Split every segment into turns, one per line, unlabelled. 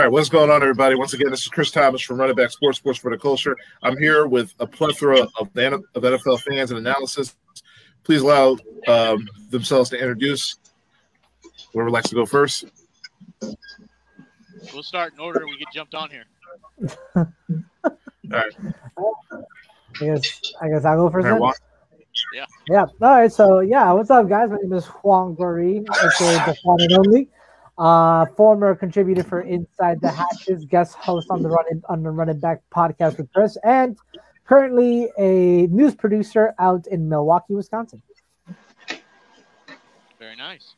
All right, what's going on, everybody? Once again, this is Kris Thomas from Run It Back Sports, Sports for the Culture. I'm here with a plethora of, of NFL fans and analysis. Please allow um, themselves to introduce. Whoever likes to go first.
We'll start in order. We get jumped on here.
All right.
I guess I guess I'll go first.
All right,
then.
Yeah.
Yeah. All right. So yeah, what's up, guys? My name is Juan Guarin, aka the one and only. Uh, former contributor for Inside the Hatches, guest host on the Running on the Run It Back podcast with Kris, and currently a news producer out in Milwaukee, Wisconsin.
Very nice.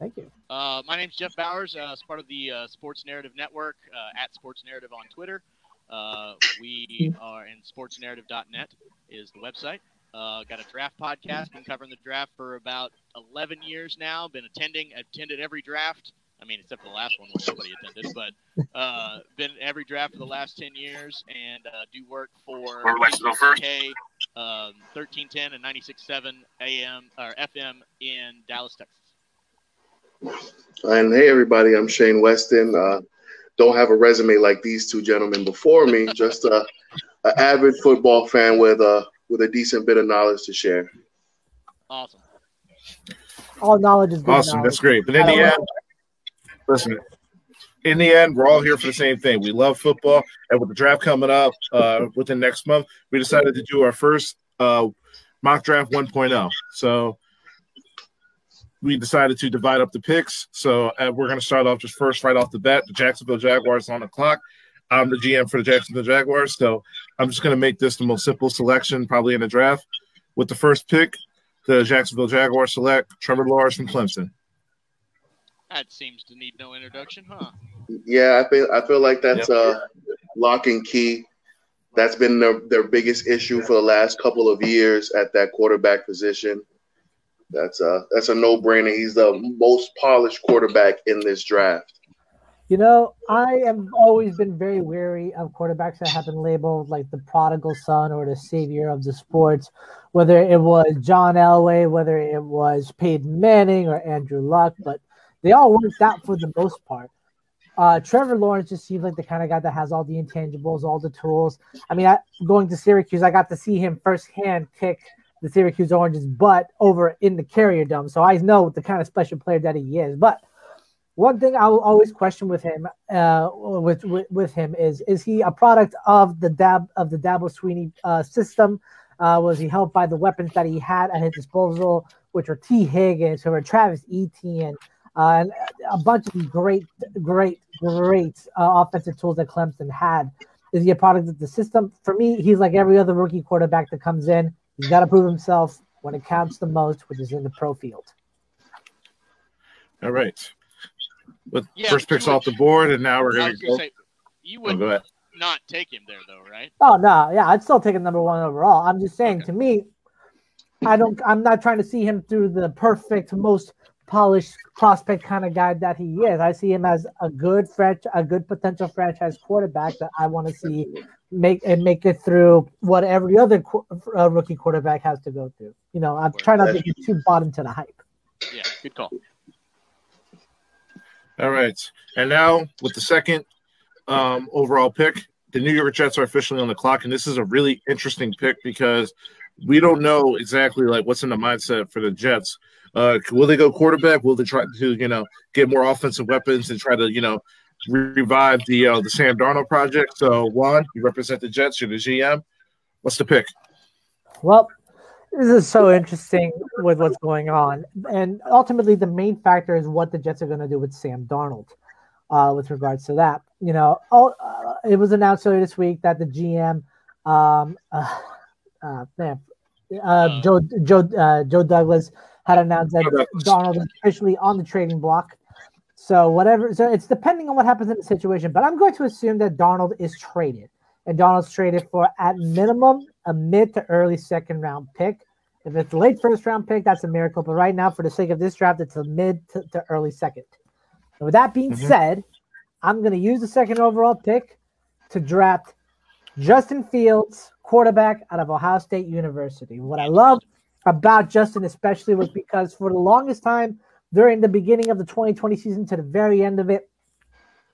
Thank you.
Uh, my name's Jeff Bowers, uh, as part of the uh, Sports Narrative Network uh, at Sports Narrative on Twitter. Uh, we are in sportsnarrative.net is the website. Uh, got a draft podcast. Been covering the draft for about 11 years now. Been attending, attended every draft. I mean, except for the last one where nobody attended, but uh, been every draft for the last 10 years and uh, do work for
Whoever likes to go first.
KCK, um, 1310 and 96.7 AM or FM in Dallas, Texas.
And hey, everybody, I'm Shane Weston. Uh, don't have a resume like these two gentlemen before me. Just a, a avid football fan with a with a decent bit of knowledge to share.
Awesome.
All knowledge is good
Awesome.
knowledge.
That's great. But in the end, listen, in the end, we're all here for the same thing. We love football. And with the draft coming up uh, within next month, we decided to do our first uh, mock draft 1.0. So we decided to divide up the picks. So uh, we're going to start off just first, right off the bat. The Jacksonville Jaguars on the clock. I'm the GM for the Jacksonville Jaguars. So I'm just going to make this the most simple selection probably in the draft. With the first pick, the Jacksonville Jaguars select Trevor Lawrence from Clemson.
That seems to need no introduction, huh?
Yeah, I feel I feel like that's a uh, lock and key. That's been their, their biggest issue for the last couple of years at that quarterback position. That's a that's a no brainer. He's the most polished quarterback in this draft.
You know, I have always been very wary of quarterbacks that have been labeled like the prodigal son or the savior of the sports, whether it was John Elway, whether it was Peyton Manning or Andrew Luck, but they all worked out for the most part. Uh, Trevor Lawrence just seems like the kind of guy that has all the intangibles, all the tools. I mean, I, going to Syracuse, I got to see him firsthand kick the Syracuse Orange's butt over in the Carrier Dome, so I know the kind of special player that he is. But one thing I will always question with him, uh, with, with with him is is he a product of the dab of the Dabo Swinney uh, system? Uh, was he helped by the weapons that he had at his disposal, which were Tee Higgins, who were Travis Etienne, uh, and a bunch of great, great, great uh, offensive tools that Clemson had? Is he a product of the system? For me, he's like every other rookie quarterback that comes in. He's got to prove himself when it counts the most, which is in the pro field.
All right. With
Yeah,
first picks
would-
off the board, and now we're going to go.
say you
Oh,
would
go ahead.
not take him there though, right?
Oh no, yeah, I'd still take him number one overall. I'm just saying,
Okay.
to me, I don't. I'm not trying to see him through the perfect, most polished prospect kind of guy that he is. I see him as a good franch, a good potential franchise quarterback that I want to see make and make it through what every other qu- uh, rookie quarterback has to go through. You know, I'm trying not to get too bought into the hype.
Yeah, good call.
All right. And now with the second um, overall pick, the New York Jets are officially on the clock, and this is a really interesting pick because we don't know exactly like what's in the mindset for the Jets. Uh, will they go quarterback? Will they try to you know get more offensive weapons and try to you know revive the uh, the Sam Darnold project? So Juan, you represent the Jets. You're the GM. What's the pick?
Well, this is so interesting with what's going on. And ultimately, the main factor is what the Jets are going to do with Sam Darnold uh, with regards to that. You know, all, uh, it was announced earlier this week that the GM, um, uh, uh, man, uh, Joe, Joe, uh, Joe Douglas had announced that Darnold. Is officially on the trading block. So whatever, so it's depending on what happens in the situation. But I'm going to assume that Darnold is traded, and Darnold's traded for at minimum a mid to early second round pick. If it's a late first round pick, that's a miracle. But right now, for the sake of this draft, it's a mid to, to early second. And with that being
Mhm.
said, I'm going to use the second overall pick to draft Justin Fields, quarterback out of Ohio State University. What I love about Justin, especially, was because for the longest time during the beginning of the 2020 season to the very end of it,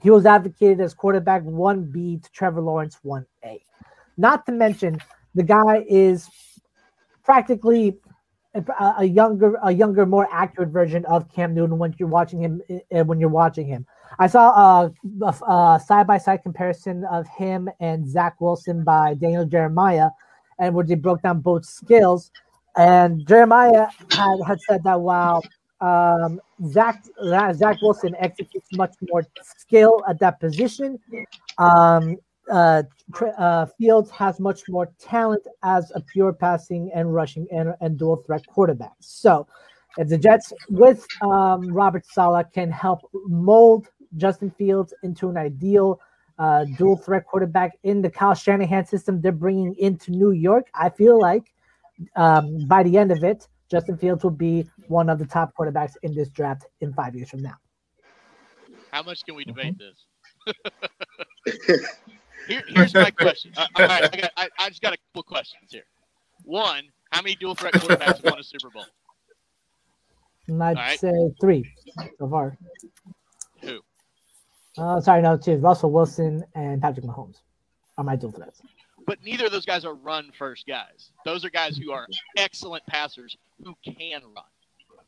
he was advocated as quarterback 1B to Trevor Lawrence 1A. Not to mention, the guy is practically a, a younger, a younger, more accurate version of Cam Newton when you're watching him. Uh, when you're watching him, I saw a side by side comparison of him and Zach Wilson by Daniel Jeremiah, and where they broke down both skills. And Jeremiah had, had said that while um, Zach Zach Wilson executes much more skill at that position, um, uh, uh, Fields has much more talent as a pure passing and rushing and, and dual threat quarterback. So, if the Jets with um, Robert Saleh can help mold Justin Fields into an ideal uh, dual threat quarterback in the Kyle Shanahan system they're bringing into New York, I feel like um, by the end of it, Justin Fields will be one of the top quarterbacks in this draft in five years from now.
How much can we debate mm-hmm. this? Here, here's my question. Uh, all right, I, got, I, I, just got a couple questions here. One, how many dual threat quarterbacks have won a Super Bowl?
I'd right. say three so far.
Who?
Uh, sorry, no, two. Russell Wilson and Patrick Mahomes are my dual threats.
But neither of those guys are run first guys. Those are guys who are excellent passers who can run.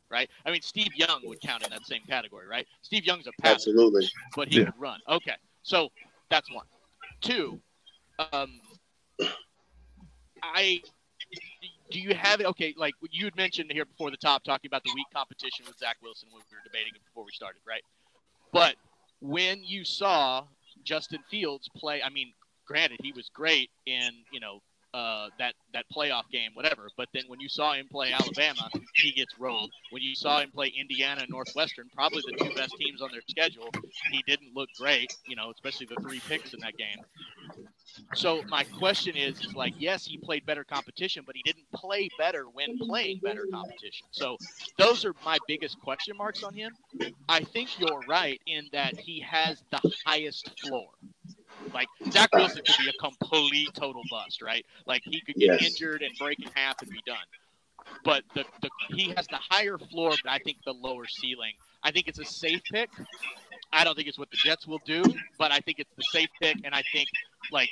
Right? I mean, Steve Young would count in that same category, right? Steve Young's a passer,
absolutely,
but he yeah. could run. Okay, so that's one. Two, um, I do you have it? Okay, like you had mentioned here before the top, talking about the weak competition with Zach Wilson when we were debating it before we started, right? But when you saw Justin Fields play, I mean, granted, he was great in you know uh, that that playoff game, whatever. But then when you saw him play Alabama, he gets rolled. When you saw him play Indiana and Northwestern, probably the two best teams on their schedule, he didn't look great. You know, especially the three picks in that game. So my question is, is like, yes, he played better competition, but he didn't play better when playing better competition. So those are my biggest question marks on him. I think you're right in that he has the highest floor. Like Zach Wilson could be a complete total bust, right? Like he could get yes. injured and break in half and be done. But the, the he has the higher floor, but I think the lower ceiling. I think it's a safe pick. I don't think it's what the Jets will do, but I think it's the safe pick, and I think like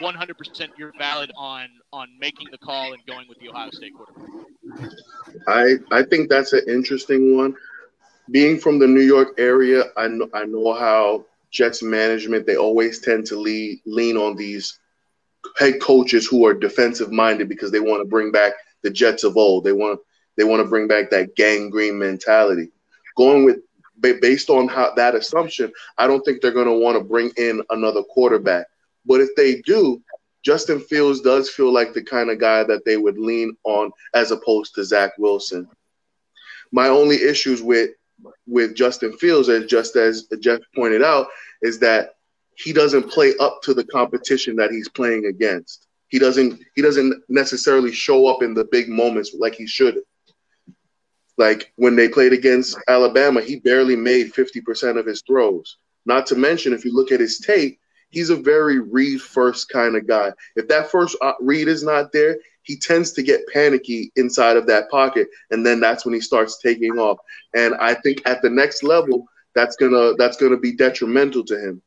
100% you're valid on on making the call and going with the Ohio State quarterback.
I I think that's an interesting one. Being from the New York area, I know I know how Jets management, they always tend to lead, lean on these head coaches who are defensive minded because they want to bring back the Jets of old. They want they want to bring back that gang green mentality. Going with based on how that assumption, I don't think they're going to want to bring in another quarterback. But if they do, Justin Fields does feel like the kind of guy that they would lean on as opposed to Zach Wilson. My only issues with with Justin Fields, as just as Jeff pointed out, is that he doesn't play up to the competition that he's playing against. He doesn't he doesn't necessarily show up in the big moments like he should. Like when they played against Alabama, he barely made 50% of his throws. Not to mention, if you look at his tape, he's a very read first kind of guy. If that first uh, read is not there, he tends to get panicky inside of that pocket, and then that's when he starts taking off. And I think at the next level, that's gonna that's gonna be detrimental to him.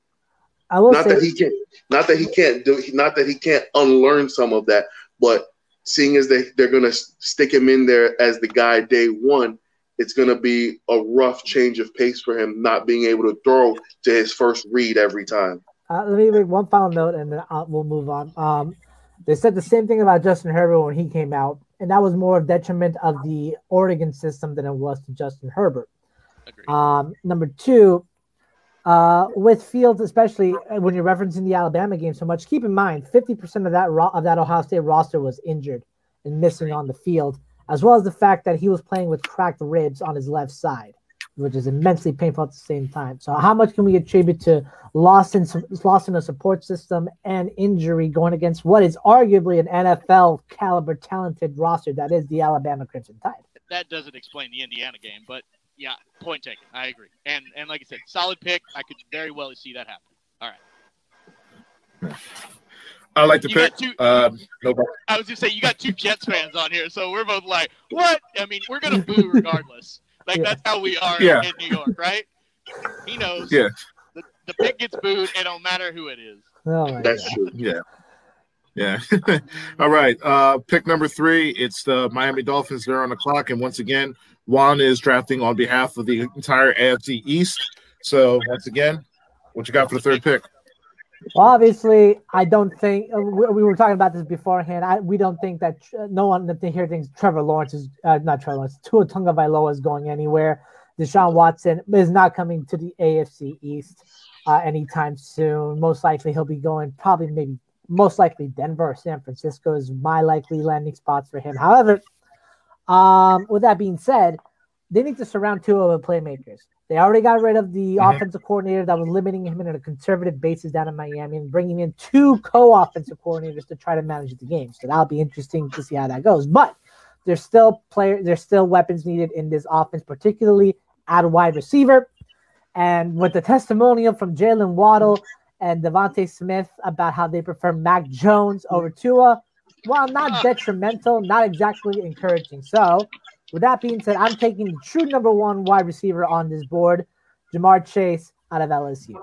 I will
not that he can't, not that he can't do, not that he can't unlearn some of that, but seeing as they they're gonna stick him in there as the guy day one, it's gonna be a rough change of pace for him, not being able to throw to his first read every time.
Uh, let me make one final note, and then I'll, we'll move on. Um, they said the same thing about Justin Herbert when he came out, and that was more of detriment of the Oregon system than it was to Justin Herbert. Um, number two, uh, with Fields, especially uh, when you're referencing the Alabama game so much, keep in mind 50% of that ro- of that Ohio State roster was injured and missing on the field, as well as the fact that he was playing with cracked ribs on his left side which is immensely painful at the same time. So, how much can we attribute to loss in loss in a support system and injury going against what is arguably an NFL caliber talented roster that is the Alabama Crimson Tide?
That doesn't explain the Indiana game, but yeah, point taken. I agree. And and like I said, solid pick. I could very well see that happen. All right.
I like to you pick. Two, um, no
I was just saying you got two Jets fans on here, so we're both like, "What?" I mean, we're gonna boo regardless. Like yeah. that's how we are yeah. in New York, right? He knows.
Yeah.
The, the pick gets booed. It don't matter who it is.
Oh
That's
God.
true.
Yeah. Yeah. All right. Uh, pick number three. It's the Miami Dolphins. They're on the clock. And once again, Juan is drafting on behalf of the entire AFC East. So once again, what you got for the third pick?
Well, obviously, I don't think uh, we, we were talking about this beforehand. I, we don't think that uh, no one that here thinks Trevor Lawrence is uh, not Trevor Lawrence. Tua Tagovailoa is going anywhere. Deshaun Watson is not coming to the AFC East uh, anytime soon. Most likely, he'll be going probably maybe most likely Denver or San Francisco is my likely landing spots for him. However, um, with that being said, they need to surround Tua with playmakers. They already got rid of the
Mhm.
offensive coordinator that was limiting him in a conservative basis down in Miami and bringing in two co-offensive coordinators to try to manage the game. So that'll be interesting to see how that goes. But there's still player, there's still weapons needed in this offense, particularly at wide receiver. And with the testimonial from Jaylen Waddle and DeVonta Smith about how they prefer Mac Jones over Tua, while not detrimental, not exactly encouraging. So with that being said, I'm taking the true number one wide receiver on this board, Ja'Marr Chase out of LSU.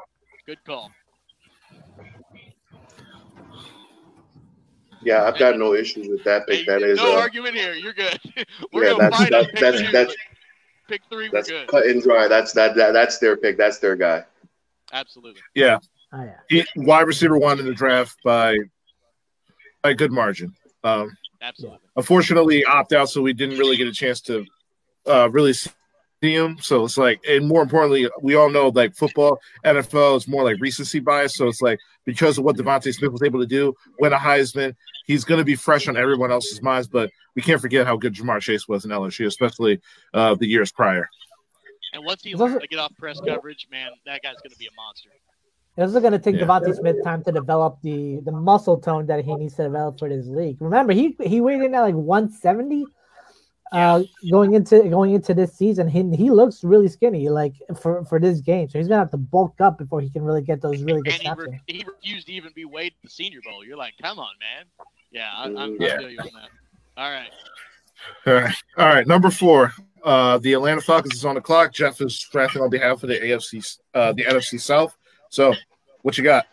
Good call.
Yeah, I've got no issues with that pick. That is,
no
uh,
argument here. You're good. We're
yeah,
gonna
that's
find a
that's
pick
that's
two.
that's
pick three. We're
that's
good.
cut and dry. That's that, that that's their pick. That's their guy.
Absolutely.
Yeah.
Oh yeah.
He, wide receiver one in the draft by, by a good margin. Um,
Absolutely.
unfortunately, opt out, so we didn't really get a chance to uh, really see him. So it's like, and more importantly, we all know like football, NFL is more like recency bias. So it's like because of what DeVonta Smith was able to do, win a Heisman, he's going to be fresh on everyone else's minds. But we can't forget how good Ja'Marr Chase was in LSU, especially uh, the years prior.
And once he
Those
learns to get off press coverage, man, that guy's gonna be a monster.
It's also going to take
Yeah.
DeVonta Smith time to develop the the muscle tone that he needs to develop for this league. Remember, he he weighed in at like 170 uh, going into going into this season. He he looks really skinny, like for for this game. So he's gonna have to bulk up before he can really get those really good
And he,
snaps.
re- he refused to even be weighed at the Senior Bowl. You're like, come on, man. Yeah, I, I'm,
Yeah.
I feel you on that. All right.
All right. All right. Number four. Uh, the Atlanta Falcons is on the clock. Jeff is drafting on behalf of the AFC, uh, the NFC South. So, what you got?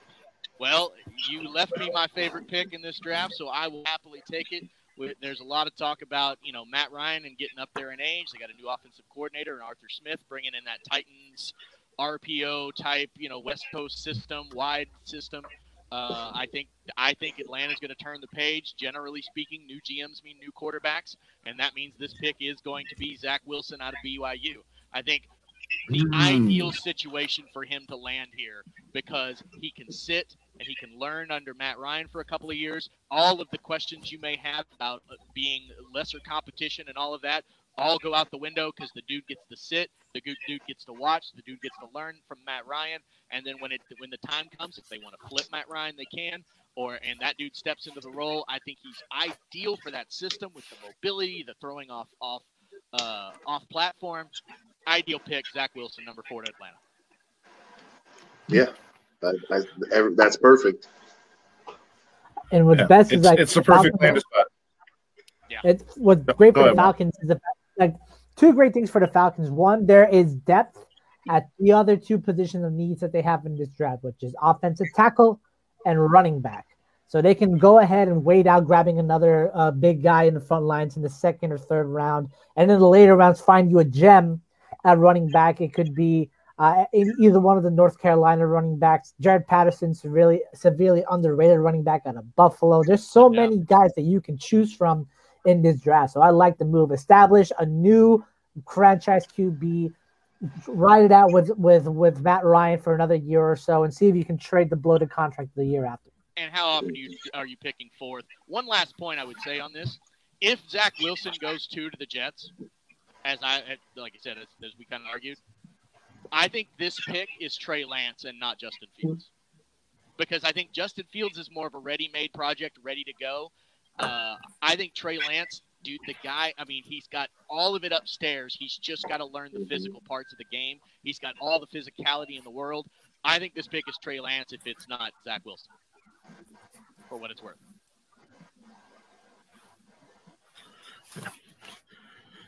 Well, you left me my favorite pick in this draft, so I will happily take it. There's a lot of talk about you know Matt Ryan and getting up there in age. They got a new offensive coordinator and Arthur Smith bringing in that Titans RPO type, you know West Coast system, wide system. Uh, I think I think Atlanta's going to turn the page. Generally speaking, new GMs mean new quarterbacks, and that means this pick is going to be Zach Wilson out of BYU. I think the
Mm.
ideal situation for him to land here because he can sit and he can learn under Matt Ryan for a couple of years. All of the questions you may have about uh, being lesser competition and all of that all go out the window because the dude gets to sit, the dude gets to watch, the dude gets to learn from Matt Ryan, and then when it when the time comes, if they want to flip Matt Ryan, they can. Or and that dude steps into the role. I think he's ideal for that system with the mobility, the throwing off off uh, off platform. Ideal pick, Zach Wilson, number four to Atlanta.
Yeah, I, I, every- that's perfect.
And what's
Yeah,
best is
it's,
like
it's the perfect
Falcons-
landing spot.
It's what's
Go-
great
go
for the
ahead, Mark.
Falcons is the fact, like two great things for the Falcons. One, there is depth at the other two positions of needs that they have in this draft, which is offensive tackle and running back. So they can go ahead and wait out grabbing another uh, big guy in the front lines in the second or third round, and in the later rounds find you a gem at running back. It could be uh, either one of the North Carolina running backs. Jaret Patterson's really severely underrated running back out of Buffalo. There's so
Yeah.
many guys that you can choose from in this draft. So I like the move. Establish a new franchise QB, ride it out with with with Matt Ryan for another year or so, and see if you can trade the bloated contract the year after.
And how often you, are you picking fourth? One last point I would say on this: if Zach Wilson goes two to the Jets, as I like I said, as, as we kind of argued, I think this pick is Trey Lance and not Justin Fields, because I think Justin Fields is more of a ready-made project, ready to go. Uh, I think Trey Lance, dude, the guy. I mean, he's got all of it upstairs. He's just got to learn the physical parts of the game. He's got all the physicality in the world. I think this pick is Trey Lance if it's not Zach Wilson, for what it's worth.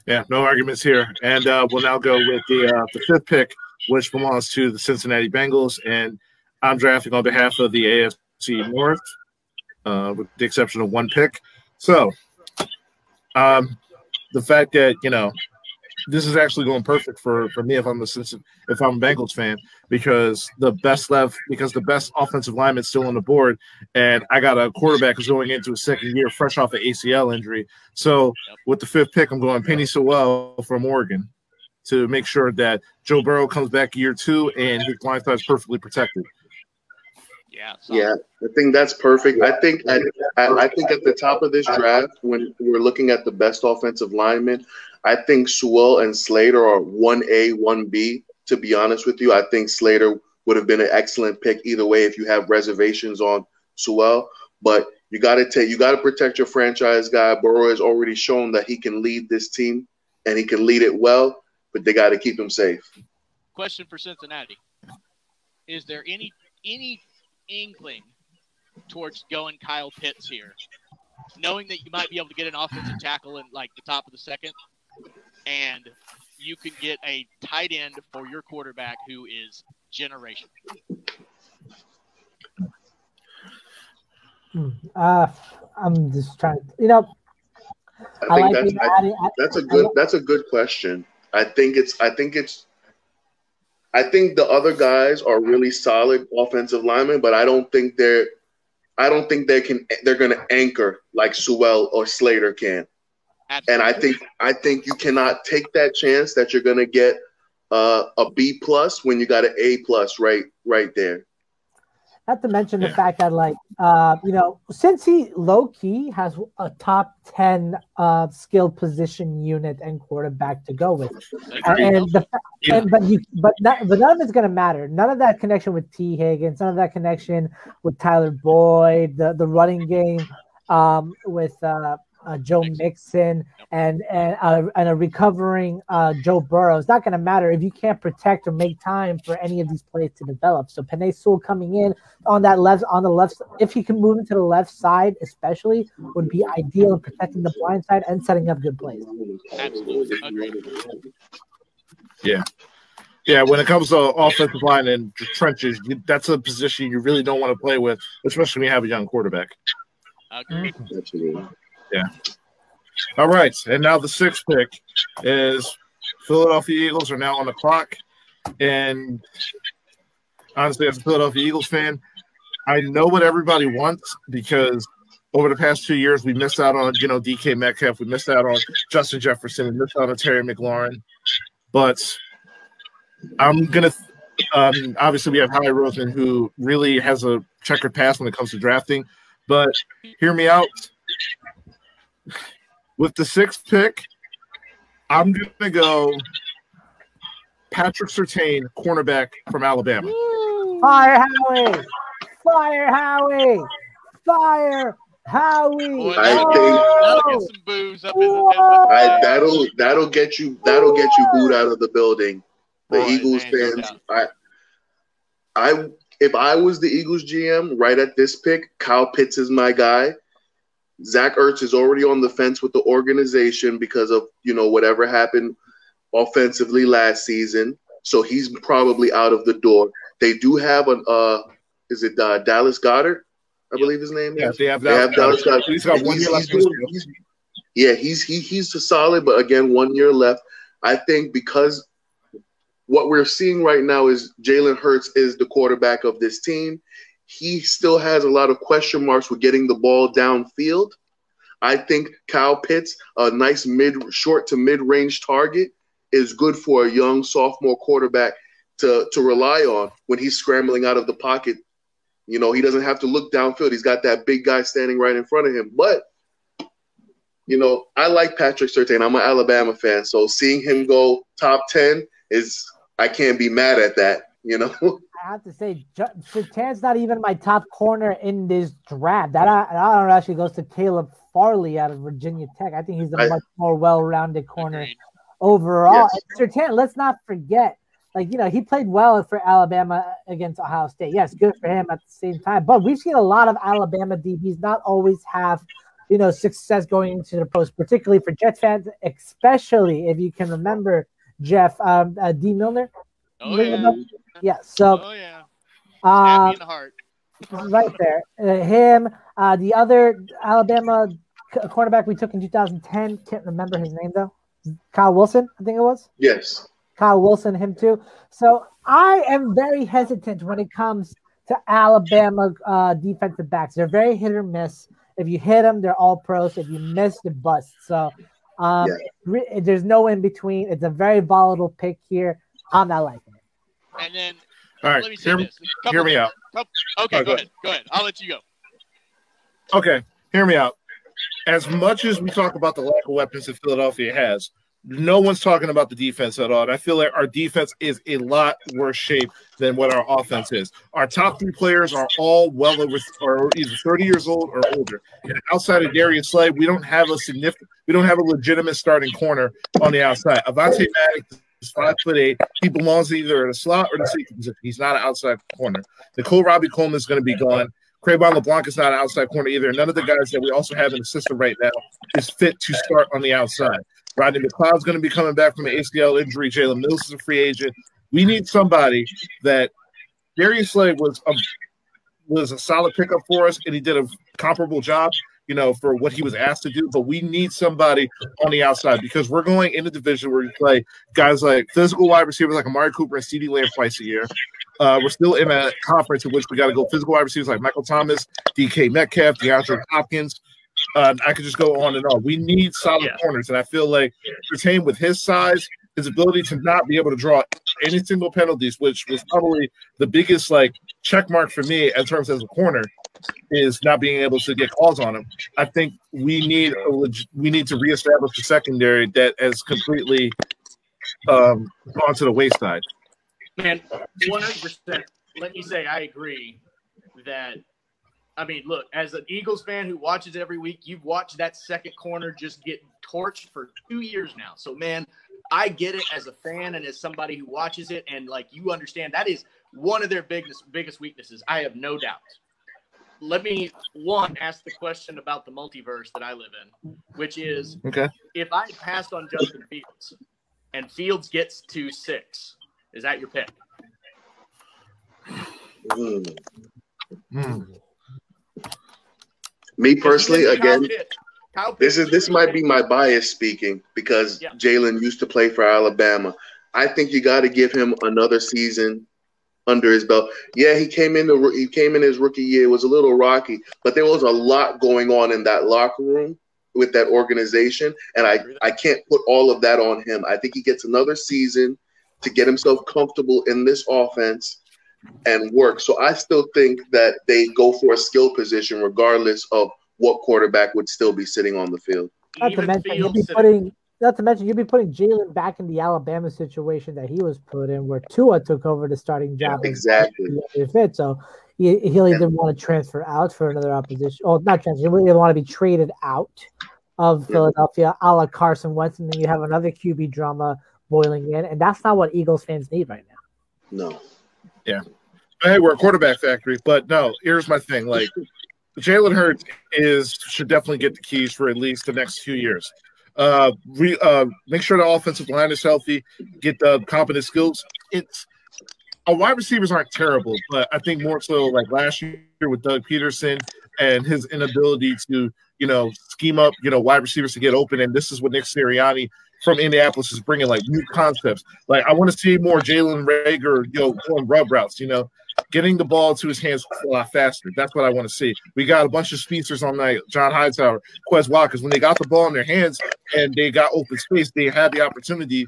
Yeah, no arguments here. And uh, we'll now go with the uh, the fifth pick which belongs to the Cincinnati Bengals, and I'm drafting on behalf of the AFC North, uh, with the exception of one pick. So, um, the fact that you know this is actually going perfect for for me if I'm a if I'm a Bengals fan because the best left because the best offensive lineman is still on the board, and I got a quarterback who's going into a second year fresh off an ACL injury. So with the fifth pick, I'm going Penei Sewell from Oregon to make sure that Joe Burrow comes back year two and his line side is perfectly protected.
Yeah,
yeah, I think that's perfect. I think at, I think at the top of this draft, when we're looking at the best offensive linemen, I think Sewell and Slater are one A, one B. To be honest with you, I think Slater would have been an excellent pick either way if you have reservations on Sewell. But you got to take, you got to protect your franchise guy. Burrow has already shown that he can lead this team and he can lead it well, but they got to keep him safe.
Question for Cincinnati: Is there any any inkling towards going Kyle Pitts here, knowing that you might be able to get an offensive tackle in like the top of the second? And you can get a tight end for your quarterback who is generation.
Hmm. Uh, I'm just trying. to, You know,
I think like that's, I, that's a good that's a good question. I think it's I think it's I think the other guys are really solid offensive linemen, but I don't think they're I don't think they can they're going to anchor like Sewell or Slater can. Absolutely. And I think I think you cannot take that chance that you're going to get uh, a B plus when you got an A plus right right there.
Not to mention the fact that, like, uh, you know, since he low key has a top ten uh, skilled position unit and quarterback to go with, uh, and the yeah. and, but you but not, but none of it's gonna matter. None of that connection with Tee Higgins, none of that connection with Tyler Boyd, the the running game um, with uh, uh, Joe Mixon and and, uh, and a recovering uh, Joe Burrow. It's not going to matter if you can't protect or make time for any of these plays to develop. So Penei Sewell coming in on that left on the left, if he can move into the left side, especially, would be ideal in protecting the blind side and setting up good plays.
Absolutely,
Yeah. Yeah, when it comes to offensive line and trenches, that's a position you really don't want to play with, especially when you have a young quarterback.
Agreed.
Yeah. All right. And now the sixth pick is Philadelphia Eagles are now on the clock. And honestly, as a Philadelphia Eagles fan, I know what everybody wants because over the past two years, we missed out on, you know, DK Metcalf. We missed out on Justin Jefferson. We missed out on Terry McLaurin. But I'm going to, um, obviously, we have Howie Roseman, who really has a checkered past when it comes to drafting. But hear me out. With the sixth pick, I'm going to go Patrick Surtain, cornerback from Alabama.
Fire Howie! Fire Howie! Fire Howie!
I think I, that'll that'll get you that'll get you booed out of the building. The Boy, Eagles man, fans, I, I if I was the Eagles GM right at this pick, Kyle Pitts is my guy. Zach Ertz is already on the fence with the organization because of you know whatever happened offensively last season. So he's probably out of the door. They do have an uh, is it uh, Dallas Goddard? I believe his name
is. Yeah, they have, they have Dallas Goedert. He's got one he's, year left. He's
he's, yeah, he's he, he's solid, but again, one year left. I think because what we're seeing right now is Jalen Hurts is the quarterback of this team he still has a lot of question marks with getting the ball downfield. I think Kyle Pitts, a nice mid, short to mid range target, is good for a young sophomore quarterback to to rely on when he's scrambling out of the pocket. You know, he doesn't have to look downfield. He's got that big guy standing right in front of him. But you know, I like Patrick Surtain. I'm an Alabama fan, so seeing him go top ten is I can't be mad at that. You know.
I have to say, Surtain's not even my top corner in this draft. That I, I don't know actually goes to Caleb Farley out of Virginia Tech. I think he's a I, much more well-rounded corner agreed. overall. Yes. let's not forget, like you know, he played well for Alabama against Ohio State. Yes, good for him at the same time. But we've seen a lot of Alabama DBs not always have, you know, success going into the pros, particularly for Jets fans, especially if you can remember Jeff um, uh, Dee Milliner
Oh yeah.
Bell? Yeah. So
Oh yeah.
uh,
Happy in heart.
right there. Uh, him, uh, the other Alabama c- cornerback we took in 2010. Can't remember his name though. Kyle Wilson, I think it was.
Yes.
Kyle Wilson, him too. So I am very hesitant when it comes to Alabama uh, defensive backs. They're very hit or miss. If you hit them, they're all pros. If you miss, they're bust. So um,
Yeah.
re- there's no in between. It's a very volatile pick here. I'm not liking it.
And then
All right,
let me
hear,
this. Couple
hear me out.
Oh, okay,
Oh,
go
go
ahead. Go ahead. I'll let you go.
Okay, hear me out. As much as we talk about the lack of weapons that Philadelphia has, no one's talking about the defense at all. And I feel like our defense is a lot worse shape than what our offense is. Our top three players are all well over or either 30 years old or older. And outside of Darius Slay, we don't have a significant, we don't have a legitimate starting corner on the outside. Avonte Maddox is five foot eight. He belongs either in a slot or the safety position. He's not an outside corner. Nickell Robey-Coleman is going to be gone. Cre'Von LeBlanc is not an outside corner either. None of the guys that we also have in the system right now is fit to start on the outside. Rodney McLeod's going to be coming back from an ACL injury. Jalen Mills is a free agent. We need somebody that Darius Slade was a was a solid pickup for us, and he did a comparable job, you know, for what he was asked to do. But we need somebody on the outside because we're going in a division where we play guys like physical wide receivers like Amari Cooper and CeeDee Lamb twice a year. Uh, we're still in a conference in which we got to go physical wide receivers like Michael Thomas, DK Metcalf, DeAndre Hopkins. Uh, I could just go on and on. We need solid
Yeah.
corners, and I feel like Surtain with his size, his ability to not be able to draw any single penalties, which was probably the biggest like check mark for me in terms as a corner, is not being able to get calls on him. I think we need a leg- we need to reestablish the secondary that has completely um, gone to the wayside.
Man, one hundred percent. Let me say, I agree that. I mean, look, as an Eagles fan who watches every week, you've watched that second corner just get torched for two years now. So, man, I get it as a fan and as somebody who watches it, and like you understand, that is one of their biggest biggest weaknesses. I have no doubt. Let me one ask the question about the multiverse that I live in, which is
Okay.
if I passed on Justin Fields and Fields gets to six, is that your pick?
Hmm.
Hmm.
Me personally, again,
Kyle
this is this might be my bias speaking because
Yeah.
Jalen used to play for Alabama. I think you got to give him another season under his belt. Yeah, he came in the he came in his rookie year. It was a little rocky, but there was a lot going on in that locker room with that organization, and I I can't put all of that on him. I think he gets another season to get himself comfortable in this offense and work. So I still think that they go for a skill position regardless of what quarterback would still be sitting on the field.
Not to mention you'll be putting not to mention you'll be putting Jalen back in the Alabama situation that he was put in, where Tua took over the starting job. and
Exactly.
fit. So he, he'll either want to transfer out for another opposition, or not transfer. He'll either want to be traded out of Philadelphia, a la Carson Wentz, and then you have another QB drama boiling in, and that's not what Eagles fans need right now.
No. Yeah.
Hey, we're a quarterback factory, but no. Here's my thing: like Jalen Hurts is should definitely get the keys for at least the next few years. Uh, re, uh, make sure the offensive line is healthy. Get the competent skills. It's our wide receivers aren't terrible, but I think more so like last year with Doug Pederson and his inability to, you know, scheme up, you know, wide receivers to get open. And this is what Nick Sirianni from Indianapolis is bringing, like new concepts. Like I want to see more Jalen Reagor, you know, going rub routes. You know, getting the ball to his hands a lot faster. That's what I want to see. We got a bunch of speedsters on night, John Hightower, Quez Watkins. When they got the ball in their hands and they got open space, they had the opportunity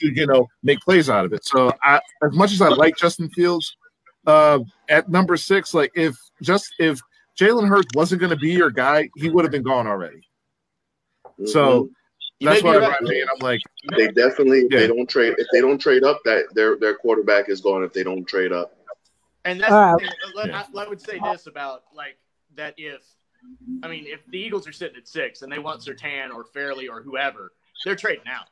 to, you know, make plays out of it. So I, as much as I like Justin Fields, uh, at number six, like if just if Jalen Hurts wasn't going to be your guy, he would have been gone already. So
You
that's why
right.
I mean, I'm like,
Mm-hmm. they definitely
Yeah.
they don't trade if they don't trade up that their their quarterback is gone if they don't trade up.
And that's
right.
Let-
Yeah.
I, I would say this about like that if I mean if the Eagles are sitting at six and they want Surtain or Farley or whoever, they're trading out.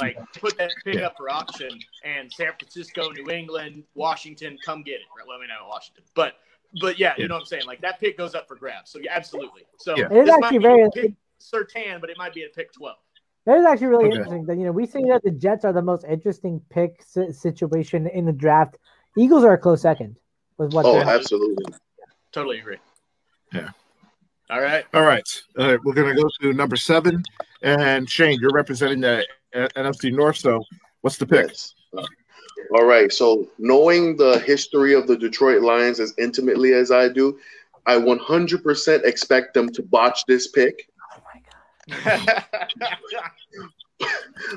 Like put that pick
Yeah.
up for auction and San Francisco, New England, Washington, come get it. Right? Well, I mean, not Washington, but but yeah,
Yeah.
you know what I'm saying. Like that pick goes up for grabs. So yeah, absolutely. So
Yeah.
It is actually very
a pick Surtain, but it might be a pick twelve.
That is actually really
Okay.
interesting. That you know we say that the Jets are the most interesting pick situation in the draft. Eagles are a close second with what
Oh,
they're
absolutely.
Totally agree.
Yeah.
All right.
All right. All right. We're going to go to number seven. And Shane, you're representing the NFC North. So what's the pick?
Yes. All right. So, knowing the history of the Detroit Lions as intimately as I do, I 100% expect them to botch this pick. Oh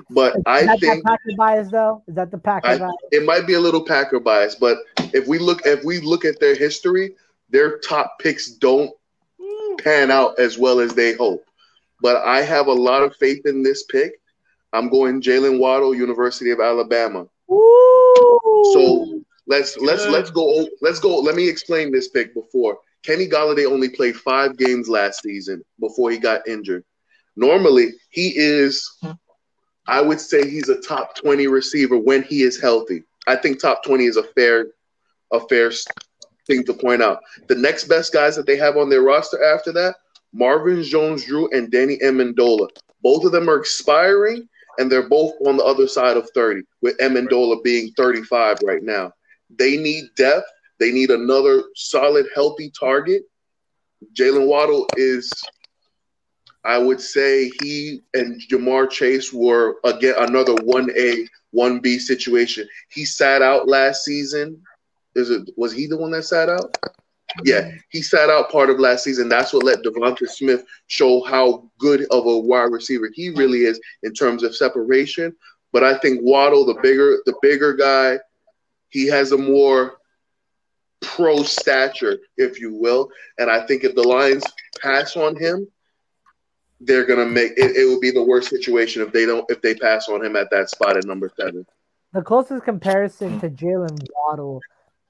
But
Is
I think
the Packer bias though? Is that the Packer
I-
bias?
it might be a little Packer bias, but if we look if we look at their history, their top picks don't mm. pan out as well as they hope. But I have a lot of faith in this pick. I'm going Jaylen Waddle, University of Alabama.
Ooh.
So let's let's
Good.
let's go let's go. Let me explain this pick before. Kenny Golladay only played five games last season before he got injured. Normally, he is, I would say, he's a top twenty receiver when he is healthy. I think top twenty is a fair, a fair thing to point out. The next best guys that they have on their roster after that, Marvin Jones-Drew and Danny Amendola. Both of them are expiring, and they're both on the other side of 30, with Amendola being 35 right now. They need depth. They need another solid, healthy target. Jaylen Waddle is, I would say, he and Ja'Marr Chase were again another one A, one B situation. He sat out last season. Is it was he the one that sat out? Yeah, he sat out part of last season. That's what let DeVonta Smith show how good of a wide receiver he really is in terms of separation. But I think Waddle, the bigger the bigger guy, he has a more pro stature, if you will. And I think if the Lions pass on him, they're gonna make it, it would be the worst situation if they don't if they pass on him at that spot at number seven.
The closest comparison to Jaylen Waddle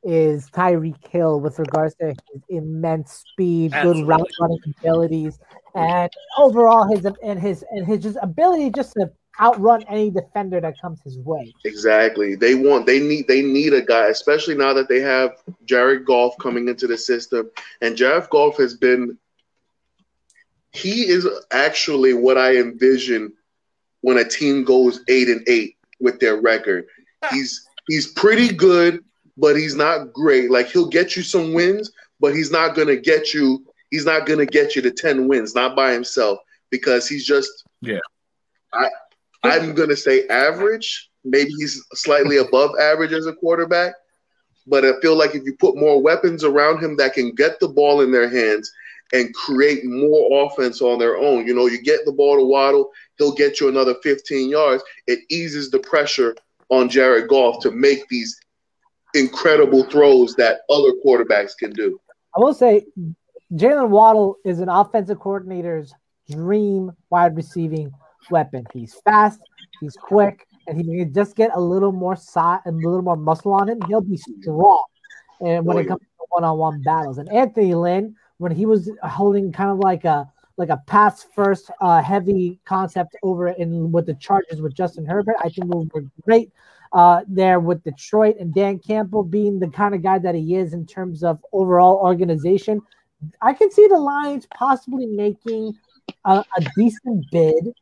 is Tyreek Hill with regards to his immense speed,
Absolutely.
good route running abilities, and overall his and his and his just ability just to outrun any defender that comes his way.
Exactly. They want they need they need a guy, especially now that they have Jared Goff coming into the system. And Jared Goff has been he is actually what I envision when a team goes eight and eight with their record. He's he's pretty good, but he's not great. Like he'll get you some wins, but he's not gonna get you he's not gonna get you to 10 wins, not by himself, because he's just
Yeah.
I I'm gonna say average. Maybe he's slightly above average as a quarterback. But I feel like if you put more weapons around him that can get the ball in their hands and create more offense on their own, you know, you get the ball to Waddle, he'll get you another 15 yards. It eases the pressure on Jared Goff to make these incredible throws that other quarterbacks can do.
I will say Jaylen Waddle is an offensive coordinator's dream wide receiving weapon. He's fast, he's quick, and he can just get a little more size and a little more muscle on him. He'll be strong. And when
Oh,
it comes to one-on-one battles, and Anthony Lynn, when he was holding kind of like a like a pass first uh, heavy concept over in with the Chargers with Justin Herbert, I think will work great uh, there with Detroit and Dan Campbell being the kind of guy that he is in terms of overall organization. I can see the Lions possibly making a, a decent bid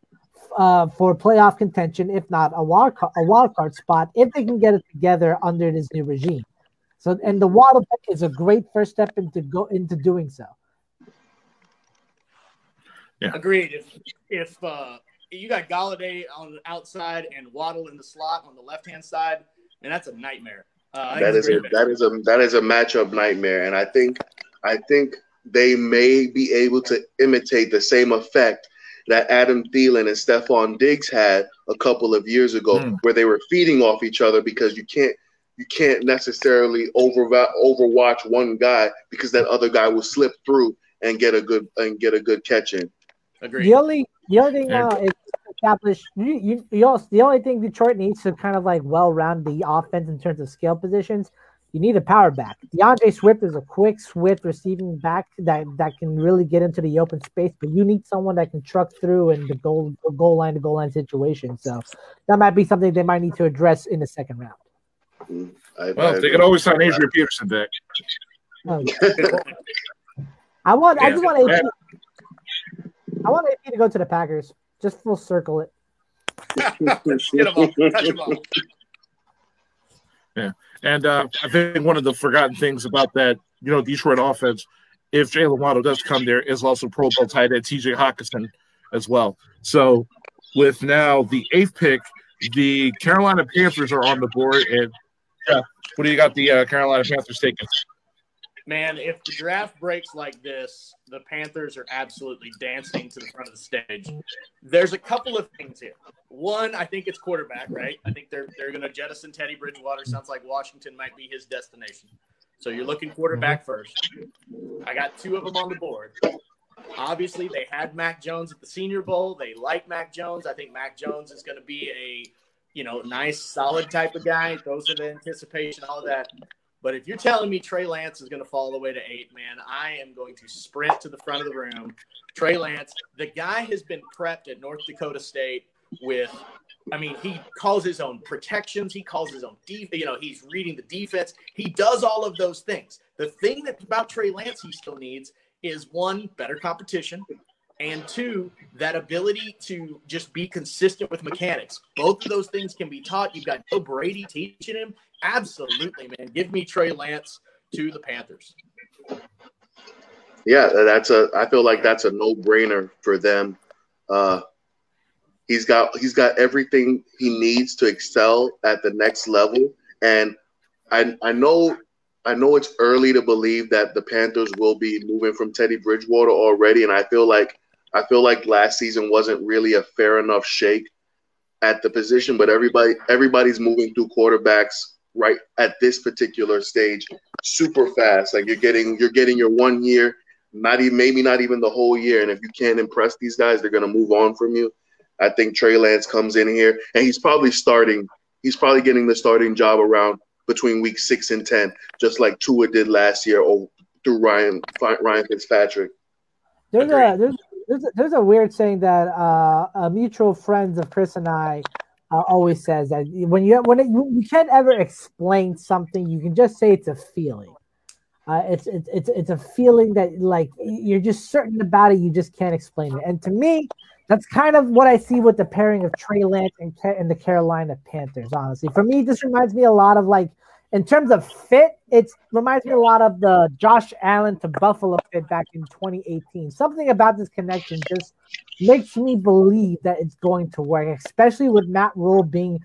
uh, for playoff contention, if not a wild card, a wild card spot, if they can get it together under this new regime. So, and the Waddle pick is a great first step into go into doing so. Yeah.
Agreed. If if uh, you got Golladay on the outside and Waddle in the slot on the left hand side, and that's a nightmare. Uh, I think
That
it's
is a
great pick.
that is a that is a matchup nightmare, and I think I think they may be able to imitate the same effect that Adam Thielen and Stefon Diggs had a couple of years ago,
Hmm.
where they were feeding off each other because you can't you can't necessarily over overwatch one guy because that other guy will slip through and get a good and get a good catch in.
Agreed.
The only the only thing
Yeah.
Uh, now is to establish you, you, you also, the only thing Detroit needs to kind of like well round the offense in terms of skill positions. You need a power back. D'Andre Swift is a quick, swift receiving back that, that can really get into the open space, but you need someone that can truck through in the goal goal line to goal line situation. So that might be something they might need to address in the second round.
I,
Well,
I-
they could always sign Adrian Peterson back.
I want I just want AP, I want AP to go to the Packers. Just full circle it.
Get him off. Touch him off.
Yeah, and uh, I think one of the forgotten things about that, you know, Detroit offense, if Jaylen Waddle does come there, is also Pro Bowl tight end T.J. Hockenson as well. So, with now the eighth pick, the Carolina Panthers are on the board, and what do you got? The uh, Carolina Panthers taking?
Man, if the draft breaks like this, the Panthers are absolutely dancing to the front of the stage. There's a couple of things here. One, I think it's quarterback, right? I think they're they're going to jettison Teddy Bridgewater. Sounds like Washington might be his destination. So you're looking quarterback first. I got two of them on the board. Obviously, they had Mac Jones at the Senior Bowl. They like Mac Jones. I think Mac Jones is going to be a you know nice, solid type of guy. Those are the anticipation, all of that. But if you're telling me Trey Lance is going to fall all the way to eight, man, I am going to sprint to the front of the room. Trey Lance, the guy has been prepped at North Dakota State with, I mean, he calls his own protections. He calls his own, defense. you know, he's reading the defense. He does all of those things. The thing that about Trey Lance he still needs is one, better competition, and two, that ability to just be consistent with mechanics. Both of those things can be taught. You've got Joe Brady teaching him. Absolutely, man. Give me Trey Lance to the Panthers.
Yeah, that's a. I feel like that's a no-brainer for them. Uh, he's got he's got everything he needs to excel at the next level, and I I know I know it's early to believe that the Panthers will be moving from Teddy Bridgewater already, and I feel like I feel like last season wasn't really a fair enough shake at the position, but everybody everybody's moving through quarterbacks right at this particular stage super fast. Like you're getting you're getting your one year, not even maybe not even the whole year. And if you can't impress these guys, they're gonna move on from you. I think Trey Lance comes in here and he's probably starting. He's probably getting the starting job around between week six and ten, just like Tua did last year, or through Ryan Ryan Fitzpatrick.
There's a there's there's a, there's a weird saying that uh, a mutual friends of Chris and I uh, always says that when you when it, you can't ever explain something, you can just say it's a feeling. Uh, it's, it's it's it's a feeling that like you're just certain about it, you just can't explain it. And to me, that's kind of what I see with the pairing of Trey Lance and, and the Carolina Panthers. Honestly, for me, this reminds me a lot of like in terms of fit, it reminds me a lot of the Josh Allen to Buffalo fit back in 2018. Something about this connection just makes me believe that it's going to work, especially with Matt Rhule being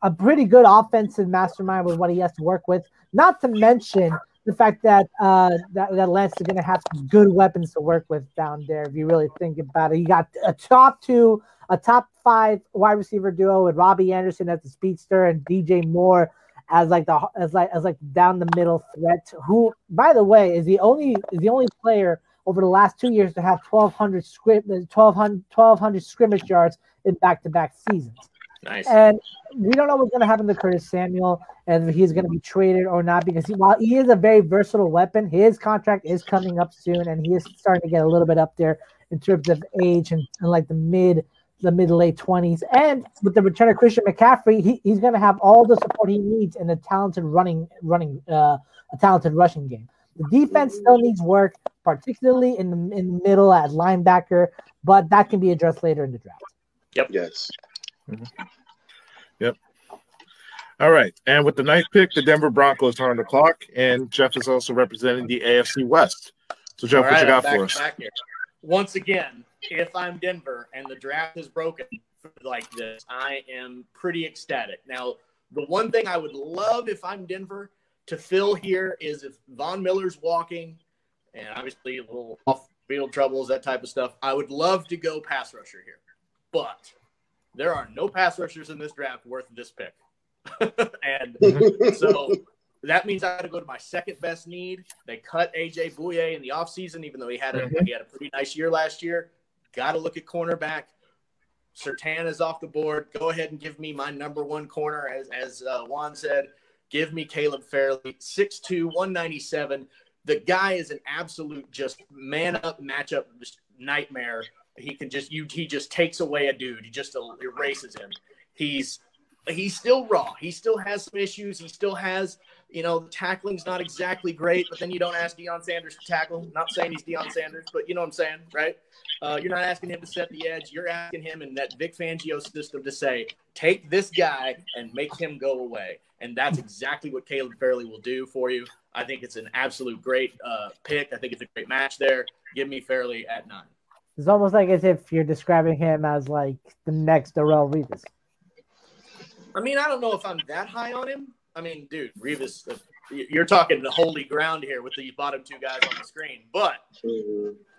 a pretty good offensive mastermind with what he has to work with. Not to mention the fact that uh, that, that Lance is going to have some good weapons to work with down there. If you really think about it, you got a top two, a top five wide receiver duo with Robbie Anderson as the speedster and DJ Moore as like the as like as like down the middle threat. Who, by the way, is the only is the only player over the last two years to have 1,200 script 1,200 1,200 scrimmage yards in back to back seasons.
Nice.
And we don't know what's going to happen to Curtis Samuel and if he's going to be traded or not because he, while he is a very versatile weapon, his contract is coming up soon and he is starting to get a little bit up there in terms of age and, and like the mid the mid late twenties. And with the return of Christian McCaffrey, he, he's going to have all the support he needs in a talented running running uh, a talented rushing game. The defense still needs work, particularly in the in the middle at linebacker, but that can be addressed later in the draft.
Yep.
Yes.
Mm-hmm. Yep. All right. And with the ninth pick, the Denver Broncos are on the clock, and Jeff is also representing the AFC West. So, Jeff,
All
what you got
I'm
for us?
back here. Once again, if I'm Denver and the draft is broken like this, I am pretty ecstatic. Now, the one thing I would love if I'm Denver to fill here is if Von Miller's walking, and obviously a little off field troubles, that type of stuff. I would love to go pass rusher here, but there are no pass rushers in this draft worth this pick. and so that means I got to go to my second best need. They cut AJ Bouye in the offseason, even though he had a
Mhm.
he had a pretty nice year last year. Got to look at cornerback. Surtain is off the board. Go ahead and give me my number one corner, as as uh, Juan said. Give me Caleb Farley, 6'2", 197. The guy is an absolute just man up matchup nightmare. He can just you he just takes away a dude. He just erases him. He's he's still raw. He still has some issues. He still has You know, tackling's not exactly great, but then you don't ask Deion Sanders to tackle. Not saying he's Deion Sanders, but you know what I'm saying, right? Uh, you're not asking him to set the edge. You're asking him in that Vic Fangio system to say, take this guy and make him go away. And that's exactly what Caleb Farley will do for you. I think it's an absolute great uh, pick. I think it's a great match there. Give me Farley at nine.
It's almost like as if you're describing him as like the next Darrelle Revis.
I mean, I don't know if I'm that high on him. I mean, dude, Revis, uh, you're talking the holy ground here with the bottom two guys on the screen. But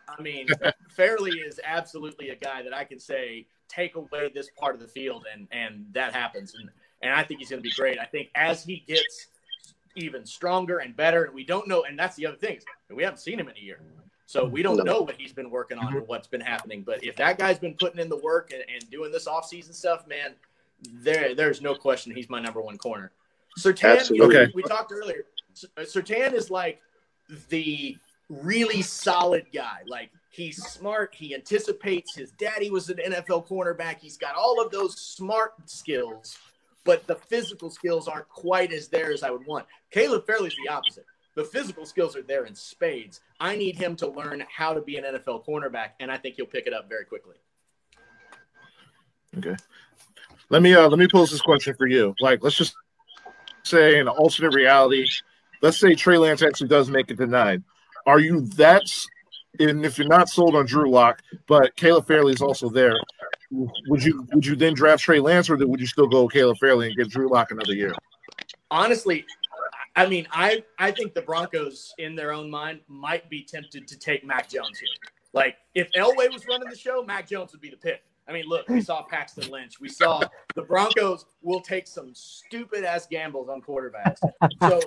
I mean, Farley is absolutely a guy that I can say take away this part of the field, and and that happens. And and I think he's going to be great. I think as he gets even stronger and better, and we don't know, and that's the other thing. is We haven't seen him in a year. So we don't know what he's been working on or what's been happening. But if that guy's been putting in the work and, and doing this offseason stuff, man, there there's no question he's my number one corner. You know,
Okay.
we, we talked earlier. Surtain is like the really solid guy. Like he's smart. He anticipates. His daddy was an NFL cornerback. He's got all of those smart skills, but the physical skills aren't quite as there as I would want. Caleb Farley's the opposite. The physical skills are there in spades. I need him to learn how to be an NFL cornerback, and I think he'll pick it up very quickly.
Okay. Let me uh let me pose this question for you. Like, let's just say in an alternate reality, let's say Trey Lance actually does make it to nine. Are you that and if you're not sold on Drew Lock, but Caleb Farley is also there, would you would you then draft Trey Lance or would you still go Caleb Farley and get Drew Lock another year?
honestly, I mean, I I think the Broncos, in their own mind, might be tempted to take Mac Jones here. Like, if Elway was running the show, Mac Jones would be the pick. I mean, look, we saw Paxton Lynch. We saw the Broncos will take some stupid ass gambles on quarterbacks. So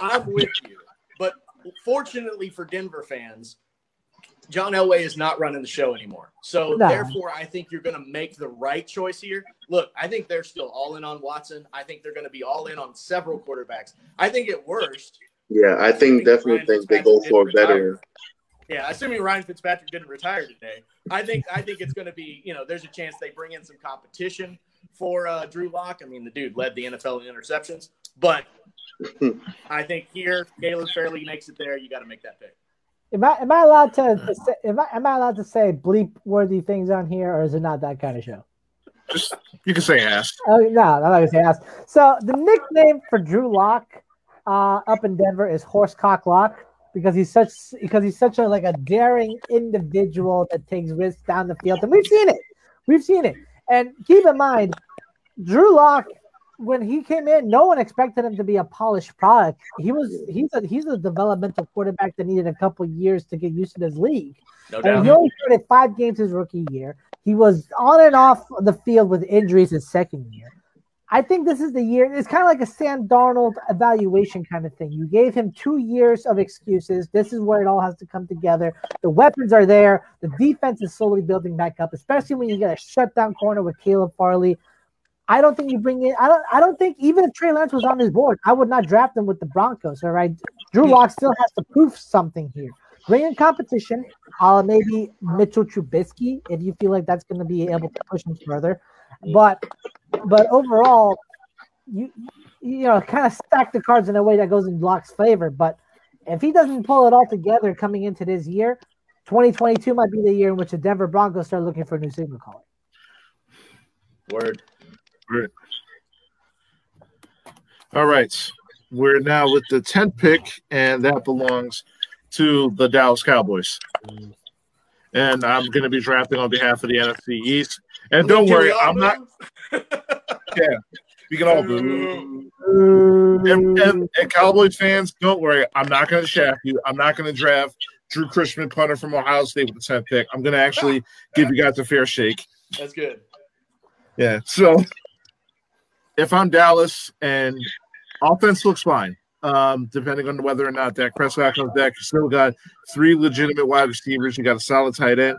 I'm with you. But fortunately for Denver fans, John Elway is not running the show anymore. So
No.
therefore, I think you're going to make the right choice here. Look, I think they're still all in on Watson. I think they're going to be all in on several quarterbacks. I think at worst,
Yeah, I think definitely think they go for
didn't
better.
Retire. Yeah, assuming Ryan Fitzpatrick didn't retire today, I think I think it's going to be you know there's a chance they bring in some competition for uh, Drew Lock. I mean, the dude led the NFL in interceptions, but I think here Caleb Farley makes it there. You got to make that pick.
Am I am I allowed to, to say, am I am I allowed to say bleep worthy things on here, or is it not that kind of show?
Just you can say ass.
Oh no, I'm not gonna say ass. So the nickname for Drew Lock uh, up in Denver is Horsecock Lock because he's such because he's such a like a daring individual that takes risks down the field, and we've seen it. We've seen it. And keep in mind, Drew Lock, when he came in, no one expected him to be a polished product. He was he's a he's a developmental quarterback that needed a couple years to get used to this league.
No
And
doubt.
he only started five games his rookie year. He was on and off the field with injuries his second year. I think this is the year. It's kind of like a Sam Darnold evaluation kind of thing. You gave him two years of excuses. This is where it all has to come together. The weapons are there. The defense is slowly building back up, especially when you get a shutdown corner with Caleb Farley. I don't think you bring in. I don't. I don't think even if Trey Lance was on his board, I would not draft him with the Broncos. All right, Drew Lock still has to prove something here. Bring in competition. Uh, maybe Mitchell Trubisky if you feel like that's going to be able to push him further. But but overall, you you know kind of stack the cards in a way that goes in Lock's favor. But if he doesn't pull it all together coming into this year, 2022 might be the year in which the Denver Broncos start looking for a new signal caller.
Word.
All right. We're now with the 10th pick, and that belongs to the Dallas Cowboys. And I'm going to be drafting on behalf of the NFC East. And don't worry, I'm not.
move?
We can all boo. And, and, and Cowboys fans, don't worry. I'm not going to shaft you. I'm not going to draft Drue Chrisman, punter from Ohio State, with the 10th pick. I'm going to actually give you guys a fair shake.
That's good.
Yeah. So if I'm Dallas and offense looks fine, um, depending on whether or not Dak Prescott comes back, you still got three legitimate wide receivers. You got a solid tight end.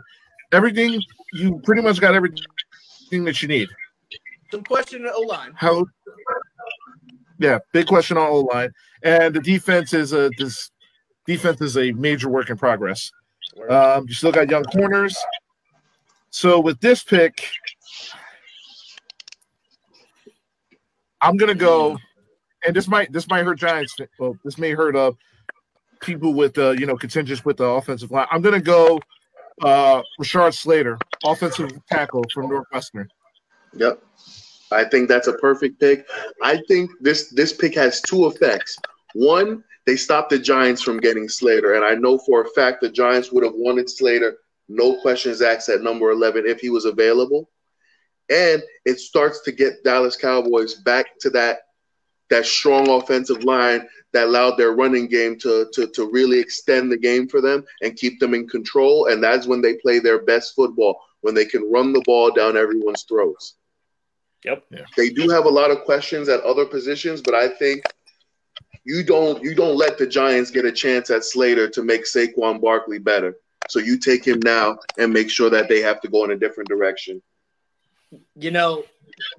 Everything you pretty much got everything that you need.
Some question at O line.
How? Yeah, big question on O line, and the defense is a this defense is a major work in progress. Um, you still got young corners. So with this pick, I'm gonna go and this might this might hurt Giants. Well, this may hurt uh people with uh you know contingents with the offensive line. I'm gonna go uh Rashawn Slater, offensive tackle from Northwestern.
Yep. I think that's a perfect pick. I think this this pick has two effects. One, they stopped the Giants from getting Slater, and I know for a fact the Giants would have wanted Slater, no questions asked at number eleven if he was available. And it starts to get Dallas Cowboys back to that that strong offensive line that allowed their running game to, to, to really extend the game for them and keep them in control. And that's when they play their best football, when they can run the ball down everyone's throats.
Yep.
Yeah.
They do have a lot of questions at other positions, but I think you don't you don't let the Giants get a chance at Slater to make Saquon Barkley better. So you take him now and make sure that they have to go in a different direction.
You know,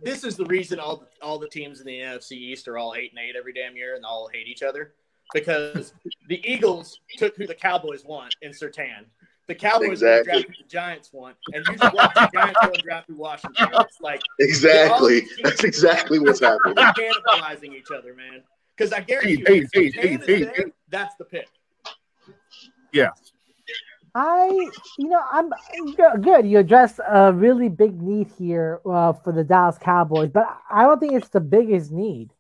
this is the reason all all the teams in the NFC East are all eight and eight every damn year, and all hate each other because the Eagles took who the Cowboys want in Surtain. The Cowboys
Exactly.
exactly. drafted the Giants want, and you just watch the Giants go and draft who Washington. It's like
Exactly. That's exactly what's happening.
cannibalizing each other, man. Because I guarantee you,
Hey,
if
hey, hey, hey,
there,
hey.
that's the pick.
Yeah.
I, you know, I'm good. You addressed a really big need here uh, for the Dallas Cowboys, but I don't think it's the biggest need,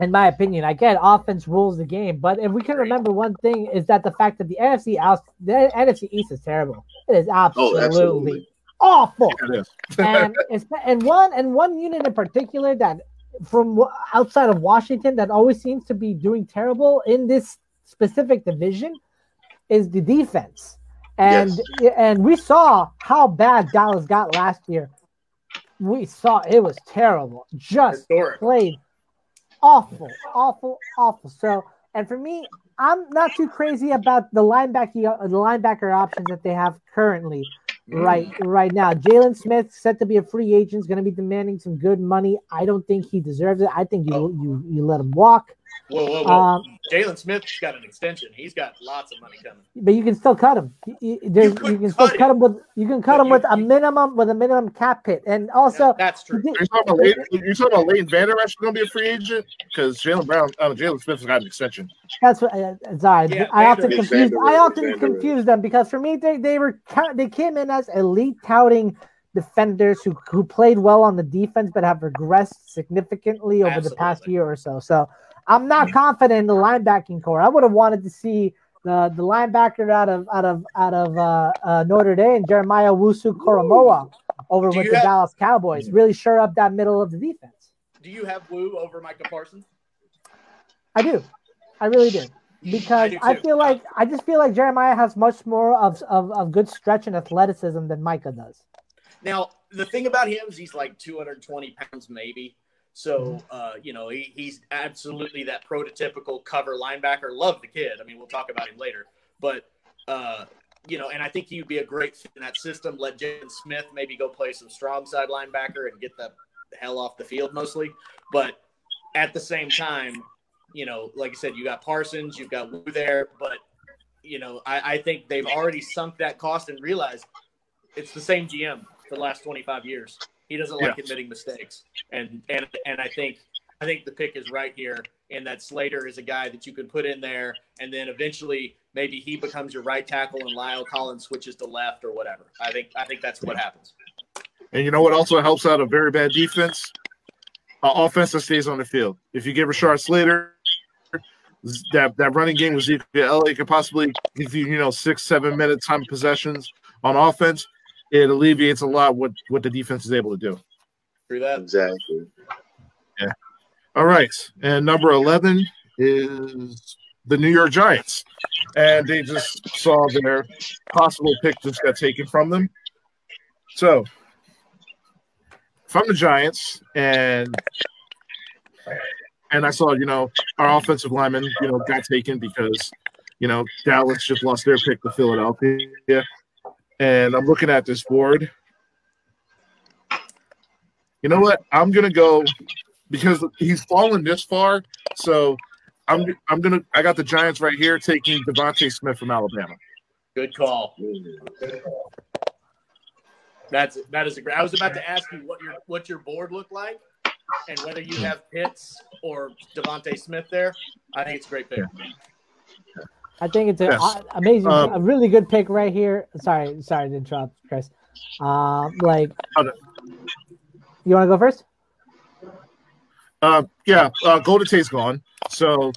in my opinion. I get offense rules the game, but if we can remember one thing is that the fact that the NFC out, the NFC East is terrible. It is absolutely,
absolutely.
awful
It is.
and it's, and one and one unit in particular that from outside of Washington that always seems to be doing terrible in this specific division is the defense. And and we saw how bad Dallas got last year. We saw it was terrible. Just
Historic.
played awful, awful, awful. So, and for me, I'm not too crazy about the linebacker uh, the linebacker options that they have currently mm. right right now. Jaylon Smith set to be a free agent is going to be demanding some good money. I don't think he deserves it. I think you
Oh.
you you let him walk,
Whoa, whoa, whoa!
Um,
Jaylon Smith's got an extension. He's got lots of money coming.
but you can still cut him. You, you- there's- you,
could
can still
cut
cut him with you can cut
but
him
you-
with a minimum with a minimum cap hit, and also
Yeah, that's true.
Are you talking about Leighton, you talking about Leighton Vander Esch going to be a free agent? Because Jalen Brown, uh, Jaylon Smith has got an extension.
That's what. Uh, sorry,
Yeah,
I often confuse. I often confuse them because for me, they they were they came in as elite touting defenders who who played well on the defense but have regressed significantly over the past year or so. So I'm not confident in the linebacking corps. I would have wanted to see the the linebacker out of out of out of uh, uh, Notre Dame, Jeremiah Owusu-Koramoah, over
Do
with the
have-
Dallas Cowboys, really sure up that middle of the defense.
Do you have Woo over Micah Parsons?
I do. I really do. Because
do
I, feel like I just feel like Jeremiah has much more of, of, of good stretch and athleticism than Micah does.
Now, the thing about him is he's like 220 pounds, maybe. So, uh, you know, he, he's absolutely that prototypical cover linebacker. Love the kid. I mean, we'll talk about him later. But, uh, you know, and I think he would be a great fit in that system. Let Jaylon Smith maybe go play some strong side linebacker and get the hell off the field mostly. But at the same time, you know, like I said, you got Parsons, you've got Wu there, but you know, I, I think they've already sunk that cost and realized it's the same GM for the last 25 years. He doesn't like
Yeah.
admitting mistakes, and and and I think I think the pick is right here, and that Slater is a guy that you can put in there, and then eventually maybe he becomes your right tackle, and La'el Collins switches to left or whatever. I think I think that's what happens.
And you know what also helps out a very bad defense? An offense that stays on the field. If you give Rashard Slater that, that running game with Zeke Elliott could possibly give you, you know, six, seven minute time possessions on offense, it alleviates a lot what, what the defense is able to do.
Through that,
Exactly. Yeah.
All right. And number 11 is the New York Giants. And they just saw their possible pick just got taken from them. So, from the Giants, and and I saw, you know, our offensive lineman, you know, got taken because, you know, Dallas just lost their pick to Philadelphia. And I'm looking at this board. You know what? I'm gonna go because he's fallen this far. So I'm I'm gonna I got the Giants right here taking DeVonta Smith from Alabama.
good call. That's that is a great. I was about to ask you what your what your board looked like. and whether you have Pitts or DeVonta Smith there, I think it's a great pick.
I think it's an
Yes.
amazing,
Um,
a really good pick right here. Sorry, sorry to interrupt, Chris. Um, like, you want to go first?
Uh, yeah, uh, Golden Tate's gone. So,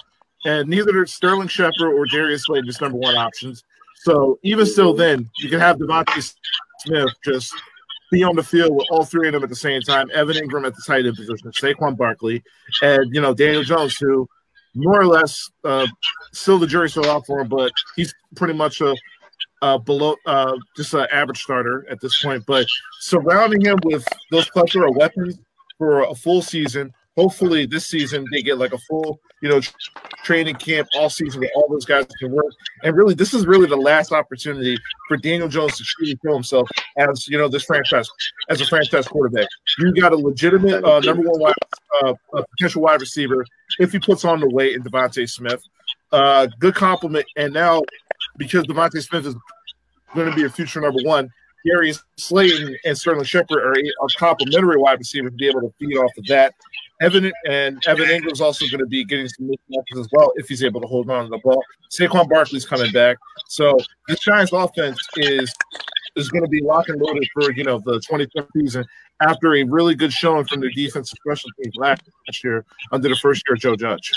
and neither Sterling Shepard or Darius Slayton is number one options. So, even still, then you can have DeVonta Smith just be on the field with all three of them at the same time. Evan Engram at the tight end position, Saquon Barkley, and you know Daniel Jones, who more or less uh, still the jury's still out for him, but he's pretty much a uh, below uh, just an average starter at this point. But surrounding him with those plethora of weapons for a full season. Hopefully, this season they get like a full, you know, training camp all season where all those guys can work. And really, this is really the last opportunity for Daniel Jones to truly show himself as you know this franchise as a franchise quarterback. You got a legitimate uh, number one wide, uh, a potential wide receiver if he puts on the weight in DeVonta Smith. Uh, good compliment. And now because DeVonta Smith is going to be a future number one, Gary Slayton and Sterling Shepard are a, complementary wide receiver to be able to feed off of that. Evan and Evan Engram's also going to be getting some mismatches as well if he's able to hold on to the ball. Saquon Barkley's coming back, so this Giants offense is is going to be lock and loaded for you know the 2020 season after a really good showing from their defensive special teams last year under the first year of Joe Judge.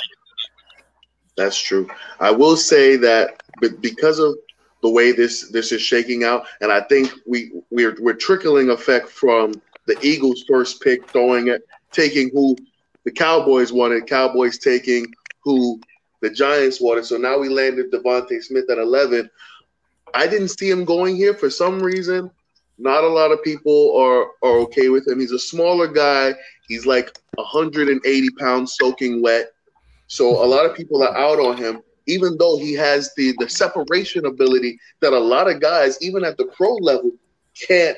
That's true. I will say that, but because of the way this this is shaking out, and I think we we're we're trickling effect from the Eagles' first pick, throwing it, taking who the Cowboys wanted, Cowboys taking who the Giants wanted. So now we landed DeVonta Smith at 11. I didn't see him going here for some reason. Not a lot of people are are okay with him. He's a smaller guy. He's like 180 pounds soaking wet. So a lot of people are out on him, even though he has the the separation ability that a lot of guys, even at the pro level, can't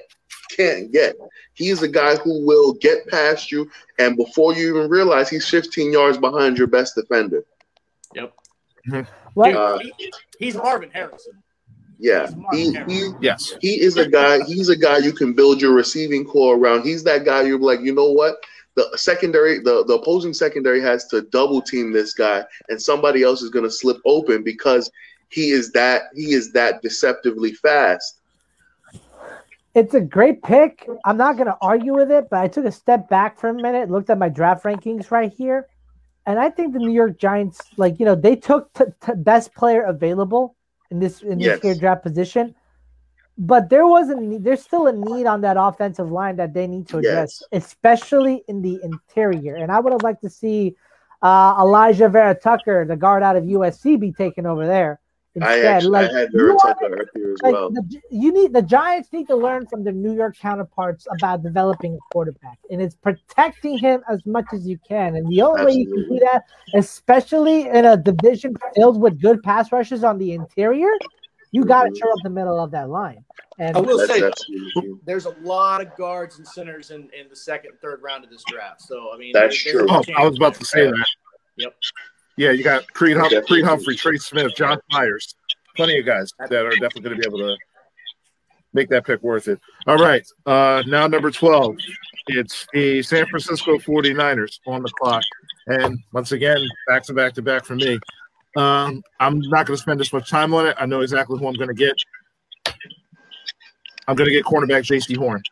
can't get. He's a guy who will get past you, and before you even realize, he's 15 yards behind your best defender.
Yep.
What?
Dude,
Uh,
he- he's Marvin Harrison.
Yeah, he, he
Yes.
he is a guy. He's a guy you can build your receiving corps around. He's that guy you're like, you know what? The secondary, the, the opposing secondary has to double team this guy, and somebody else is going to slip open because he is that he is that deceptively fast.
It's a great pick. I'm not going to argue with it, but I took a step back for a minute, looked at my draft rankings right here, and I think the New York Giants, like you know, they took t- t- best player available in this in this
Yes.
year draft position, but there wasn't. There's still a need on that offensive line that they need to address, especially in the interior. And I would have liked to see uh, Alijah Vera-Tucker, the guard out of USC, be taken over there.
I
Instead,
actually
like,
I had
you
Vera
want-
Tucker up here as
like
well.
the, you need the Giants need to learn from their New York counterparts about developing a quarterback, and it's protecting him as much as you can. And the only way you can do that, especially in a division filled with good pass rushes on the interior, you got to
Mhm.
shore up the middle of that line. And
I will say there's a lot of guards and centers in, in the second and third round of this draft. So I mean,
That's
there-
true.
Oh, I was about to say that.
Yep.
Yeah, you got Creed, hum- Creed Humphrey, Trey Smith, John Myers, plenty of guys that are definitely going to be able to make that pick worth it. All right, uh, now number 12. It's the San Francisco 49ers on the clock. And once again, back to back to back for me. Um, I'm not going to spend this much time on it. I know exactly who I'm going to get. I'm going to get cornerback Jaycee Horn.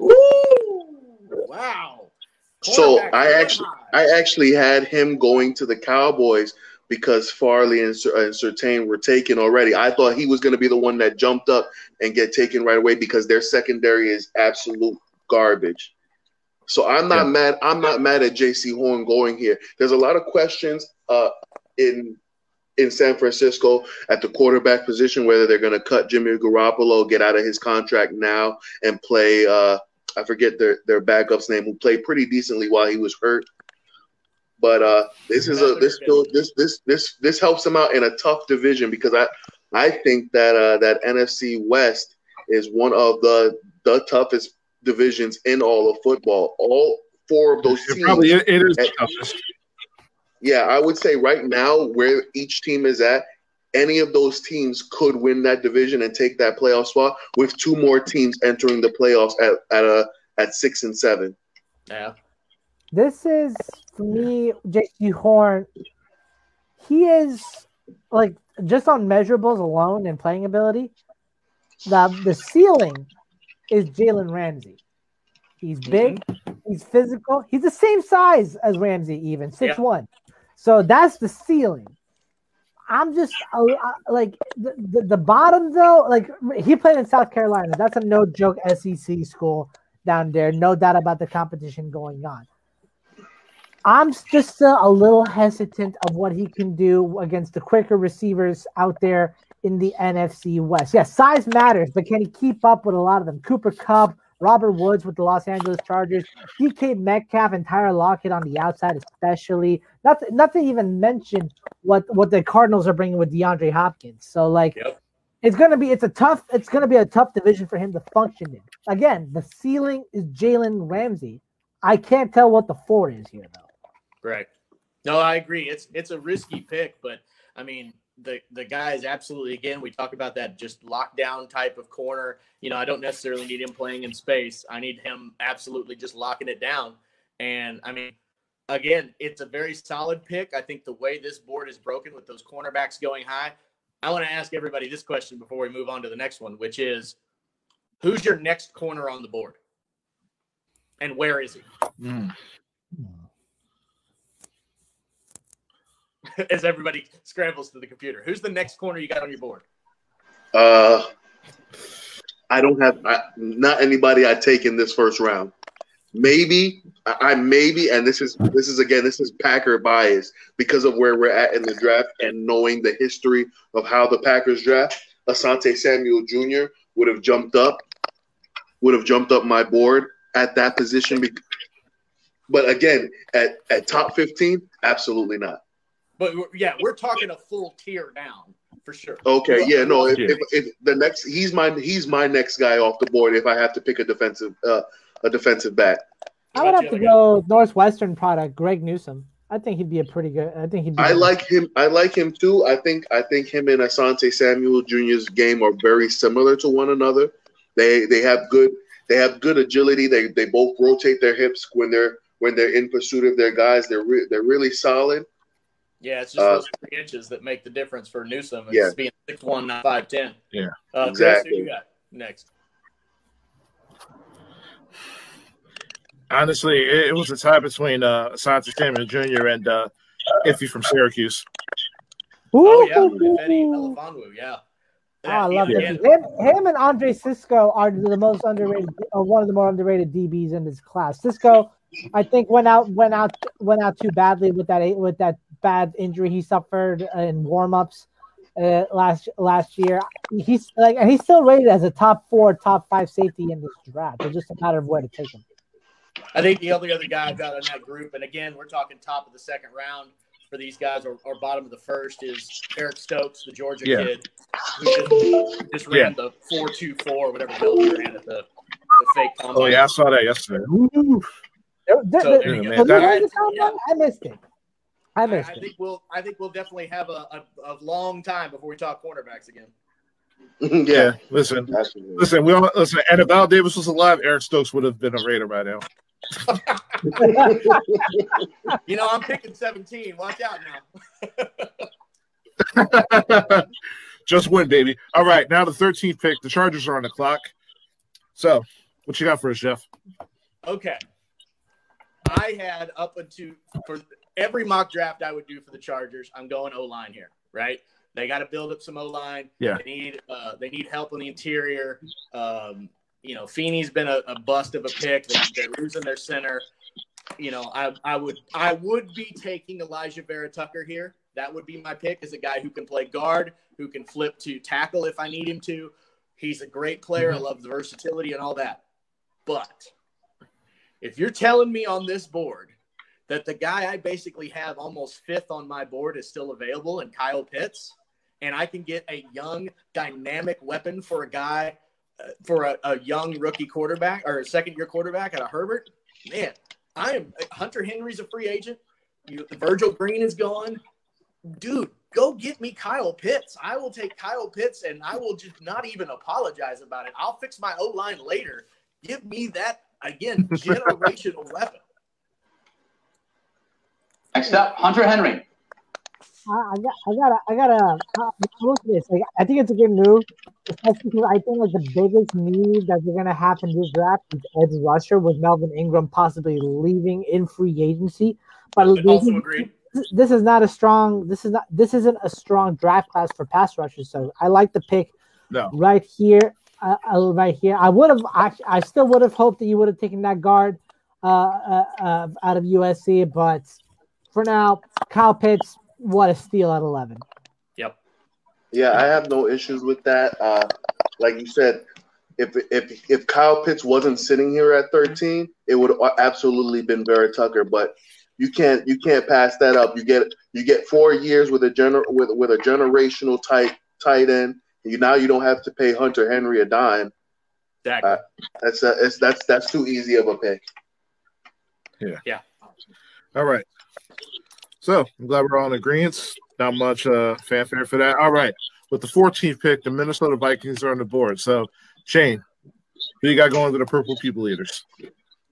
Ooh, wow.
So I actually. I actually had him going to the Cowboys because Farley and, Sur- and Surtain were taken already. I thought he was going to be the one that jumped up and get taken right away because their secondary is absolute garbage. So I'm not
Yeah.
mad. I'm not mad at Jaycee Horn going here. There's a lot of questions uh, in in San Francisco at the quarterback position, whether they're going to cut Jimmy Garoppolo, get out of his contract now, and play. Uh, I forget their their backup's name, who played pretty decently while he was hurt. But uh, this is a this still this this this this helps them out in a tough division because I I think that uh, that NFC West is one of the the toughest divisions in all of football. All four of those
It
teams.
probably it is the toughest.
Yeah, I would say right now where each team is at, any of those teams could win that division and take that playoff spot with two more teams entering the playoffs at at a at six and seven.
Yeah.
This is for me, Jaycee Horn. He is like just on measurables alone and playing ability. The the ceiling is Jalen Ramsey. He's mm-hmm. big, he's physical, he's the same size as Ramsey, even six
Yeah.
one. So that's the ceiling. I'm just uh, uh, like the, the, the bottom though. Like he played in South Carolina. That's a no joke SEC school down there. No doubt about the competition going on. I'm just still a little hesitant of what he can do against the quicker receivers out there in the NFC West. Yes, size matters, but can he keep up with a lot of them? Cooper Kupp, Robert Woods with the Los Angeles Chargers, DK Metcalf and Tyler Lockett on the outside, especially. Not to, not to even mention what what the Cardinals are bringing with DeAndre Hopkins. So like,
Yep.
it's gonna be it's a tough it's gonna be a tough division for him to function in. Again, the ceiling is Jalen Ramsey. I can't tell what the floor is here though.
Right. No, I agree. It's it's a risky pick, but I mean the the guy is absolutely again we talk about that just lockdown type of corner. You know, I don't necessarily need him playing in space. I need him absolutely just locking it down. And I mean, again, it's a very solid pick. I think the way this board is broken with those cornerbacks going high, I want to ask everybody this question before we move on to the next one, which is who's your next corner on the board? And where is he?
Mm.
As everybody scrambles to the computer. Who's the next corner you got on your board?
Uh, I don't have I, not anybody I take in this first round. Maybe I, maybe, and this is this is again this is Packer bias because of where we're at in the draft and knowing the history of how the Packers draft. Asante Samuel Jr. would have jumped up, would have jumped up my board at that position. But again, at at top fifteen, absolutely not.
But yeah, we're talking a full tier down for sure.
Okay, yeah, no. If, if, if the next, he's my he's my next guy off the board. If I have to pick a defensive uh, a defensive back,
I would have to go Northwestern product, Greg Newsome. I think he'd be a pretty good. I think he'd be.
I like him. I like him too. I think I think him and Asante Samuel Jr.'s game are very similar to one another. They they have good they have good agility. They they both rotate their hips when they're when they're in pursuit of their guys. They're re- they're really solid.
Yeah, it's just
Uh,
those three inches that make the difference for Newsome. It's
Yeah.
being six one, not five ten.
Yeah.
Uh, Chris,
Exactly.
who you got next?
Honestly, it, it was a tie between uh, Asante Samuel Jr. and uh, Iffy from Syracuse.
Oh yeah, Ifeatu Melifonwu, yeah.
Oh, I love
yeah,
him. him. Him and Andre Cisco are the most underrated, or one of the more underrated DBs in this class. Cisco, I think went out went out went out too badly with that with that bad injury he suffered in warmups uh, last last year. He's like, and he's still rated as a top four, top five safety in this draft. It's just a matter of where to take him.
I think the only other guy I've got in that group, and again, we're talking top of the second round for these guys, or, or bottom of the first, is Eric Stokes, the Georgia
Yeah.
kid, who just, just ran the four two four, whatever the hell he ran at the, the fake combine.
Oh yeah, I saw that yesterday. Ooh.
There- there-
So,
there-
there
Yeah, man, that-
was there a combine? I missed it. I
I,
missed
I
it.
think we'll I think we'll definitely have a, a, a long time before we talk cornerbacks again.
Yeah,
yeah,
listen,
absolutely.
listen. We all listen. And if Al Davis was alive, Eric Stokes would have been a Raider by now.
You know, I'm picking 17. Watch out now.
Just win, baby. All right, now the 13th pick. The Chargers are on the clock. So, what you got for us, Jeff?
Okay. I had up into for every mock draft I would do for the Chargers, I'm going O line here, right? They got to build up some O line.
Yeah.
They need uh, they need help on the interior. Um, you know, Feeney's been a, a bust of a pick. They, they're losing their center. You know, I I would I would be taking Alijah Vera-Tucker here. That would be my pick as a guy who can play guard, who can flip to tackle if I need him to. He's a great player. I love the versatility and all that. But if you're telling me on this board that the guy I basically have almost fifth on my board is still available and Kyle Pitts, and I can get a young, dynamic weapon for a guy, uh, for a, a young rookie quarterback or a second year quarterback out of Herbert, man, I am Hunter Henry's a free agent. You, Virgil Green is gone. Dude, go get me Kyle Pitts. I will take Kyle Pitts and I will just not even apologize about it. I'll fix my O line later. Give me that again, generational weapon.
Next up, Hunter Henry.
I, I got, I gotta, I gotta uh, look at this. Like, I think it's a good move, especially because I think like the biggest need that they're gonna have in this draft is edge rusher with Melvin Ingram possibly leaving in free agency. But
I
this,
also agree.
this is not a strong. This is not. This isn't a strong draft class for pass rushers. So I like the pick
No.
right here. Uh, uh, right here. I would have. I, I still would have hoped that you would have taken that guard uh, uh, uh, out of USC, but for now, Kyle Pitts, what a steal at eleven.
Yep.
Yeah, I have no issues with that. Uh, like you said, if if if Kyle Pitts wasn't sitting here at 13, it would absolutely been Vera-Tucker. But you can't you can't pass that up. You get you get four years with a gener with with a generational tight tight end. You now you don't have to pay Hunter Henry a dime.
Exactly.
Uh, That's a, it's, that's that's too easy of a pick.
All right. So I'm glad we're all in agreement. Not much uh, fanfare for that. All right. With the 14th pick, the Minnesota Vikings are on the board. So, Shane, who you got going to the Purple People Eaters?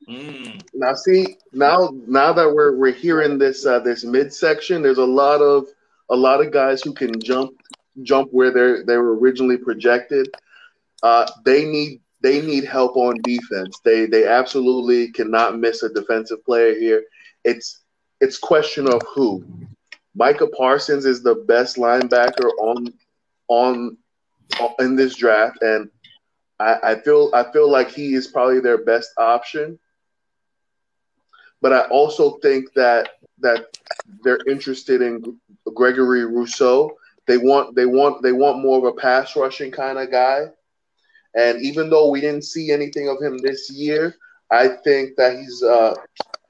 Mm.
Now see now now that we're we're hearing this uh, this midsection, there's a lot of a lot of guys who can jump jump where they they were originally projected. Uh, they need they need help on defense. They they absolutely cannot miss a defensive player here. It's it's question of who. Micah Parsons is the best linebacker on on in this draft, and I, I feel I feel like he is probably their best option but I also think that that they're interested in Gregory Rousseau. They want they want they want more of a pass rushing kind of guy. And even though we didn't see anything of him this year, I think that he's uh,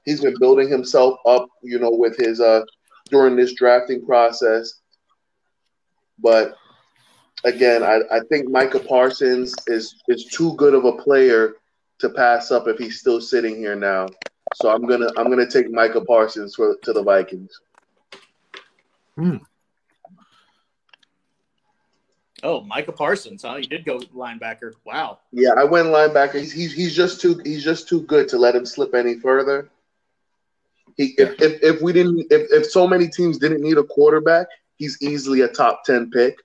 he's been building himself up, you know, with his uh, during this drafting process. But again, I, I think Micah Parsons is is too good of a player to pass up if he's still sitting here now. So I'm gonna I'm gonna take Micah Parsons for, to the Vikings. Hmm.
Oh, Micah Parsons, huh? You did go linebacker. Wow.
Yeah, I went linebacker. He's, he's he's just too he's just too good to let him slip any further. He if, if, if we didn't if, if so many teams didn't need a quarterback, he's easily a top ten pick.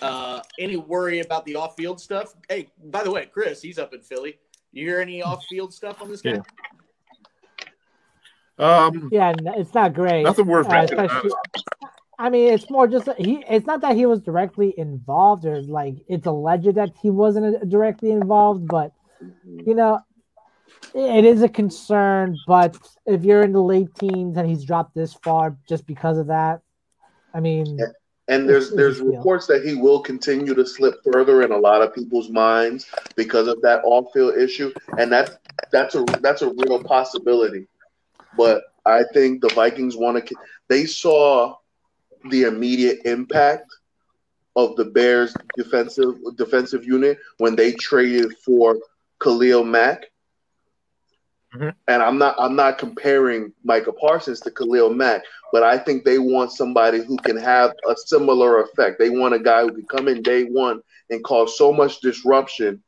Uh, any worry about the off-field stuff? Hey, by the way, Chris, he's up in Philly. You hear any off-field stuff on this guy?
Yeah. Um,
Yeah, it's not great.
nothing worth
Uh,
mentioning.
especially- I mean, it's more just he. It's not that he was directly involved, or like it's alleged that he wasn't uh, directly involved. But you know, it is a concern. But if you're in the late teens and he's dropped this far just because of that, I mean,
Yeah. And there's there's reports that he will continue to slip further in a lot of people's minds because of that off-field issue, and that's that's a that's a real possibility. But I think the Vikings want to. They saw the immediate impact of the Bears' defensive defensive unit when they traded for Khalil Mack.
Mhm.
And I'm not I'm not comparing Micah Parsons to Khalil Mack, but I think they want somebody who can have a similar effect. They want a guy who can come in day one and cause so much disruption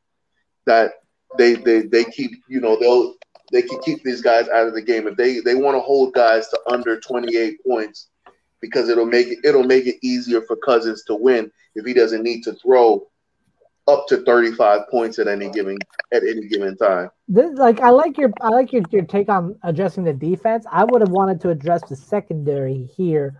that they they, they keep you know they'll they can keep these guys out of the game if they they want to hold guys to under 28 points because it'll make it it'll make it easier for Cousins to win if he doesn't need to throw up to 35 points at any given at any given time.
this, like I like your I like your, your take on addressing the defense. I would have wanted to address the secondary here,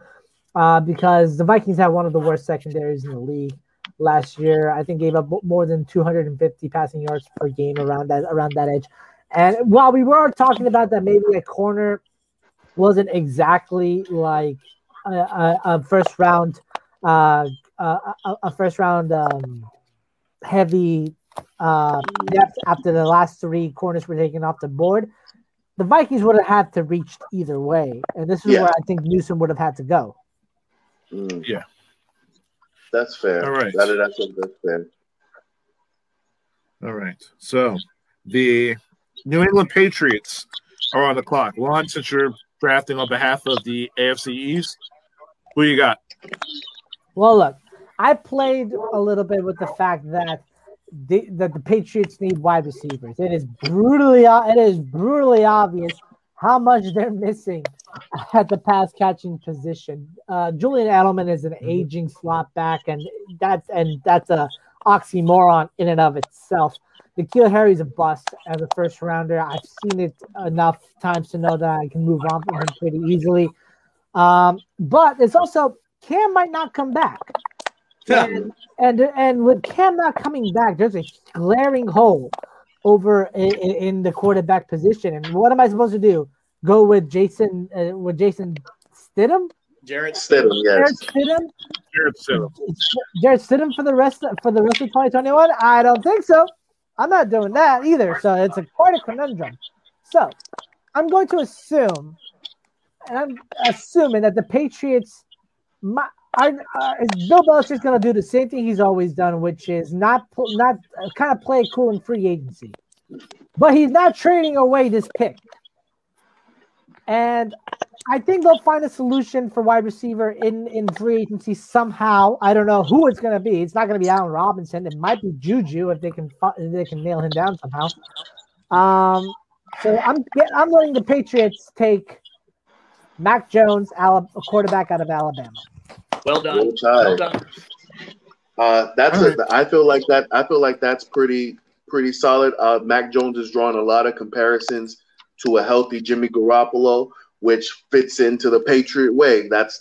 uh, because the Vikings had one of the worst secondaries in the league last year. I think gave up more than 250 passing yards per game around that around that edge. And while we were talking about that, maybe a corner wasn't exactly like a, a, a first round, uh, a, a- first round um, heavy uh, depth after the last three corners were taken off the board. The Vikings would have had to reach either way, and this is
Yeah.
where I think Newsome would have had to go.
Mm.
Yeah.
That's fair.
All right.
That, that's, that's fair.
All right. So the New England Patriots are on the clock. Juan, since you're drafting on behalf of the AFC East, who you got?
Well, look, I played a little bit with the fact that the, that the Patriots need wide receivers. It is brutally it is brutally obvious how much they're missing at the pass catching position. Uh, Julian Edelman is an
Mm-hmm.
aging slot back, and that's and that's a oxymoron in and of itself. N'Keal Harry's a bust as a first rounder. I've seen it enough times to know that I can move on from him pretty easily. Um, but it's also Cam might not come back. And, and and with Cam not coming back, there's a glaring hole over in, in the quarterback position. And what am I supposed to do? Go with Jason uh, with Jason Stidham?
Jarrett
Stidham, Jarrett.
Stidham?
Jarrett Stidham.
Jarrett Stidham for the rest of, for the rest of 2021? I don't think so. I'm not doing that either. So it's a quite a conundrum. So I'm going to assume, and I'm assuming that the Patriots, my, I, uh, Bill Belichick's going to do the same thing he's always done, which is not not uh, kind of play cool in free agency, but he's not trading away this pick. And I think they'll find a solution for wide receiver in in free agency somehow. I don't know who it's going to be. It's not going to be Allen Robinson. It might be Juju if they can if they can nail him down somehow. Um, so I'm I'm letting the Patriots take Mac Jones, a quarterback out of Alabama.
Well done.
Roll Tide.
Well done.
Uh, that's
All
a, I feel like that. I feel like that's pretty pretty solid. Uh, Mac Jones has drawn a lot of comparisons to a healthy Jimmy Garoppolo, which fits into the Patriot way. That's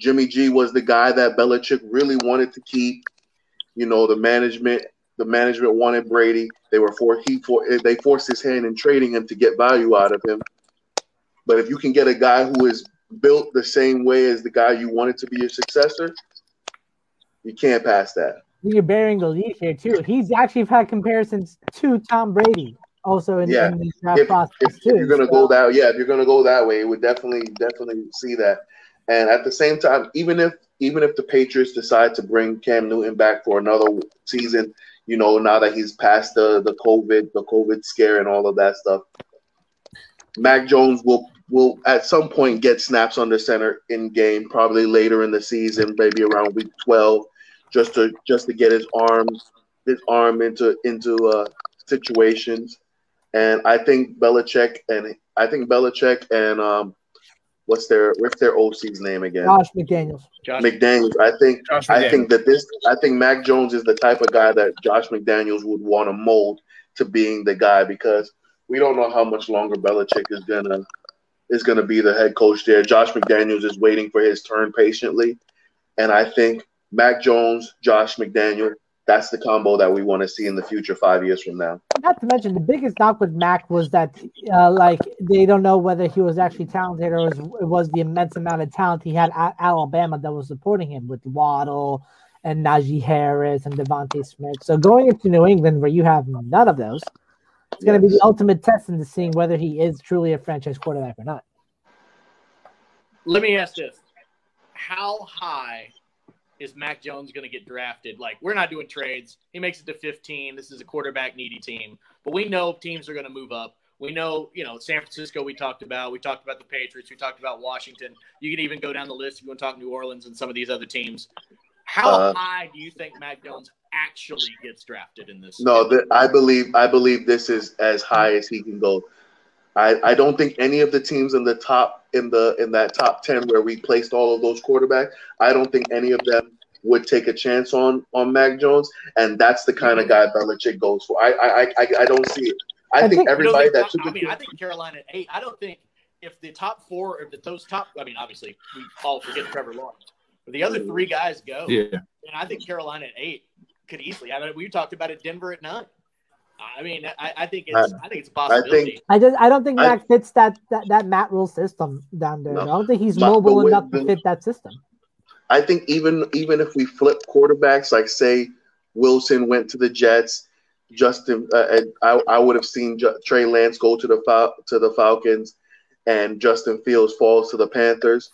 Jimmy G was the guy that Belichick really wanted to keep. You know, the management the management wanted Brady. They were for he for they forced his hand in trading him to get value out of him. But if you can get a guy who is built the same way as the guy you wanted to be your successor, you can't pass that.
You're bearing the lead here too. He's actually had comparisons to Tom Brady also in,
Yeah.
in the draft
If,
process
if, if you're gonna go that, yeah, if you're gonna go that way, it would definitely definitely see that. And at the same time, even if even if the Patriots decide to bring Cam Newton back for another season, you know, now that he's past the the COVID the COVID scare and all of that stuff, Mac Jones will will at some point get snaps under center in game, probably later in the season, maybe around week twelve, just to just to get his arms his arm into into uh, situations. And I think Belichick and I think Belichick and um, what's their what's their OC's name again?
Josh McDaniels.
Josh,
McDaniels. I think
Josh
I think that this I think Mac Jones is the type of guy that Josh McDaniels would want to mold to being the guy because we don't know how much longer Belichick is gonna is gonna be the head coach there. Josh McDaniels is waiting for his turn patiently, and I think Mac Jones, Josh McDaniel, that's the combo that we want to see in the future five years from now.
Not to mention the biggest knock with Mac was that uh, like they don't know whether he was actually talented or was, it was the immense amount of talent he had at Alabama that was supporting him with Waddle and Najee Harris and DeVonta Smith. So going into New England where you have none of those, it's going to be the ultimate test into seeing whether he is truly a franchise quarterback or not.
let me ask this: How high is Mac Jones going to get drafted? Like, we're not doing trades. He makes it to 15. This is a quarterback needy team, but we know teams are going to move up. We know, you know, San Francisco. We talked about. We talked about the Patriots. We talked about Washington. You can even go down the list if you want to talk New Orleans and some of these other teams. How
Uh,
high do you think Mac Jones actually gets drafted in this?
No, th- I believe I believe this is as high as he can go. I, I don't think any of the teams in the top in the in that top ten where we placed all of those quarterbacks, I don't think any of them would take a chance on on Mac Jones, and that's the kind of guy Belichick goes for. I I I, I don't see it. I,
I
think,
think-
You know,
everybody that took
I
a
mean, I think Carolina at eight. I don't think if the top four, if the, those top, I mean, obviously we all forget Trevor Lawrence, but the other three guys go.
Yeah.
And I think Carolina at eight could easily. I mean, we talked about it. Denver at nine. I mean, I, I think it's. I think it's a possibility.
I just I don't think
I-
Mac fits that, that that Matt Rhule system down there.
No.
I don't think he's
But-
mobile
but
enough to fit that system.
I think even even if we flip quarterbacks, like say Wilson went to the Jets, Justin, uh, and I, I would have seen Ju- Trey Lance go to the Fal- to the Falcons, and Justin Fields falls to the Panthers.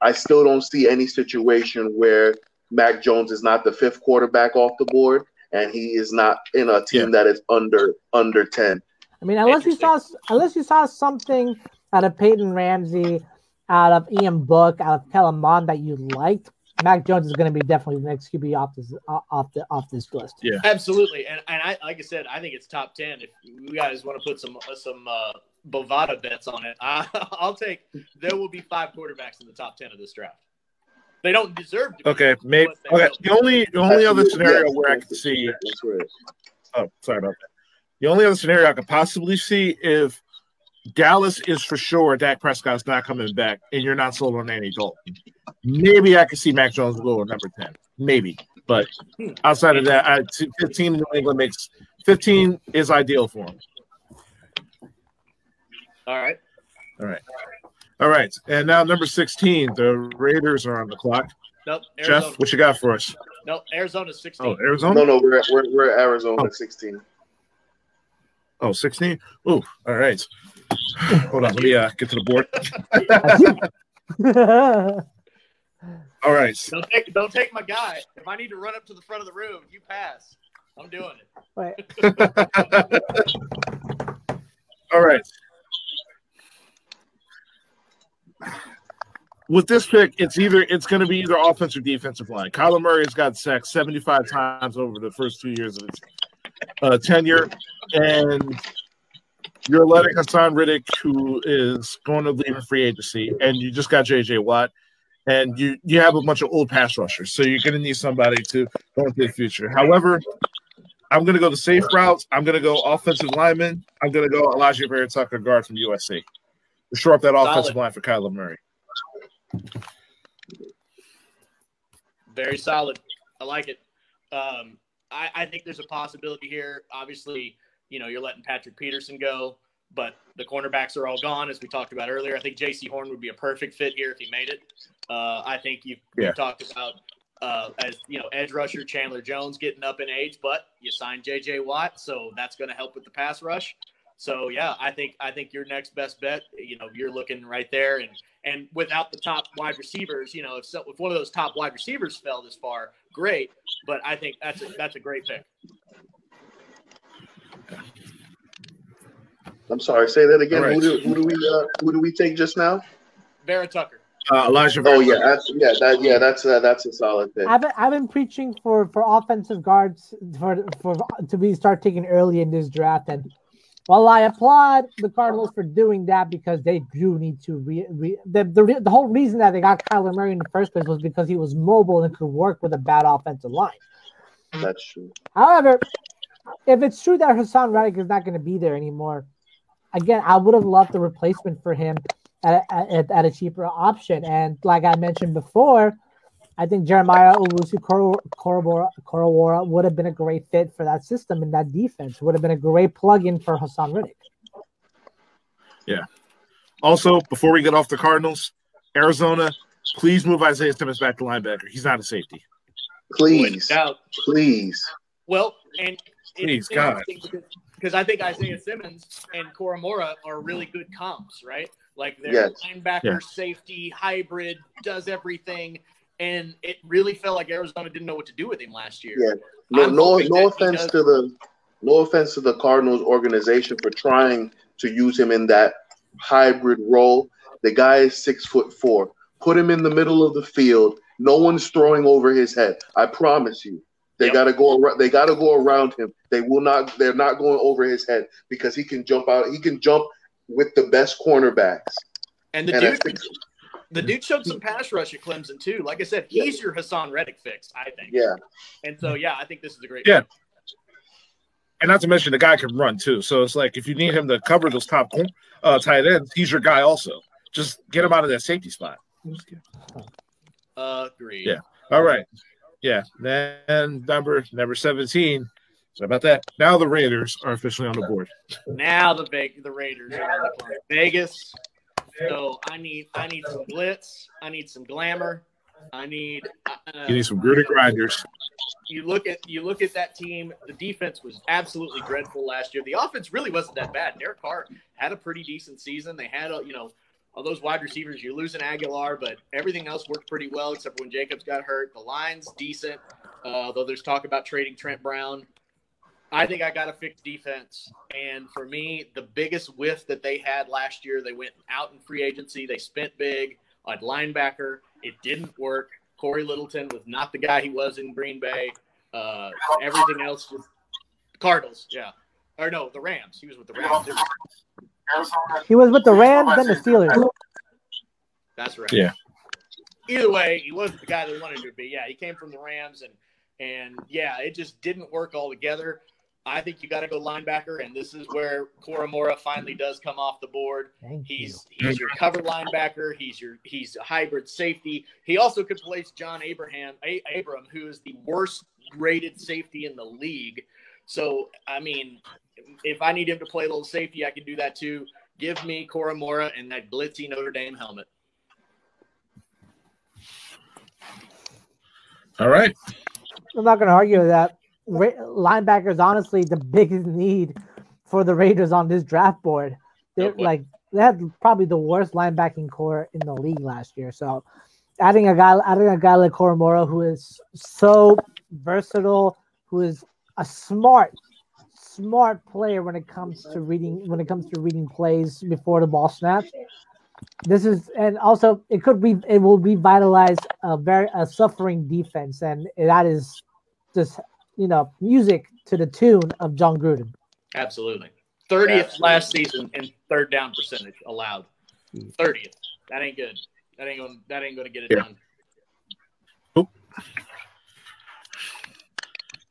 I still don't see any situation where Mac Jones is not the fifth quarterback off the board, and he is not in a team that is under under ten.
I mean, unless you saw unless you saw something out of Peyton Ramsey, out of Ian Book, out of Kellen Mond that you liked, Mac Jones is going to be definitely the next QB off this off the off this list.
Yeah, absolutely, and and I like I said, I think it's top ten. If you guys want to put some some uh, Bovada bets on it. I, I'll take. There will be five quarterbacks in the top ten of this draft. They don't deserve to. Be,
Okay, maybe. Okay, the only the only other
Yes,
scenario where I
yes,
could see. Oh, sorry about that. The only other scenario I could possibly see if Dallas is for sure Dak Prescott's not coming back, and you're not sold on Andy Dalton. Maybe I could see Mac Jones go at number ten. Maybe, but hmm. outside of that, I, 15 in New England makes 15 is ideal for him.
All right.
All right, and now number 16, the Raiders are on the clock.
Nope. Arizona.
Jeff, what you got for us?
Nope. Arizona's 16.
Oh, Arizona.
No, no, we're at, we're, we're at Arizona
Oh.
16.
Oh, 16? Oh, all right. Hold on, let me uh, get to the board. All right.
Don't take don't take my guy. If I need to run up to the front of the room, you pass. I'm doing it.
Wait,
All right. With this pick, it's either it's going to be either offense or defensive line. Kyler Murray has got sacked 75 times over the first two years of his uh, tenure, and you're letting Haason Reddick, who is going to leave free agency, and you just got J.J. Watt, and you you have a bunch of old pass rushers, so you're going to need somebody to go into the future. However, I'm going to go the safe routes. I'm going to go offensive lineman. I'm going to go Alijah Vera-Tucker, guard from USC, to shore up that offensive line for Kyler Murray.
Very solid. I like it. Um, I, I think there's a possibility here. Obviously, you know, you're letting Patrick Peterson go, but the cornerbacks are all gone, as we talked about earlier. I think Jaycee Horn would be a perfect fit here if he made it. Uh, I think you
Yeah.
talked about uh, as you know, edge rusher Chandler Jones getting up in age, but you signed J.J. Watt, so that's going to help with the pass rush. So yeah, I think I think your next best bet, you know, you're looking right there, and and without the top wide receivers, you know, if so, if one of those top wide receivers fell this far, great. But I think that's a, that's a great pick.
I'm sorry, say that again.
All right.
Who, do, who do we uh, who do we take just now?
Vera Tucker.
Uh, Alijah Vera
Oh yeah, that's, yeah, that, yeah, that's uh, that's a solid pick.
I've been, I've been preaching for for offensive guards for for to be start taking early in this draft, and while I applaud the Cardinals for doing that because they do need to re, re the, the re- the whole reason that they got Kyler Murray in the first place was because he was mobile and could work with a bad offensive line.
That's true.
However, if it's true that Haason Reddick is not going to be there anymore, again, I would have loved the replacement for him at, at, at a cheaper option. And like I mentioned before, I think Jeremiah Owusu-Koramoah would have been a great fit for that system and that defense. Would have been a great plug-in for Haason Reddick. Yeah.
Also, before we get off the Cardinals, Arizona, please move Isaiah Simmons back to linebacker. He's not a safety.
Please,
Without,
please.
well, and
Please, God.
because, because I think Isaiah Simmons and Koramoah are really good comps, right? Like they're
Yes.
linebacker,
Yeah.
safety, hybrid, does everything. And it really felt like Arizona didn't know what to do with him last year.
Yeah. No,
I'm
no, no offense to the, no offense to the Cardinals organization for trying to use him in that hybrid role. The guy is six foot four. Put him in the middle of the field. No one's throwing over his head. I promise you. They
Yep.
got to go. Around, they got to go around him. They will not. They're not going over his head because he can jump out. He can jump with the best cornerbacks.
And the
And
dude, the dude showed some pass rush at Clemson too. Like I said, he's your Haason Reddick fix, I think.
Yeah,
And so, yeah, I think this is a great.
Yeah. And not to mention the guy can run too. So it's like if you need him to cover those top uh, tight ends, he's your guy also. Just get him out of that safety spot.
Uh, agreed.
Yeah. All right. Yeah. Then number number 17. So about that. Now the Raiders are officially on the board.
Now the Ve- the Raiders are on the clock. Vegas. So I need I need some glitz. I need some glamour. I need. Uh,
You need some gritty grinders.
you look at you look at that team. The defense was absolutely dreadful last year. The offense really wasn't that bad. Derek Carr had a pretty decent season. They had a, you know all those wide receivers. You're losing Agholor, but everything else worked pretty well except for when Jacobs got hurt. The line's decent, uh, though there's talk about trading Trent Brown. I think I got to fix defense. And for me, the biggest whiff that they had last year, they went out in free agency. They spent big on linebacker. It didn't work. Cory Littleton was not the guy he was in Green Bay. Uh, everything else was Cardinals, yeah. Or no, the Rams. He was with the Rams.
He was with the Rams and the Steelers.
That's right.
Yeah.
Either way, he wasn't the guy they wanted to be. Yeah, he came from the Rams, and and yeah, it just didn't work all together. I think you got to go linebacker, and this is where Koramoah finally does come off the board.
Thank
He's
you.
he's your cover linebacker. He's your he's a hybrid safety. He also could place John Abraham a- Abram, who is the worst rated safety in the league. So I mean, if I need him to play a little safety, I can do that too. Give me Koramoah and that glitzy Notre Dame helmet.
All right.
I'm not going to argue with that. Ra- linebacker honestly the biggest need for the Raiders on this draft board. They're
Okay.
like they had probably the worst linebacking corps in the league last year. So adding a guy adding a guy like Koramoah who is so versatile, who is a smart, smart player when it comes to reading when it comes to reading plays before the ball snaps. This is and also it could be it will revitalize a very a suffering defense and that is just you know music to the tune of Jon Gruden.
Absolutely. 30th
Absolutely.
last season in third down percentage allowed. 30th. That ain't good. That ain't going that ain't going to get it
Yeah.
done.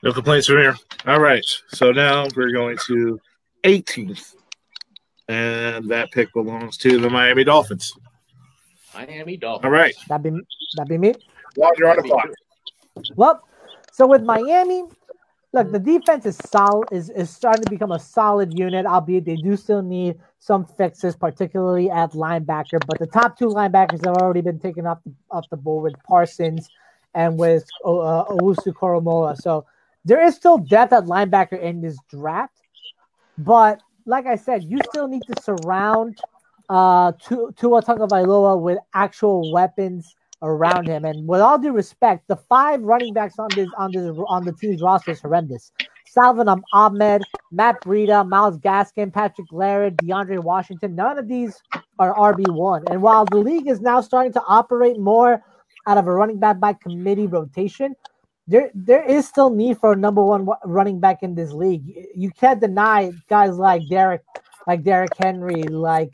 No complaints from here. All right. So now we're going to 18th. And that pick belongs to the Miami Dolphins.
Miami Dolphins.
All right.
That be that be me.
While you're on the clock.
Well, so with Miami, look, the defense is solid is, is starting to become a solid unit, albeit they do still need some fixes, particularly at linebacker. But the top two linebackers have already been taken off the off the board with Parsons and with uh, Owusu-Koramoah. So there is still depth at linebacker in this draft. But like I said, you still need to surround uh Tu- Tua Tagovailoa with actual weapons around him. And with all due respect, the five running backs on this on this on the team's roster is horrendous. Salvon Ahmed, Matt Breida, Myles Gaskin, Patrick Laird, DeAndre Washington. None of these are RB one. And while the league is now starting to operate more out of a running back by committee rotation, there there is still need for a number one running back in this league. You can't deny guys like Derek, like Derrick Henry, like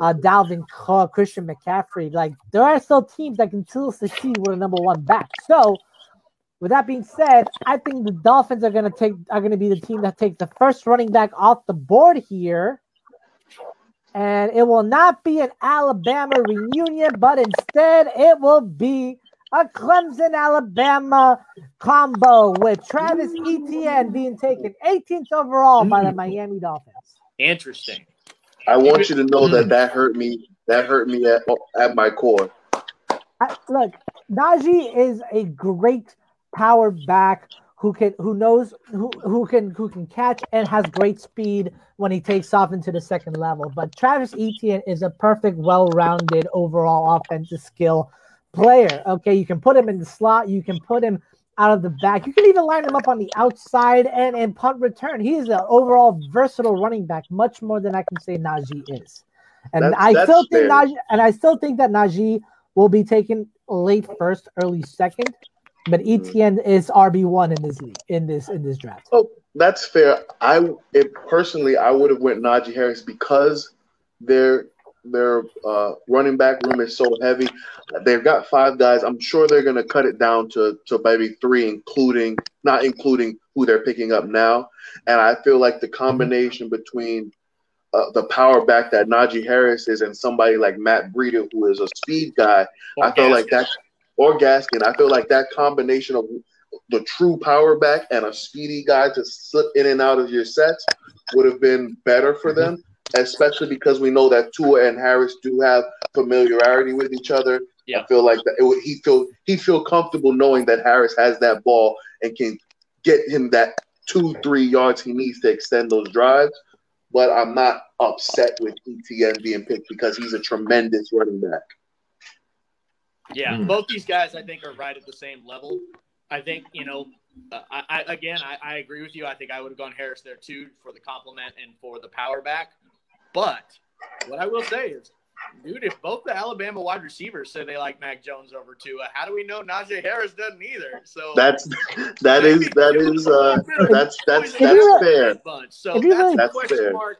uh, Dalvin Cook, Christian McCaffrey. Like there are still teams that can still succeed with a number one back. So, with that being said, I think the Dolphins are gonna take are gonna be the team that takes the first running back off the board here. And it will not be an Alabama reunion, but instead it will be a Clemson Alabama combo with Travis Etienne being taken 18th overall by the Miami Dolphins.
Interesting.
I want you to know that mm. that hurt me. That hurt me at at my core.
I, look, Najee is a great power back who can who knows who, who can who can catch and has great speed when he takes off into the second level. But Travis Etienne is a perfect, well-rounded overall offensive skill player. Okay, you can put him in the slot, you can put him out of the back, you can even line him up on the outside and in punt return. He is an overall versatile running back, much more than I can say Najee is. And
That's-
I
that's
still think
fair.
Najee, and I still think that Najee will be taken late first, early second. But
Mm-hmm.
Etienne is RB one in this league, in this in this draft.
Oh, that's fair. I it, personally, I would have went Najee Harris because their their uh, running back room is so heavy. They've got five guys. I'm sure they're going to cut it down to to maybe three, including not including who they're picking up now. And I feel like the combination between uh, the power back that Najee Harris is and somebody like Matt Breida, who is a speed guy, I feel like that, or Gaskin. I feel like that combination of the true power back and a speedy guy to slip in and out of your sets would have been better for them, especially because we know that Tua and Harris do have familiarity with each other.
Yeah.
I feel like that it would, he feel he feel comfortable knowing that Harris has that ball and can get him that two three yards he needs to extend those drives. But I'm not upset with Etienne being picked because he's a tremendous running back.
Yeah,
Hmm.
both these guys I think are right at the same level. I think you know, uh, I, I again I, I agree with you. I think I would have gone Harris there too for the complement and for the power back. But what I will say is, dude, if both the Alabama wide receivers say they like Mac Jones over Tua, how do we know Najee Harris doesn't either? So
That's that is that is uh that's that's
If
that's
look-
fair.
Bunch. So that's
really-
a
That's
question
fair.
mark.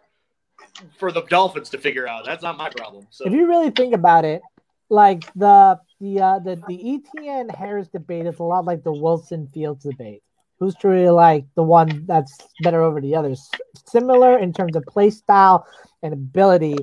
for the Dolphins to figure out. That's not my problem. So
If you really think about it, like the the uh, the the Etienne Harris debate is a lot like the Wilson Fields debate. Who's truly like the one that's better over the others? Similar in terms of play style and ability,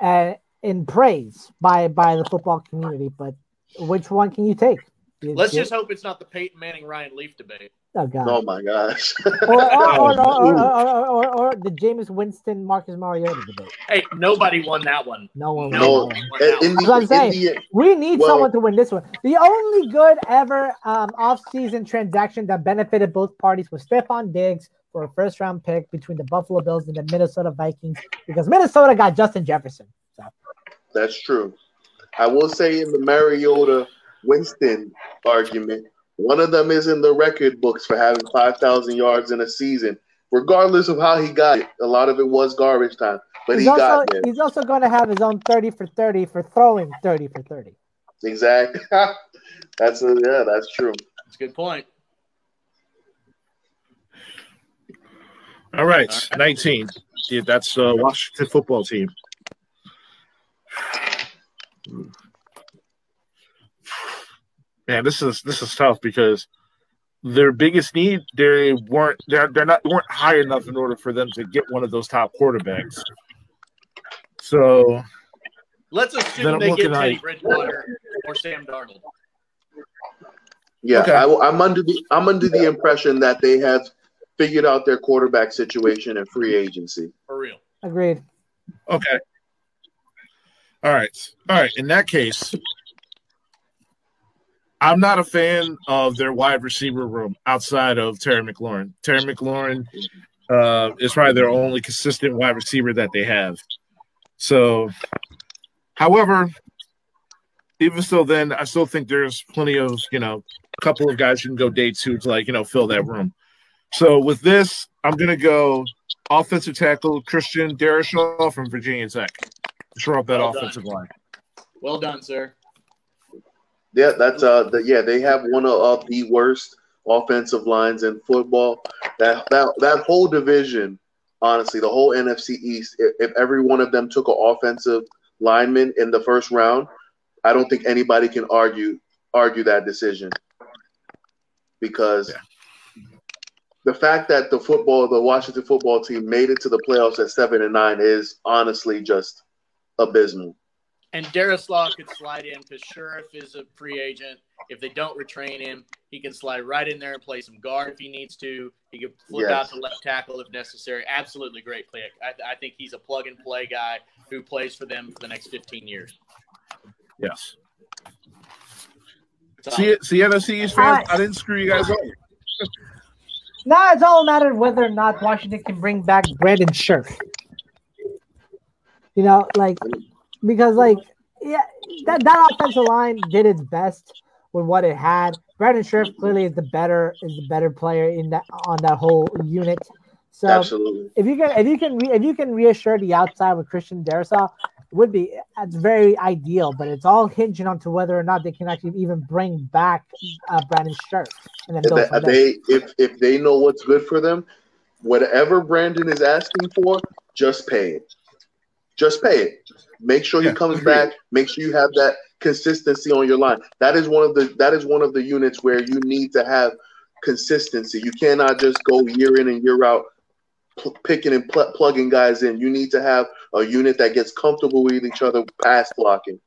and in praise by by the football community. But which one can you take? You-
let's
you-
just hope it's not the Peyton Manning Ryan Leaf debate.
oh god.
Oh my gosh.
Or, or, or, or, or, or, or, or the James Winston Marcus Mariota debate.
Hey, nobody won that one.
No one.
No.
won.
one won
And
that one.
That's what I'm saying.
the,
We need
Well-
someone to win this one. The only good ever um, off-season transaction that benefited both parties was Stefon Diggs for a first-round pick between the Buffalo Bills and the Minnesota Vikings because Minnesota got Justin Jefferson. So
That's true. I will say in the Mariota Winston argument, one of them is in the record books for having 5,000 yards in a season, regardless of how he got it. A lot of it was garbage time, but he
he's also
got there.
he's also going to have his own 30 for 30 for throwing 30 for 30.
Exactly. that's a, yeah, that's true.
That's a good point.
All right, 19. Yeah, that's uh, Washington football team. Man, this is this is tough because their biggest need they weren't they're they're not weren't high enough in order for them to get one of those top quarterbacks. So
Let's assume they get Teddy
like-
Bridgewater or Sam Darnold.
Yeah,
Okay.
I, am under the I'm under the impression that they have figured out their quarterback situation and free agency.
For real.
Agreed.
Okay. All right. All right. In that case, I'm not a fan of their wide receiver room outside of Terry McLaurin. Terry McLaurin uh, is probably their only consistent wide receiver that they have. So, however, even so, then I still think there's plenty of, you know, a couple of guys who can go day two to like, you know, fill that room. So with this, I'm going to go offensive tackle Christian Darrisaw from Virginia Tech. Shore up that
Well done.
offensive line.
Well done, sir.
Yeah, that's uh, the, yeah, they have one of, of the worst offensive lines in football. That that that whole division, honestly, the whole NFC East. If, if every one of them took an offensive lineman in the first round, I don't think anybody can argue argue that decision because.
Yeah.
The fact that the football, the Washington football team made it to the playoffs at seven and nine is honestly just abysmal.
And Darrisaw could slide in because Scherff is a free agent. If they don't retrain him, he can slide right in there and play some guard if he needs to. He could flip
Yes.
out to left tackle if necessary. Absolutely great pick. I, I think he's a plug and play guy who plays for them for the next 15 years.
Yes.
So,
See, see, NFC East fans, I didn't screw you guys over.
Now it's all a matter of whether or not Washington can bring back Brandon Scherff. You know, like because like yeah, that, that offensive line did its best with what it had. Brandon Scherff clearly is the better is the better player in that on that whole unit. So
Absolutely.
if you can if you can re, if you can reassure the outside with Christian Darrisaw, it would be it's very ideal. But it's all hinging on to whether or not they can actually even bring back uh, Brandon Scherff and then
If
go
they,
from
they if if they know what's good for them, whatever Brandon is asking for, just pay it. Just pay it. Make sure
Yeah,
he comes
agreed.
back. Make sure you have that consistency on your line. That is one of the that is one of the units where you need to have consistency. You cannot just go year in and year out pl- picking and pl- plugging guys in. You need to have a unit that gets comfortable with each other pass blocking.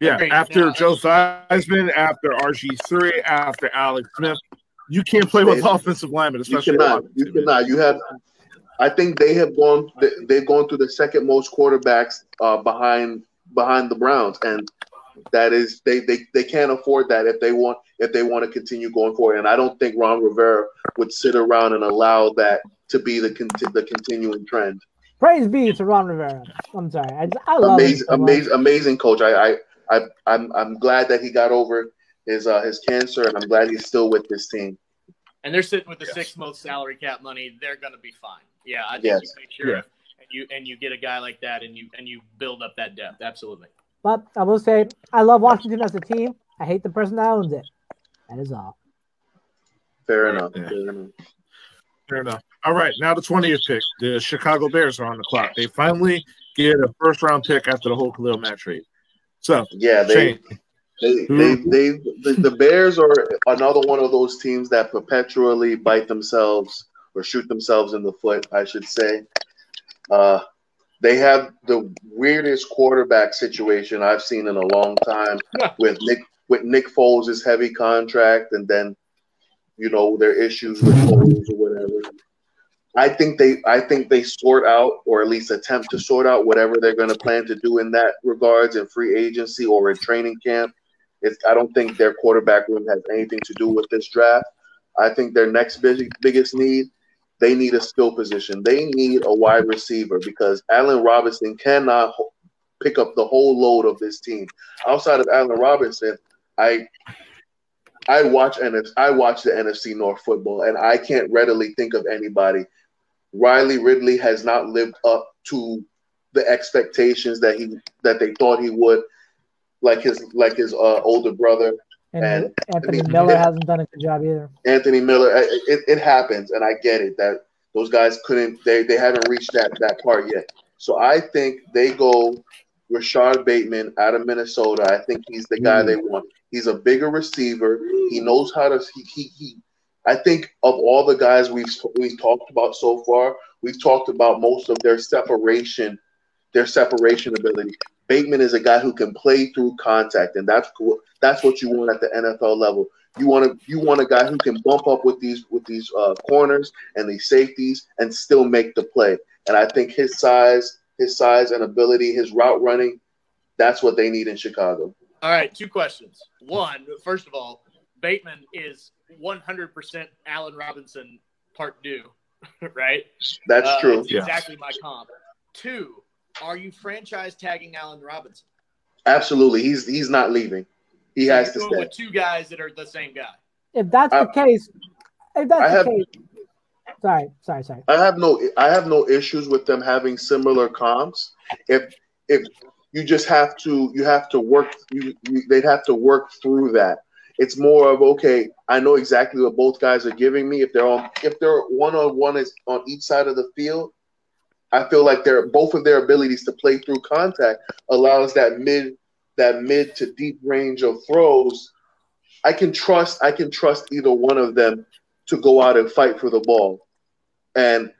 Yeah,
Agreed.
after
No,
Joe Theismann, after RG3, after Alex Smith, you can't play with
They-
offensive linemen,
You cannot. You cannot. You have. I think they have gone. they- They've gone through the second most quarterbacks uh, behind behind the Browns, and that is they, they they can't afford that if they want if they want to continue going forward. And I don't think Ron Rivera would sit around and allow that to be the conti- the continuing trend.
Praise be to Ron Rivera. I'm sorry. I, I love him
Amazing,
so
amazing, amazing coach. I I, I I'm I'm glad that he got over his uh, his cancer, and I'm glad he's still with this team.
and they're sitting with the
Yes.
six month salary cap money. They're going to be fine. Yeah, I think
Yes.
you make sure and you and you get a guy like that and you and you build up that depth. Absolutely.
But I will say, I love Washington as a team. I hate the person that owns it. That is all.
Fair enough.
Yeah.
Fair enough.
Fair enough. All right, now the 20th pick. The Chicago Bears are on the clock. They finally get a first round pick after the whole Khalil Mack trade. So,
yeah, they, they, they, they, the, the Bears are another one of those teams that perpetually bite themselves or shoot themselves in the foot, I should say. Uh, they have the weirdest quarterback situation I've seen in a long time with Nick with Nick Foles' heavy contract and then you know their issues with Foles or whatever. I think they I think they sort out or at least attempt to sort out whatever they're going to plan to do in that regards in free agency or in training camp. It's, I don't think their quarterback room has anything to do with this draft. I think their next big, biggest need they need a skill position. They need a wide receiver because Allen Robinson cannot pick up the whole load of this team. Outside of Allen Robinson, I I watch NFC, I watch the NFC North football, and I can't readily think of anybody. Riley Ridley has not lived up to the expectations that he that they thought he would, like his like his uh, older brother.
And, and Anthony mean, Miller it, hasn't done a good job either.
Anthony Miller, it, it happens, and I get it that those guys couldn't. They they haven't reached that that part yet. So I think they go Rashod Bateman out of Minnesota. I think he's the guy mm. they want. He's a bigger receiver. He knows how to. He, he, he I think of all the guys we've we've talked about so far, we've talked about most of their separation, their separation ability. Bateman is a guy who can play through contact, and that's cool. That's what you want at the NFL level. You want to you want a guy who can bump up with these with these uh, corners and these safeties and still make the play. And I think his size, his size and ability, his route running, that's what they need in Chicago.
All right, two questions. One, first of all, Bateman is 100% Allen Robinson part due, right?
That's uh, true.
Exactly my comp. Two, are you franchise tagging Allen Robinson?
Absolutely. He's he's not leaving. He so has to stay.
With two guys that are the same guy.
If that's I, the case, if that's I the have, case, sorry, sorry, sorry.
I have no I have no issues with them having similar comps. If if you just have to you have to work you, you they'd have to work through that. It's more of okay, I know exactly what both guys are giving me. If they're on if they're one on one is on each side of the field, I feel like they're both of their abilities to play through contact allows that mid that mid to deep range of throws. I can trust I can trust either one of them to go out and fight for the ball. And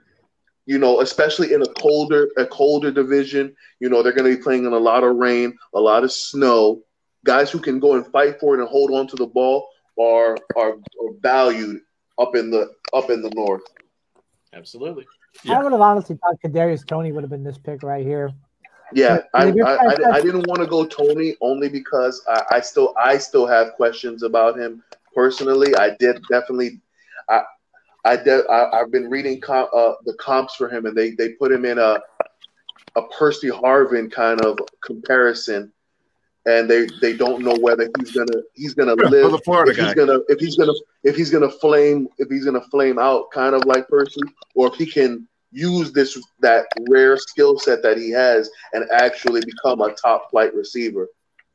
you know, especially in a colder a colder division, you know, they're going to be playing in a lot of rain, a lot of snow. Guys who can go and fight for it and hold on to the ball are are, are valued up in the up in the north.
Absolutely.
Yeah. I would have honestly thought Kadarius Toney would have been this pick right here.
Yeah, I, I, I, I, didn't want to go Toney only because I, I still I still have questions about him personally. I did definitely I I de- I, have been reading com- uh, the comps for him, and they they put him in a a Percy Harvin kind of comparison, and they they don't know whether he's gonna he's gonna live
the Florida
if
guy.
he's gonna if he's gonna if he's gonna flame if he's gonna flame out kind of like Percy, or if he can use this that rare skill set that he has and actually become a top flight receiver.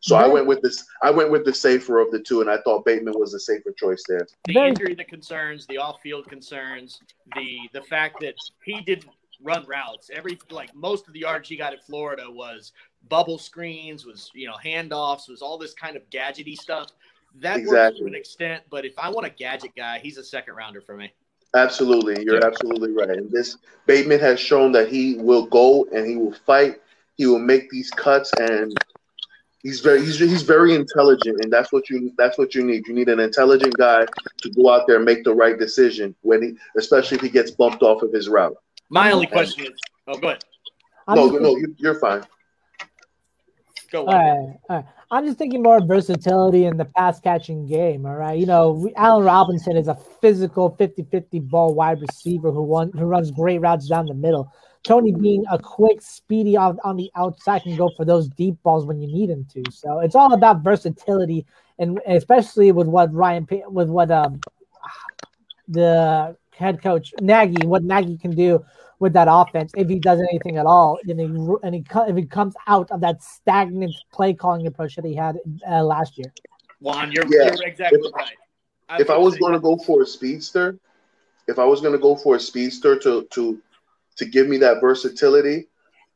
So I went with this. I went with the safer of the two, and I thought Bateman was the safer choice there.
The injury, the concerns, the off-field concerns, the the fact that he didn't run routes. Every like most of the yards he got at Florida was bubble screens, was you know handoffs, was all this kind of gadgety stuff. That exactly. works to an extent, but if I want a gadget guy, he's a second rounder for me.
Absolutely, you're absolutely right. And this Bateman has shown that he will go and he will fight. He will make these cuts, and he's very he's, he's very intelligent, and that's what you that's what you need. You need an intelligent guy to go out there and make the right decision when he, especially if he gets bumped off of his route.
My only question is, oh, go ahead.
No, no, you're fine.
Go.
All right, all right. I'm just thinking more versatility in the pass catching game. All right. You know, Allen Robinson is a physical 50 50 ball wide receiver who, won, who runs great routes down the middle. Toney being a quick, speedy on, on the outside can go for those deep balls when you need him to. So it's all about versatility, and especially with what Ryan, with what um, the head coach Nagy, what Nagy can do with that offense if he does anything at all, and he and he if he comes out of that stagnant play calling approach that he had uh, last year.
Juan, you're, yeah. you're exactly
if,
right.
I if I was going to go for a speedster, if I was gonna go for a speedster to to to give me that versatility,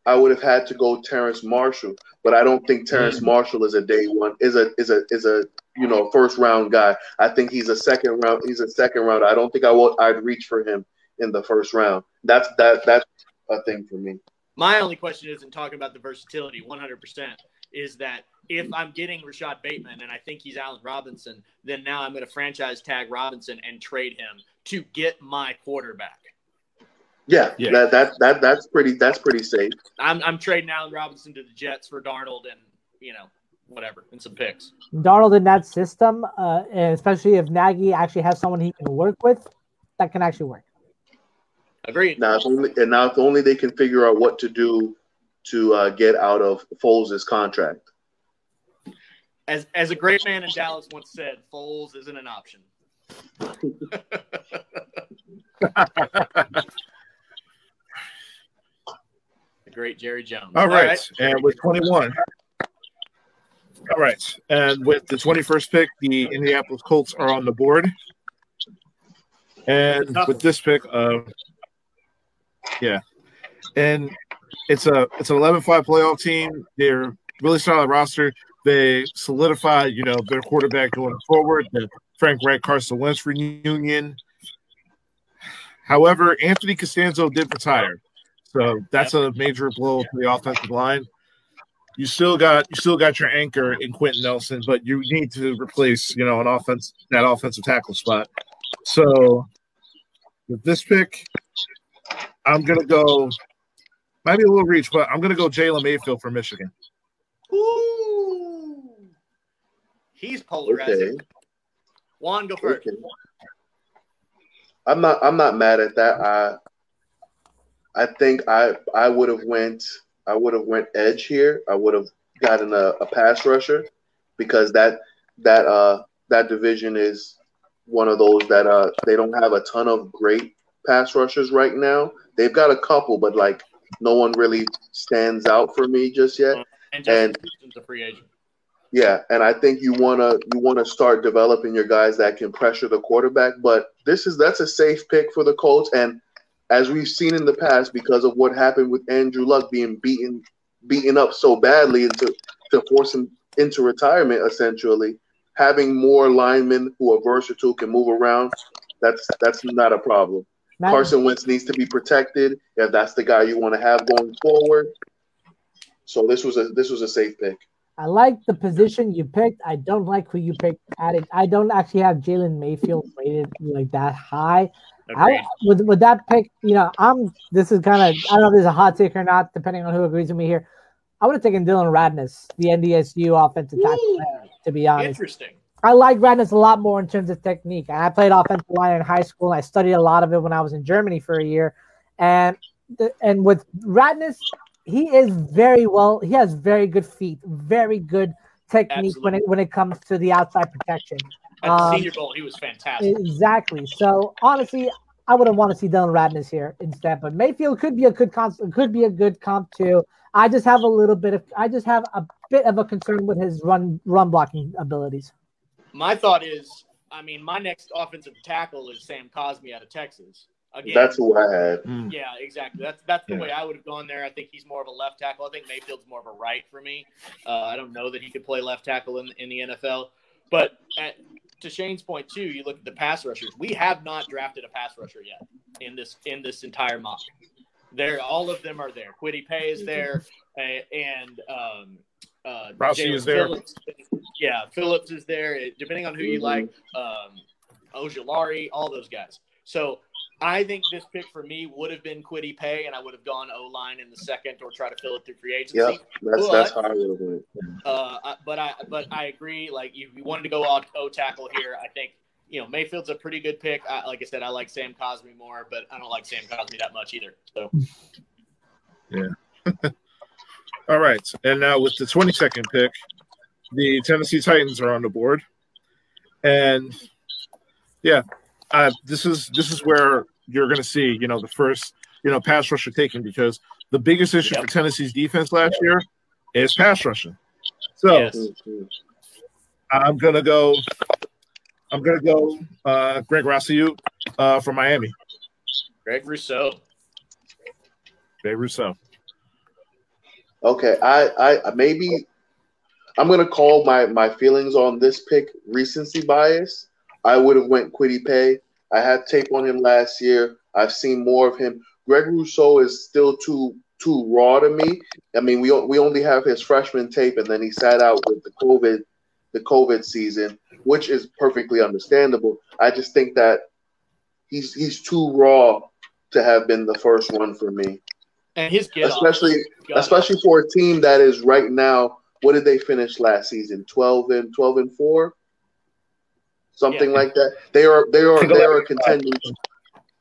I would have had to go Terrace Marshall. But I don't think Terrace
Mm.
Marshall is a day one is a is a is a you know first round guy. I think he's a second round. He's a second round. I don't think I would I'd reach for him in the first round. That's that that's a thing for me.
My only question is in talking about the versatility, 100%, is that if I'm getting Rashod Bateman and I think he's Allen Robinson, then now I'm going to franchise tag Robinson and trade him to get my quarterback.
Yeah,
Yeah.
That, that that that's pretty that's pretty safe.
I'm, I'm trading Allen Robinson to the Jets for Darnold and, you know, whatever, and some picks.
Darnold in that system, uh, and especially if Nagy actually has someone he can work with, that can actually work.
Agreed.
Now, if only, and now if only they can figure out what to do to uh, get out of Foles' contract.
As, as a great man in Dallas once said, Foles isn't an option. the great Jerry Jones.
All right. And with 21. All right. And with the 21st pick, the Indianapolis Colts are on the board. And with this pick, uh, yeah. And it's a it's an 11-5 playoff team. They're really solid roster. They solidified, you know, their quarterback going forward, the Frank Reich Carson Wentz reunion. However, Anthony Castonzo did retire. So that's a major blow to the offensive line. You still got you still got your anchor in Quenton Nelson, but you need to replace, you know, an offense that offensive tackle spot. So with this pick, I'm gonna go might be a little reach, but I'm gonna go Jalen Mayfield for Michigan.
Ooh. He's polarizing.
Okay.
Juan, go first.
Okay. I'm not I'm not mad at that. I I think I I would have went I would have went edge here. I would have gotten a, a pass rusher because that that uh that division is one of those that uh they don't have a ton of great pass rushers right now. They've got a couple, but like no one really stands out for me just yet.
And
And-
a free agent.
Yeah, and I think you wanna you wanna start developing your guys that can pressure the quarterback. But this is that's a safe pick for the Colts, and as we've seen in the past, because of what happened with Andrew Luck being beaten beaten up so badly to, to force him into retirement, essentially, having more linemen who are versatile can move around, that's that's not a problem.
Matt,
Carson Wentz needs to be protected if that's the guy you want to have going forward. So this was a this was a safe pick.
I like the position you picked. I don't like who you picked. Added, I don't actually have Jalen Mayfield rated like that high.
Agreed.
I, with with that pick, you know, I'm. This is kind of. I don't know if this is a hot take or not, depending on who agrees with me here. I would have taken Dillon Radunz, the NDSU offensive tackle. To be honest,
Interesting.
I like Radunz a lot more in terms of technique. And I played offensive line in high school. And I studied a lot of it when I was in Germany for a year. And the, and with Radunz, he is very well. He has very good feet, very good technique when it when it comes to the outside protection.
At the
Um,
Senior Bowl, he was fantastic.
Exactly. So honestly, I wouldn't want to see Dillon Radunz here instead. But Mayfield could be a good comp. Could be a good comp too. I just have a little bit of. I just have a bit of a concern with his run run blocking abilities.
My thought is, I mean, my next offensive tackle is Sam Cosmi out of Texas. Again,
That's who I had.
yeah, exactly. That's that's the
Yeah.
way I would have gone there. I think he's more of a left tackle. I think Mayfield's more of a right for me. Uh, I don't know that he could play left tackle in, in the NFL. But at, to Shane's point too, you look at the pass rushers. We have not drafted a pass rusher yet in this in this entire mock. There, all of them are there. Kwity Paye is there, uh, and um, uh,
Rossi
Jalen
is there.
Phillips. Yeah, Phillips is there. It- Depending on who you like, um, Ojulari, all those guys. So I think this pick for me would have been Kwity Paye, and I would have gone O line in the second or try to fill it through free agency.
Yep, that's
But-
that's how I would have went.
Uh, but I but I agree. Like if you wanted to go O, o tackle here, I think you know Mayfield's a pretty good pick. I, like I said, I like Sam Cosmi more, but I don't like Sam Cosmi that much either. So yeah.
All right. And now with the 22nd pick, the Tennessee Titans are on the board. And yeah, uh, this is this is where you're going to see, you know, the first, you know, pass rusher taken because the biggest issue
Yep.
for Tennessee's defense last year is pass rushing. So
Yes.
I'm gonna go. I'm gonna go. Uh, Greg Rousseau uh, from Miami.
Greg Rousseau.
Greg Rousseau.
Okay, I, I maybe I'm gonna call my my feelings on this pick recency bias. I would have went Kwity Paye. I had tape on him last year. I've seen more of him. Greg Rousseau is still too too raw to me. I mean, we we only have his freshman tape, and then he sat out with the COVID the COVID season, which is perfectly understandable. I just think that he's he's too raw to have been the first one for me.
And his
especially especially for a team that is right now. What did they finish last season? Twelve and twelve and four, something yeah. like that. They are they are they are a contending.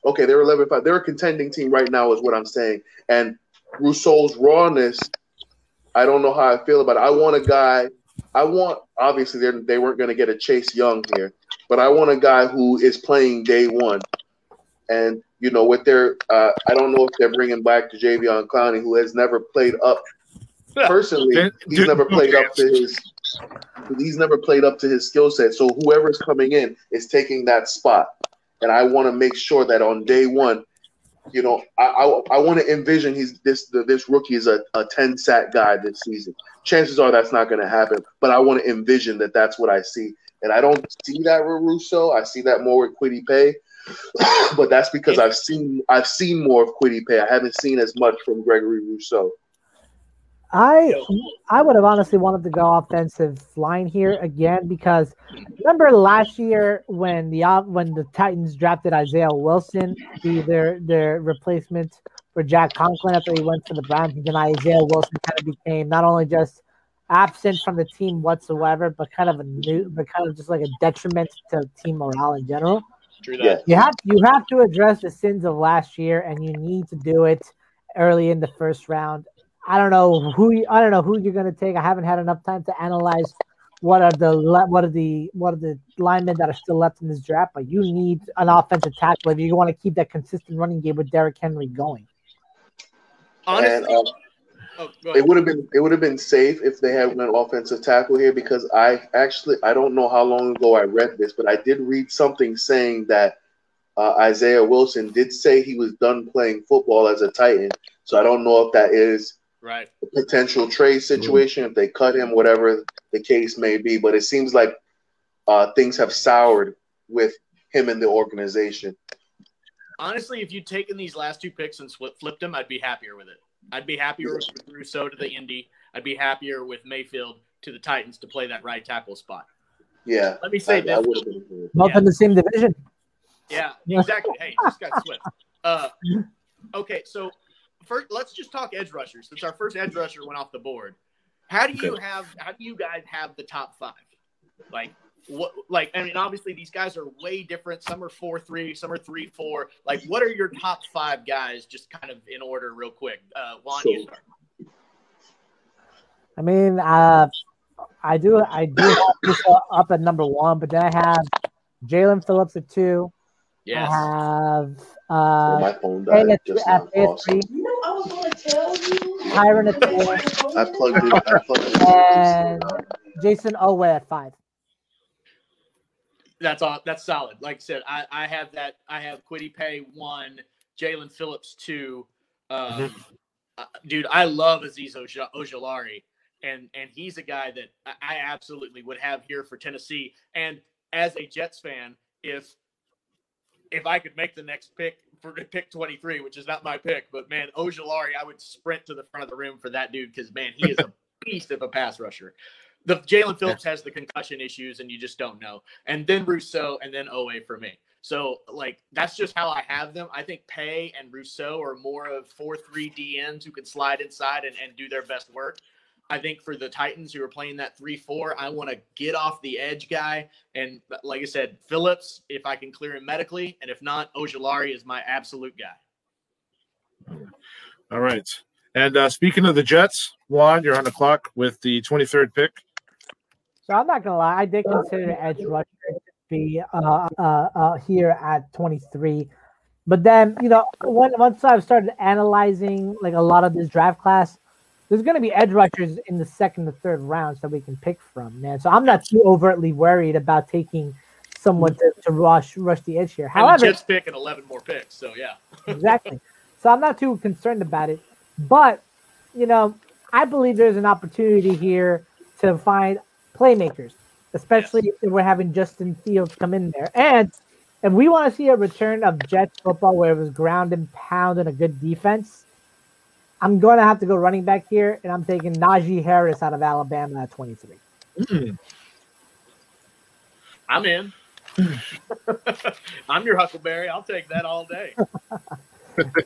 Okay, they're 11-5. They're a contending team right now, is what I'm saying. And Rousseau's rawness, I don't know how I feel about it. I want a guy. I want obviously they they weren't going to get a Chase Young here, but I want a guy who is playing day one. And you know, with their, uh, I don't know if they're bringing back to Jadeveon Clowney, who has never played up. Personally, he's never played up to his. He's never played up to his skill set. So whoever's coming in is taking that spot, and I want to make sure that on day one, you know, I I, I want to envision he's this this rookie is a, a ten sack guy this season. Chances are that's not going to happen, but I want to envision that that's what I see, and I don't see that with Rousseau. I see that more with Kwity Paye. but that's because I've seen I've seen more of Kwity Paye. I haven't seen as much from Gregory Rousseau.
I I would have honestly wanted to go offensive line here again because remember last year when the when the Titans drafted Isaiah Wilson, be their their replacement for Jack Conklin after he went to the Browns, and then Isaiah Wilson kind of became not only just absent from the team whatsoever, but kind of a new, but kind of just like a detriment to team morale in general.
True that.
You have you have to address the sins of last year, and you need to do it early in the first round. I don't know who you, I don't know who you're going to take. I haven't had enough time to analyze what are the what are the what are the linemen that are still left in this draft. But you need an offensive tackle if you want to keep that consistent running game with Derrick Henry going.
Honestly, and, um,
Oh, it would have been it would have been safe if they had an offensive tackle here because I actually I don't know how long ago I read this, but I did read something saying that uh, Isaiah Wilson did say he was done playing football as a Titan. So I don't know if that is
right
a potential trade situation mm-hmm. if they cut him, whatever the case may be. But it seems like uh, things have soured with him in the organization.
Honestly, if you'd taken these last two picks and flipped them, I'd be happier with it. I'd be happier with Rousseau to the Indy. I'd be happier with Mayfield to the Titans to play that right tackle spot.
Yeah.
Let me say
I,
this.
Both yeah. in the same division.
Yeah, exactly. hey, just got swift. Uh, okay, so first, let's just talk edge rushers. Since our first edge rusher went off the board, how do you have? How do you guys have the top five? Like, what like I mean obviously these guys are way different. Some are four three, some are three four. Like what are your top five guys just kind of in order real quick? Uh Juan, you start.
I mean, uh I do I do have up at number one, but then I have Jalen Phillips at two.
Yes.
I have uh
oh, my phone died at, just at,
at three. You know, I was gonna tell you. Tryon at four.
I plugged it. I plugged it.
And Jayson Oweh at five
that's all. That's solid. Like I said, I, I have that. I have Kwity Paye one, Jalen Phillips two. Um, mm-hmm. uh, dude, I love Azeez Ojulari, and and he's a guy that I absolutely would have here for Tennessee. And as a Jets fan, if if I could make the next pick for pick 23, which is not my pick, but man, Ojulari, I would sprint to the front of the room for that dude because man, he is a beast of a pass rusher the Jalen Phillips has the concussion issues, and you just don't know. And then Rousseau, and then OA for me. So like that's just how I have them. I think Paye and Rousseau are more of four three DNs who can slide inside and, and do their best work. I think for the Titans who are playing that three four, I want to get off the edge guy. And like I said, Phillips, if I can clear him medically, and if not, Ojulari is my absolute guy.
All right. And uh, speaking of the Jets, Juan, you're on the clock with the 23rd pick.
So I'm not gonna lie, I did consider edge rusher to be uh, uh, uh, here at 23, but then you know when, once I've started analyzing like a lot of this draft class, there's gonna be edge rushers in the second or third rounds that we can pick from, man. So I'm not too overtly worried about taking someone to, to rush rush the edge here. However,
Jets pick and 11 more picks, so yeah.
exactly. So I'm not too concerned about it. But, you know, I believe there's an opportunity here to find playmakers, especially yes. if we're having Justin Fields come in there. And if we want to see a return of Jets football where it was ground and pound and a good defense, I'm going to have to go running back here, and I'm taking Najee Harris out of Alabama at 23. Mm.
I'm in. I'm your Huckleberry. I'll take that all day.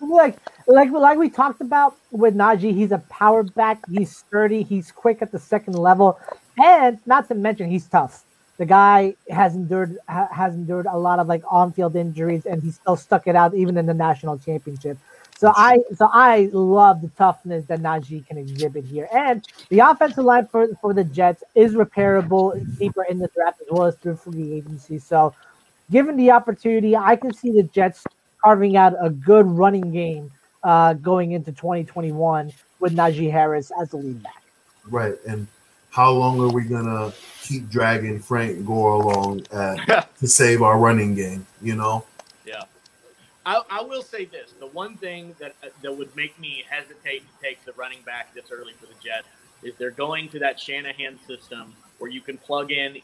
like, like, like we talked about with Najee, he's a power back. He's sturdy. He's quick at the second level, and not to mention he's tough. The guy has endured ha, has endured a lot of like on field injuries, and he still stuck it out even in the national championship. So I so I love the toughness that Najee can exhibit here. And the offensive line for, for the Jets is repairable deeper in the draft as well as through free agency. So given the opportunity, I can see the Jets carving out a good running game uh, going into 2021 with Najee Harris as the lead back.
Right. And how long are we gonna keep dragging Frank Gore along uh, to save our running game? You know?
I, I, will say this: the one thing that that would make me hesitate to take the running back this early for the Jets is they're going to that Shanahan system where you can plug in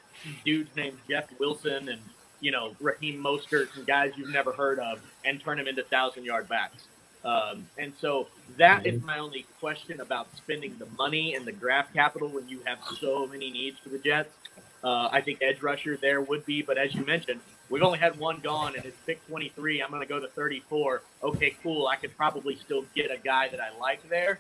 dudes named Jeff Wilson and you know Raheem Mostert and guys you've never heard of and turn them into thousand yard backs. Um, and so that is my only question about spending the money and the draft capital when you have so many needs for the Jets. Uh, I think edge rusher there would be, but as you mentioned, We've only had one gone, and it's pick 23. I'm going to go to 34. Okay, cool. I could probably still get a guy that I like there.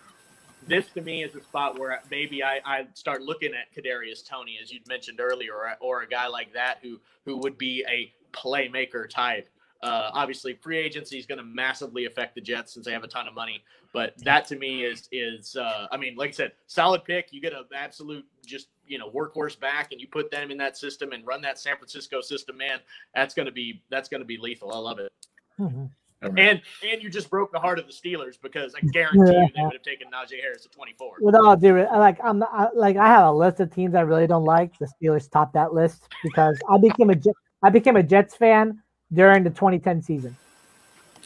This to me is a spot where maybe I, I start looking at Kadarius Toney, as you'd mentioned earlier, or, or a guy like that who who would be a playmaker type. Uh, obviously, free agency is going to massively affect the Jets since they have a ton of money. But that to me is is uh, I mean, like I said, solid pick. You get an absolute just you know workhorse back, and you put them in that system and run that San Francisco system. Man, that's going to be that's going to be lethal. I love it. Mm-hmm. And and you just broke the heart of the Steelers because I guarantee yeah. you they would have taken Najee Harris at 24.
With all due like I'm not, like I have a list of teams I really don't like. The Steelers top that list because I became a I became a Jets fan during the 2010 season.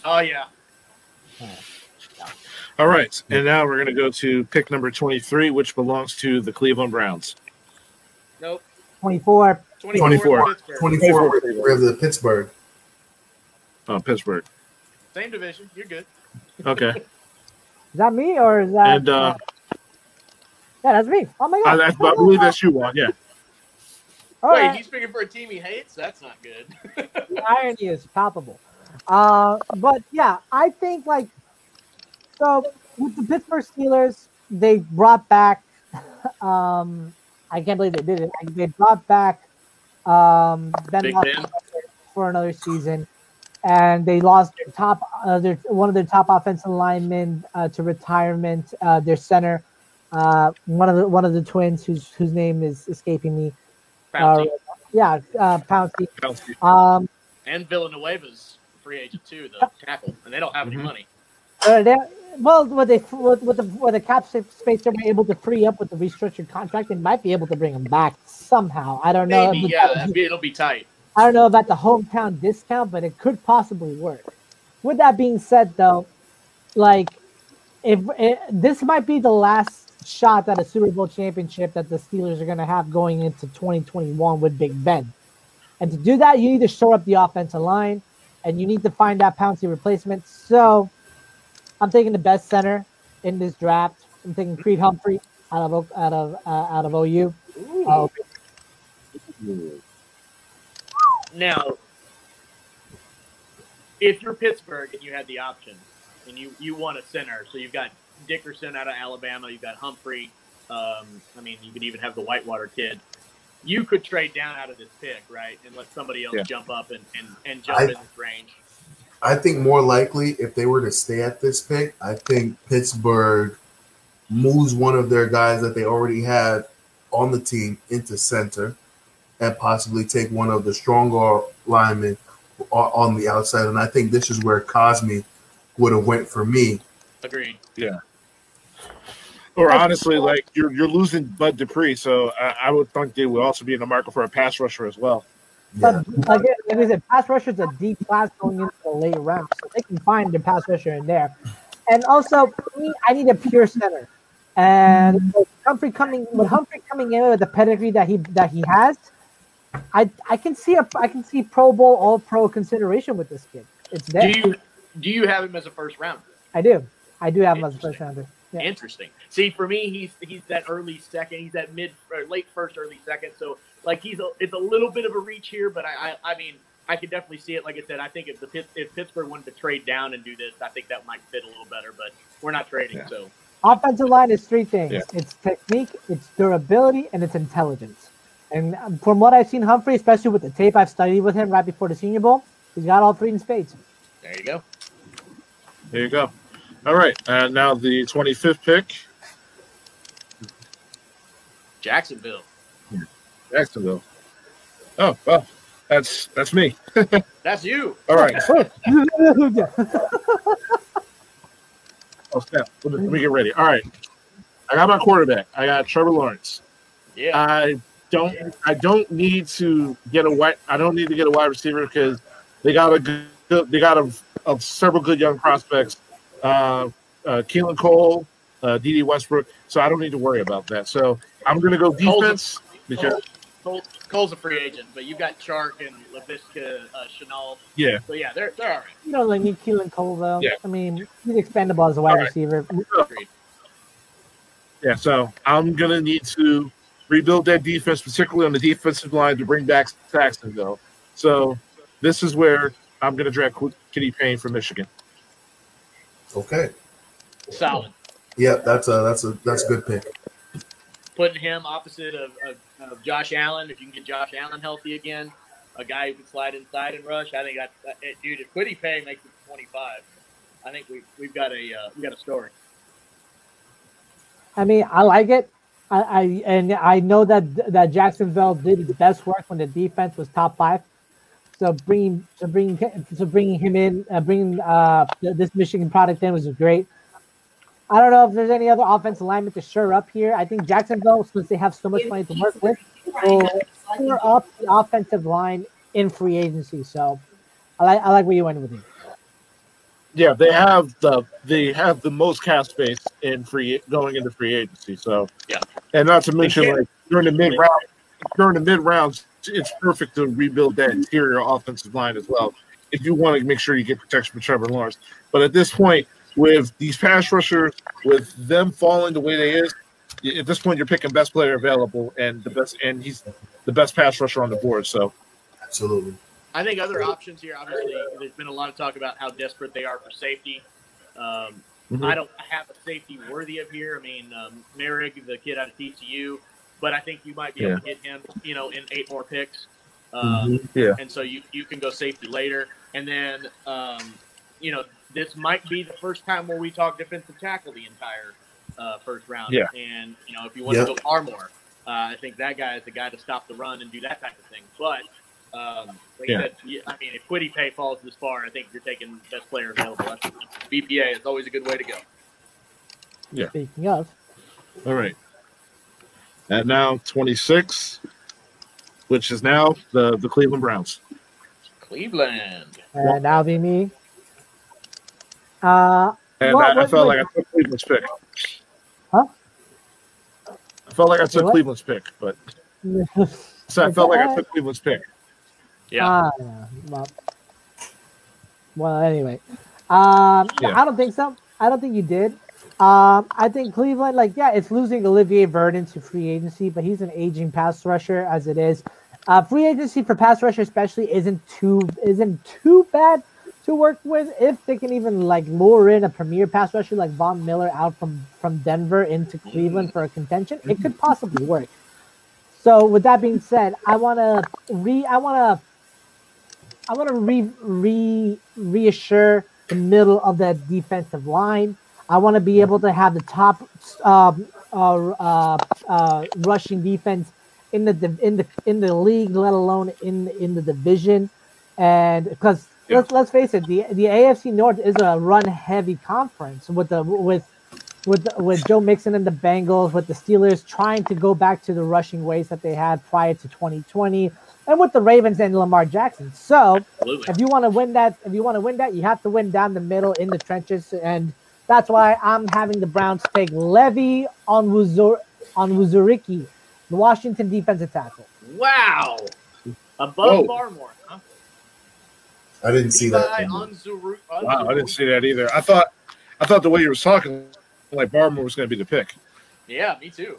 Oh yeah.
All right, and now we're going to go to pick number 23, which belongs to the Cleveland Browns.
Nope.
24.
24. 24. 24. We have the Pittsburgh.
Oh, Pittsburgh.
Same division. You're good.
Okay.
is that me or is that?
And, uh,
yeah, that's me. Oh my god!
I, I believe that's you, Juan. Yeah.
All Wait, right. he's picking for a team he hates. That's not good.
the irony is palpable. Uh, but yeah, I think like so with the Pittsburgh Steelers, they brought back. Um, I can't believe they did it. They brought back um, Ben, ben. for another season, and they lost their top, uh, their one of their top offensive linemen uh, to retirement. Uh, their center, uh, one of the one of the twins, whose whose name is escaping me.
Pouncey. Uh,
yeah, uh, Pouncey.
Pouncey.
Um,
and Villanueva's free agent too, the tackle, and they don't have mm-hmm. any money.
Uh, well, with the with, the with the cap space they were able to free up with the restructured contract, they might be able to bring him back somehow. I don't know.
Maybe, yeah, be, it'll be tight.
I don't know about the hometown discount, but it could possibly work. With that being said, though, like if it, this might be the last shot at a Super Bowl championship that the Steelers are going to have going into 2021 with Big Ben, and to do that, you need to shore up the offensive line, and you need to find that Pouncey replacement. So I'm taking the best center in this draft. I'm taking Creed Humphrey out of out of uh, out of OU. Uh,
now, if you're Pittsburgh and you had the option, and you you want a center, so you've got Dickerson out of Alabama, you've got Humphrey. Um, I mean, you could even have the Whitewater kid. You could trade down out of this pick, right, and let somebody else yeah. jump up and, and, and jump I, in this range.
I think more likely if they were to stay at this pick, I think Pittsburgh moves one of their guys that they already had on the team into center and possibly take one of the stronger linemen on the outside. And I think this is where Cosmi would have went for me.
Agreed.
Yeah. Or honestly, like you're you're losing Bud Dupree, so I, I would think they would also be in the market for a pass rusher as well.
But like, like I said, pass rusher is a deep class going into the late round, so they can find the pass rusher in there. And also, me, I need a pure center. And with Humphrey coming with Humphrey coming in with the pedigree that he that he has, I I can see a I can see Pro Bowl All Pro consideration with this kid. It's there.
Do you do you have him as a first rounder?
I do. I do have him as a first rounder. Yeah.
Interesting. See, for me, he's he's that early second. He's that mid or late first, early second. So like he's a, it's a little bit of a reach here, but I, I I mean I could definitely see it. Like I said, I think if the if Pittsburgh wanted to trade down and do this, I think that might fit a little better. But we're not trading,
Yeah.
so
Offensive line is three things:
Yeah.
it's technique, it's durability, and it's intelligence. And um, from what I've seen, Humphrey, especially with the tape I've studied with him right before the Senior Bowl, he's got all three in spades.
there you go.
There you go. All right. And now the 25th pick,
Jacksonville.
Jacksonville. Oh, well, that's that's me.
That's you.
All right.
yeah.
Oh, snap. Let me, let me get ready. All right. I got my quarterback. I got Trevor Lawrence.
Yeah.
I don't. I don't need to get a wide. I don't need to get a wide receiver because they got a good. They got a, a several good young prospects. Uh, uh, Keelan Cole, uh, Dede Westbrook. So I don't need to worry about that. So I'm going to go defense because
Cole, Cole's a free agent, but you've got Chark and Laviska, uh, Shenault.
yeah.
So yeah, they're they're all right.
You don't like need Keelan Cole though.
Yeah.
I mean, he's expendable as a wide
All right.
receiver.
Agreed.
Yeah, so I'm gonna need to rebuild that defense, particularly on the defensive line, to bring back Saxonville. So this is where I'm gonna draft Qu- Kitty Payne from Michigan.
Okay.
Solid.
Yeah, that's a that's a that's a good pick.
Putting him opposite of, of, of Josh Allen, if you can get Josh Allen healthy again, a guy who can slide inside and rush. I think that, that dude, if Kwity Paye makes it 25, I think we we've got a uh, we got a story.
I mean, I like it. I, I and I know that that Jacksonville did its best work when the defense was top five. So bringing so bringing so bringing him in, uh, bringing uh, this Michigan product in was great. I don't know if there's any other offensive linemen to shore up here. I think Jacksonville, since they have so much money to work with, will shore up the offensive line in free agency. So I like I like where you went with it.
Yeah, they have the they have the most cap space in free going into free agency. So
Yeah.
and not to mention like during the mid round during the mid rounds, it's perfect to rebuild that interior offensive line as well. If you want to make sure you get protection for Trevor Lawrence, but at this point, with these pass rushers, with them falling the way they is, at this point you're picking best player available and the best, and he's the best pass rusher on the board. So
Absolutely.
I think other options here. Obviously, there's been a lot of talk about how desperate they are for safety. Um,
Mhm.
I don't have a safety worthy of here. I mean, um, Moehrig, the kid out of TCU, but I think you might be able to get him, you know, in eight more picks. Um,
yeah,
and so you, you can go safety later. And then, um, you know, this might be the first time where we talk defensive tackle the entire uh, first round.
Yeah.
And, you know, if you want
Yep.
to go Armore, uh, I think that guy is the guy to stop the run and do that type of thing. But, um, like
Yeah.
I said, I mean, if Kwity Paye falls this far, I think you're taking best player available. BPA is always a good way to go. Yeah.
Speaking of,
all right. At now 26, which is now the the Cleveland Browns.
Cleveland.
and that'll be me. Uh,
And
What-
I, I
what-
felt
what-
like I took Cleveland's pick.
Huh?
I felt like I took
what?
Cleveland's pick, but so I felt like I took Cleveland's pick.
Yeah.
Ah, yeah. Well, well, anyway, um,
Yeah.
I don't think so. I don't think you did. Um, I think Cleveland, like, yeah, it's losing Olivier Vernon to free agency, but he's an aging pass rusher as it is. Uh, free agency for pass rusher, especially, isn't too isn't too bad to work with if they can even like lure in a premier pass rusher like Von Miller out from from Denver into Cleveland for a contention. It could possibly work. So with that being said, I want to re I want to I want to re, re reassure the middle of that defensive line. I want to be able to have the top um, uh, uh, uh, rushing defense in the in the in the league, let alone in in the division. And because
Yeah.
let's let's face it, the the AFC North is a run heavy conference with the with with with Joe Mixon and the Bengals, with the Steelers trying to go back to the rushing ways that they had prior to 2020, and with the Ravens and Lamar Jackson. So
Absolutely.
if you want to win that, if you want to win that, you have to win down the middle in the trenches, and that's why I'm having the Browns take Levi on Wuzur Onwuzurike, the Washington defensive tackle.
Wow. Above
Whoa.
Barmore, huh?
I didn't see that.
Levi. Unzuru-
Wow, I didn't see that either. I thought, I thought the way you were talking, like Barmore was going to be the pick.
Yeah, me too.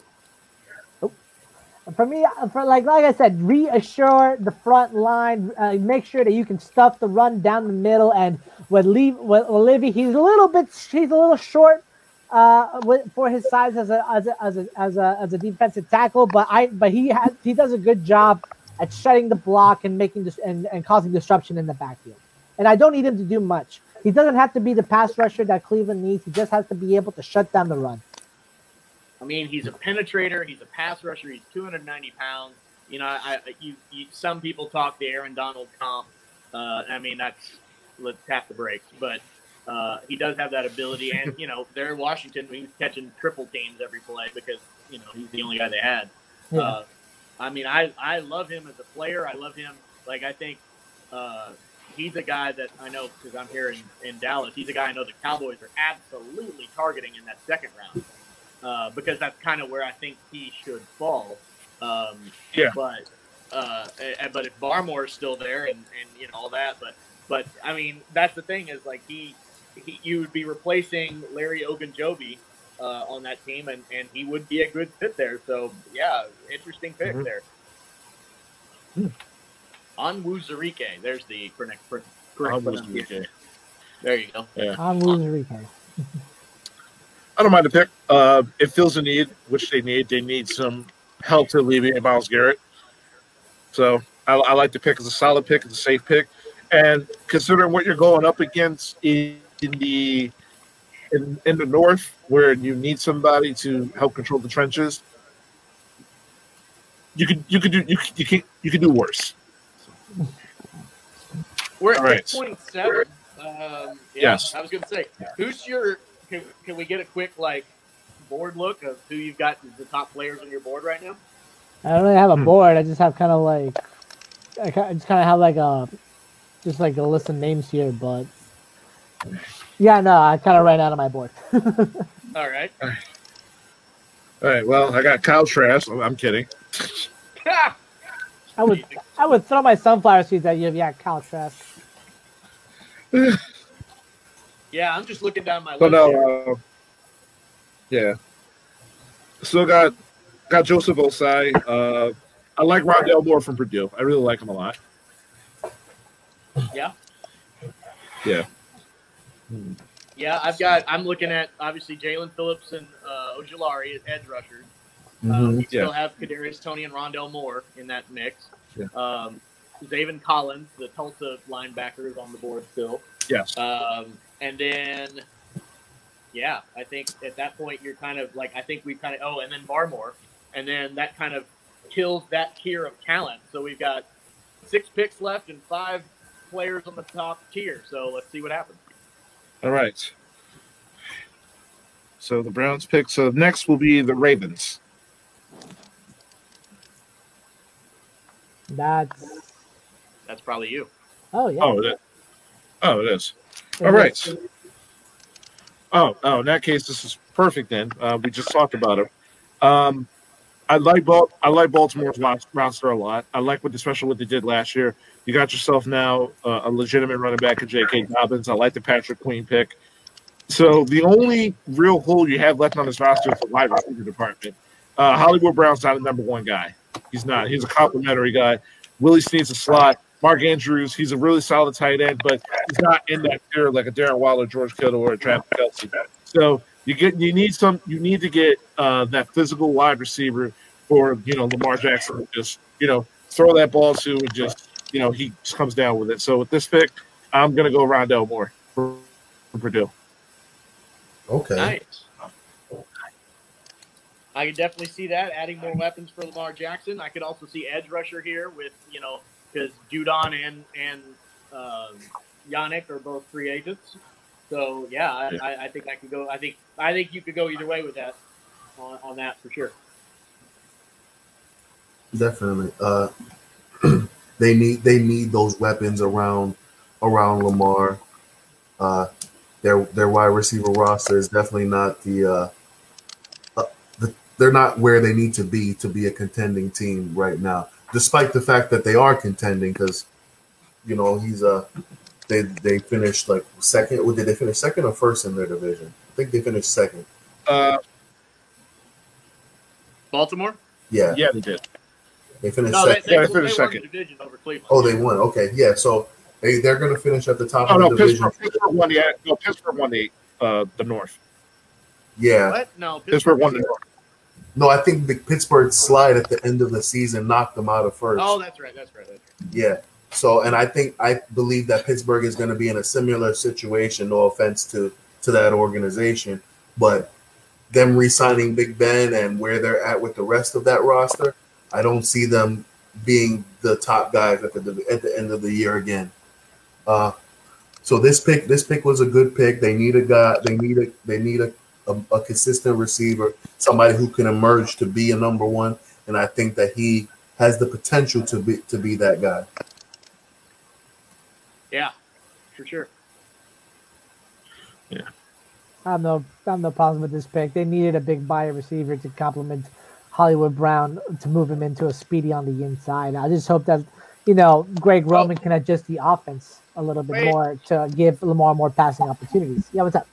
For me, for like like I said, reassure the front line. Uh, make sure that you can stuff the run down the middle. And with leave with Olivia, he's a little bit he's a little short uh, with, for his size as a as a, as a as a as a defensive tackle. But I but he has he does a good job at shutting the block and making this and, and causing disruption in the backfield. And I don't need him to do much. He doesn't have to be the pass rusher that Cleveland needs. He just has to be able to shut down the run.
I mean, he's a penetrator. He's a pass rusher. He's 290 pounds. You know, I, I you, you some people talk the Aaron Donald comp. Uh, I mean, that's let's tap the brakes, but uh, he does have that ability. And you know, they're in Washington. He's catching triple teams every play because you know he's the only guy they had.
Yeah.
Uh, I mean, I I love him as a player. I love him. Like I think uh, he's a guy that I know because I'm here in, in Dallas. He's a guy I know the Cowboys are absolutely targeting in that second round uh, because that's kind of where I think he should fall. Um,
Yeah.
But uh, but if Barmore's still there and, and you know all that, but but I mean that's the thing is like he, he you would be replacing Larry Ogunjobi uh, on that team and, and he would be a good fit there. So yeah, interesting pick
Mhm.
there. Onwuzurike, there's the correct, correct pronunciation. There you go.
I'm losing Rico.
I don't mind the pick. Uh, it fills a need, which they need. They need some help to alleviate Myles Garrett. So I, I like the pick. It's a solid pick. It's a safe pick. And considering what you're going up against in, in the in, in the north, where you need somebody to help control the trenches, you could you could do you could, you can you could do worse.
We're at
All right.
6.7. Um, yeah,
Yes.
I was going to say, who's your, can, can we get a quick, like, board look of who you've got the top players on your board right now?
I don't really have a
Hmm.
board. I just have kind of like, I I just kind of have like a, just like a list of names here. But yeah, no, I kind of ran out of my board.
All right.
All right. Well, I got Kyle Trask. I'm kidding.
I would, I would throw my sunflower seeds at you if you had Kyle Trask.
yeah, I'm just looking down my
But
list. here.
no, uh, yeah. Still got got Joseph Ossai. Uh, I like Rondale Moore from Purdue. I really like him a lot.
Yeah.
Yeah.
Yeah, I've got, I'm looking at, obviously, Jalen Phillips and uh, Ojulari as edge rushers. Um,
Mhm.
we still
Yeah.
have Kadarius Toney and Rondale Moore in that mix.
Yeah.
Um, Zaven Collins, the Tulsa linebacker, is on the board still.
Yes.
Um, and then, yeah, I think at that point you're kind of like I think we kind of oh, and then Barmore, and then that kind of kills that tier of talent. So we've got six picks left and five players on the top tier. So let's see what happens.
All right. So the Browns pick. So next will be the Ravens.
That's
That's probably you.
oh yeah.
Oh, it is. Oh, it is. All right. Oh, oh, in that case, this is perfect. Then uh, we just talked about it. Um, I like Bal- I like Baltimore's ros- roster a lot. I like what, the special what they did last year. You got yourself now uh, a legitimate running back in J.K. Dobbins. I like the Patrick Queen pick. So the only real hole you have left on this roster is the wide receiver department. Uh, Hollywood Brown's not a number one guy. He's not. He's a complimentary guy. Willie Snead's a slot. Mark Andrews, he's a really solid tight end, but he's not in that tier like a Darren Waller, George Kittle, or a Travis Kelce. So you get you need some you need to get uh, that physical wide receiver for you know Lamar Jackson just you know throw that ball to and just you know he just comes down with it. So with this pick, I'm gonna go Rondale Moore for, for Purdue.
Okay.
Nice. I can definitely see that adding more weapons for Lamar Jackson. I could also see edge rusher here with you know because Judon and and um, Yannick are both free agents. So yeah, I,
Yeah.
I, I think I could go. I think I think you could go either way with that on, on that for sure.
Definitely. Uh,
they need they need those weapons around around Lamar. Uh, their their wide receiver roster is definitely not the, uh, uh, the they're not where they need to be to be a contending team right now. Despite the fact that they are contending, because you know he's a they they finished like second. Did they finish second or first in their division? I think they finished second.
Uh,
Baltimore?
Yeah,
yeah, they did.
They finished
No,
second.
they,
Yeah, they
they,
finished
won
second.
the division over Cleveland.
Oh, they won. Okay, yeah. So they they're going to finish at the top
Oh
of
no,
the division.
Pittsburgh, Pittsburgh won the no, Pittsburgh won the uh, the North.
Yeah.
What? No,
Pittsburgh won the North.
No, I think the Pittsburgh slide at the end of the season knocked them out of first.
Oh, that's right. That's right. That's right.
Yeah. So, and I think I believe that Pittsburgh is going to be in a similar situation. No offense to to that organization, but them re-signing Big Ben and where they're at with the rest of that roster, I don't see them being the top guys at the at the end of the year again. Uh, so this pick, this pick was a good pick. They need a guy. They need a they need a, a, a consistent receiver, somebody who can emerge to be a number one. And I think that he has the potential to be to be that guy.
Yeah, for sure. Yeah.
I have no, I have no problem with this pick. They needed a big buyer receiver to complement Hollywood Brown to move him into a speedy on the inside. I just hope that you know Greg Roman can adjust the offense a little bit
Wait.
more to give Lamar more passing opportunities. Yeah, what's up?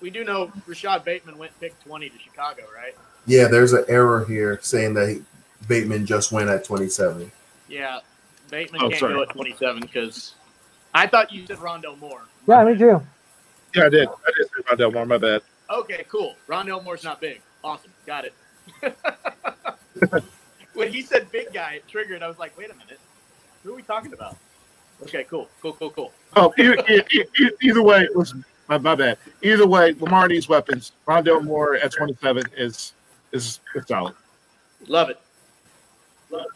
We do know Rashod Bateman went pick 20 to Chicago, right?
Yeah, there's an error here saying that he, Bateman just went at 27.
Yeah, Bateman
Oh,
can't
sorry.
go at 27 because I thought you said Rondale Moore.
Yeah, me too.
Yeah, I did. I did say about that one. My bad.
Okay, cool. Rondale Moore's not big. Awesome. Got it. when he said big guy, it triggered. I was like, wait a minute. Who are we talking about? Okay, cool. Cool, cool, cool.
Oh, either, either, either way, listen, my, my bad. Either way, Lamar needs weapons. Rondale Moore at 27 is is, is solid.
Love it. Love it.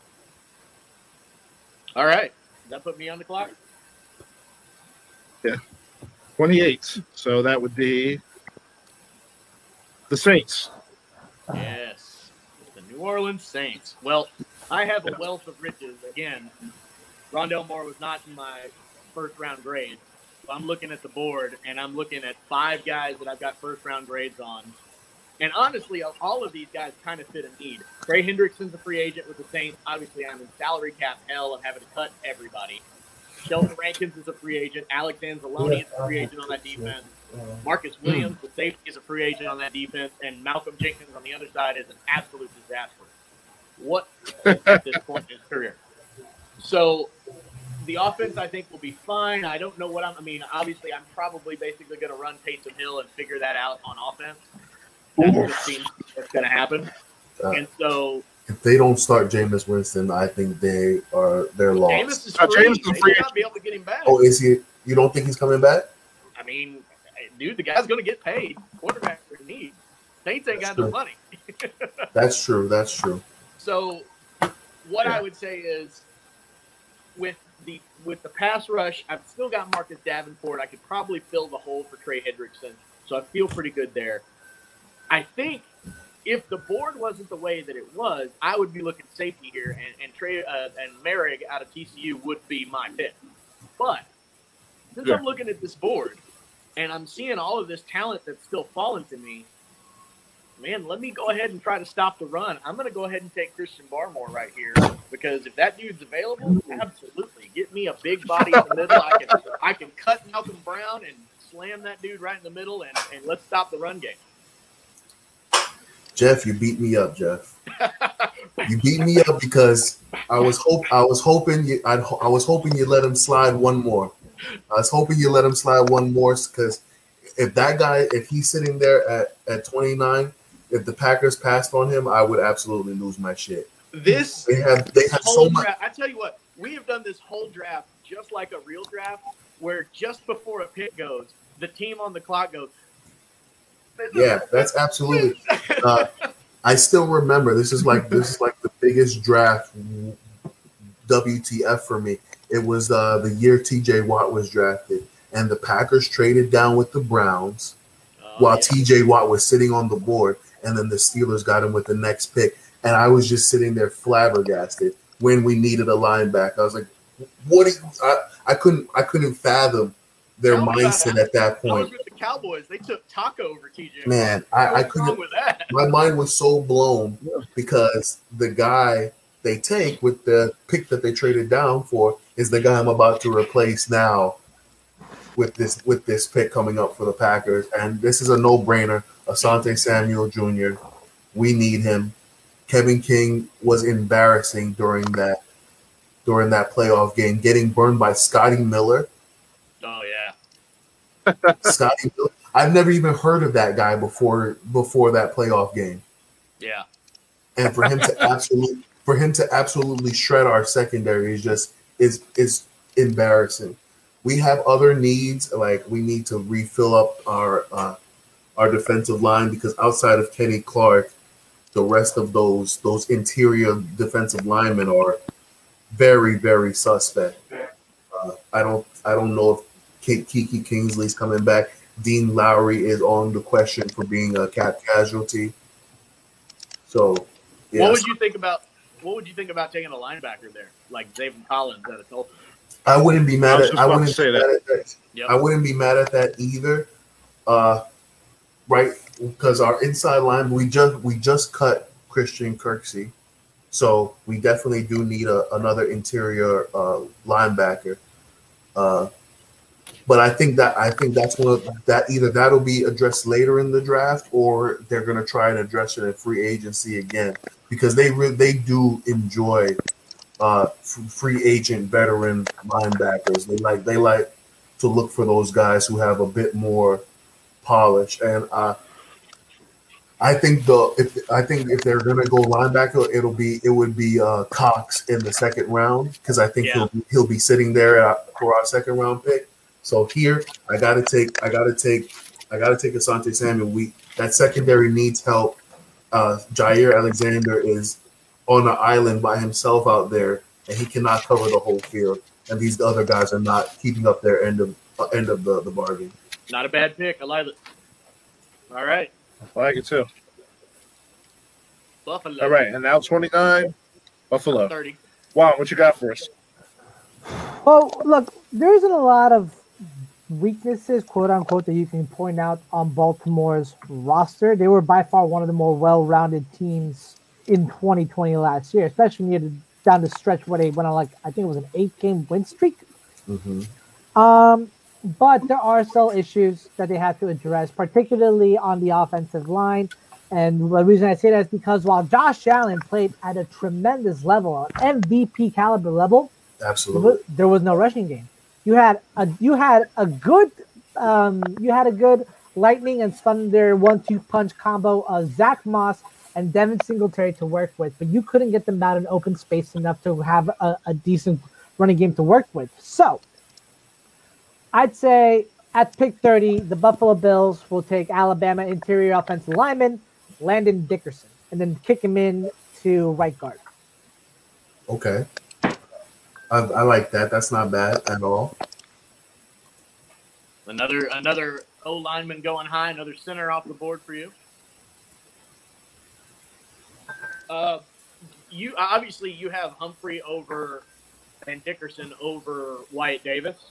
All right. Does that put me on the clock?
Yeah, 28. So that would be the Saints.
Yes. The New Orleans Saints. Well, I have a wealth of riches. Again, Rondale Moore was not in my first round grade. So I'm looking at the board and I'm looking at five guys that I've got first round grades on. And honestly, all of these guys kind of fit a need. Trey Hendrickson's a free agent with the Saints. Obviously, I'm in salary cap hell of having to cut everybody. Sheldon Rankins is a free agent. Alex Anzalone is a free agent on that defense. Marcus Williams, the safety, is a free agent on that defense, and Malcolm Jenkins on the other side is an absolute disaster. What at this point in his career? So the offense, I think, will be fine. I don't know what I'm. I mean, obviously, I'm probably basically going to run Taysom Hill and figure that out on offense. That just seems what's going to happen.
Uh,
And so
If they don't start Jameis Winston, I think they are they're lost.
Jameis is
Uh,
free.
Jameis is
They
free
may not be able to get him back.
Oh, is he? You don't think he's coming back?
I mean, dude, the guy's going to get paid. Quarterback in need. Saints ain't got no money.
That's true. That's true.
So, what I would say is, with the with the pass rush, I've still got Marcus Davenport. I could probably fill the hole for Trey Hendrickson, so I feel pretty good there. I think if the board wasn't the way that it was, I would be looking safety here, and and Trey uh, and Moehrig out of TCU would be my pick. But since
Yeah.
I'm looking at this board and I'm seeing all of this talent that's still falling to me, man, let me go ahead and try to stop the run. I'm going to go ahead and take Christian Barmore right here because if that dude's available, absolutely get me a big body in the middle. I can I can cut Malcom Brown and slam that dude right in the middle, and, and let's stop the run game.
Jeff, you beat me up, Jeff. You beat me up because I was hope I was hoping you I'd, I was hoping you let him slide one more. I was hoping you let him slide one more because if that guy if he's sitting there at at 29, if the Packers passed on him, I would absolutely lose my shit.
This
They have they have so much.
draft, I tell you what, we have done this whole draft just like a real draft, where just before a pick goes, the team on the clock goes.
Yeah, that's absolutely. Uh, I still remember this is like this is like the biggest draft WTF for me. It was uh, the year TJ Watt was drafted, and the Packers traded down with the Browns
Oh,
while
yeah.
TJ Watt was sitting on the board, and then the Steelers got him with the next pick. And I was just sitting there flabbergasted when we needed a linebacker. I was like, what do you, I, I couldn't I couldn't fathom their mindset at that point.
the Cowboys. They took Taco over TJ.
Man, I, I couldn't my mind was so blown because the guy they take with the pick that they traded down for is the guy I'm about to replace now with this with this pick coming up for the Packers. And this is a no-brainer. Asante Samuel Jr. We need him. Kevin King was embarrassing during that during that playoff game, getting burned by Scotty Miller.
Oh yeah.
Scotty Miller. I've never even heard of that guy before before that playoff game.
Yeah.
and for him to absolutely for him to absolutely shred our secondary is just is is embarrassing. We have other needs, like we need to refill up our uh, our defensive line because outside of Kenny Clark, the rest of those those interior defensive linemen are very very suspect. Uh, I don't I don't know if Ki- Kiki Kingsley's coming back. Dean Lowry is on the question for being a cap casualty. So, yeah,
What would you think about? What would you think about taking a linebacker there, like David Collins at a Tulsa?
I wouldn't be mad
was
at. I wouldn't
say that.
that.
Yep.
I wouldn't be mad at that either. Uh, right, because our inside line, we just we just cut Christian Kirksey, so we definitely do need a, another interior uh, linebacker. Uh, but I think that I think that's one of that either that'll be addressed later in the draft or they're going to try and address it in free agency again because they re- they do enjoy uh, f- free agent veteran linebackers. They like they like to look for those guys who have a bit more polish. And uh, I think the if I think if they're gonna go linebacker, it'll be it would be uh, Cox in the second round because I think
Yeah.
he'll be, he'll be sitting there uh, for our second round pick. So here I gotta take I gotta take I gotta take Asante Samuel. We that secondary needs help. Uh, Jaire Alexander is on an island by himself out there, and he cannot cover the whole field. And these other guys are not keeping up their end of uh, end of the, the bargain.
Not a bad pick. I like it. All right,
I like it too.
Buffalo.
All right, and now 29, Buffalo.
Thirty.
Wow, what you got for us?
Well, look, there isn't a lot of weaknesses, quote unquote, that you can point out on Baltimore's roster. They were by far one of the more well-rounded teams in 2020 last year, especially near the down the stretch where they went on like I think it was an eight-game win streak. Um, but there are still issues that they have to address, particularly on the offensive line. And the reason I say that is because while Josh Allen played at a tremendous level, an MVP caliber level,
Absolutely.
there was no rushing game. You had a you had a good um, you had a good lightning and thunder one-two punch combo of Zach Moss and Devin Singletary to work with, but you couldn't get them out in open space enough to have a, a decent running game to work with. So I'd say at pick 30, the Buffalo Bills will take Alabama interior offensive lineman Landon Dickerson and then kick him in to right guard.
Okay. I, I like that. That's not bad at all.
Another another O lineman going high. Another center off the board for you. Uh, you obviously you have Humphrey over and Dickerson over Wyatt Davis.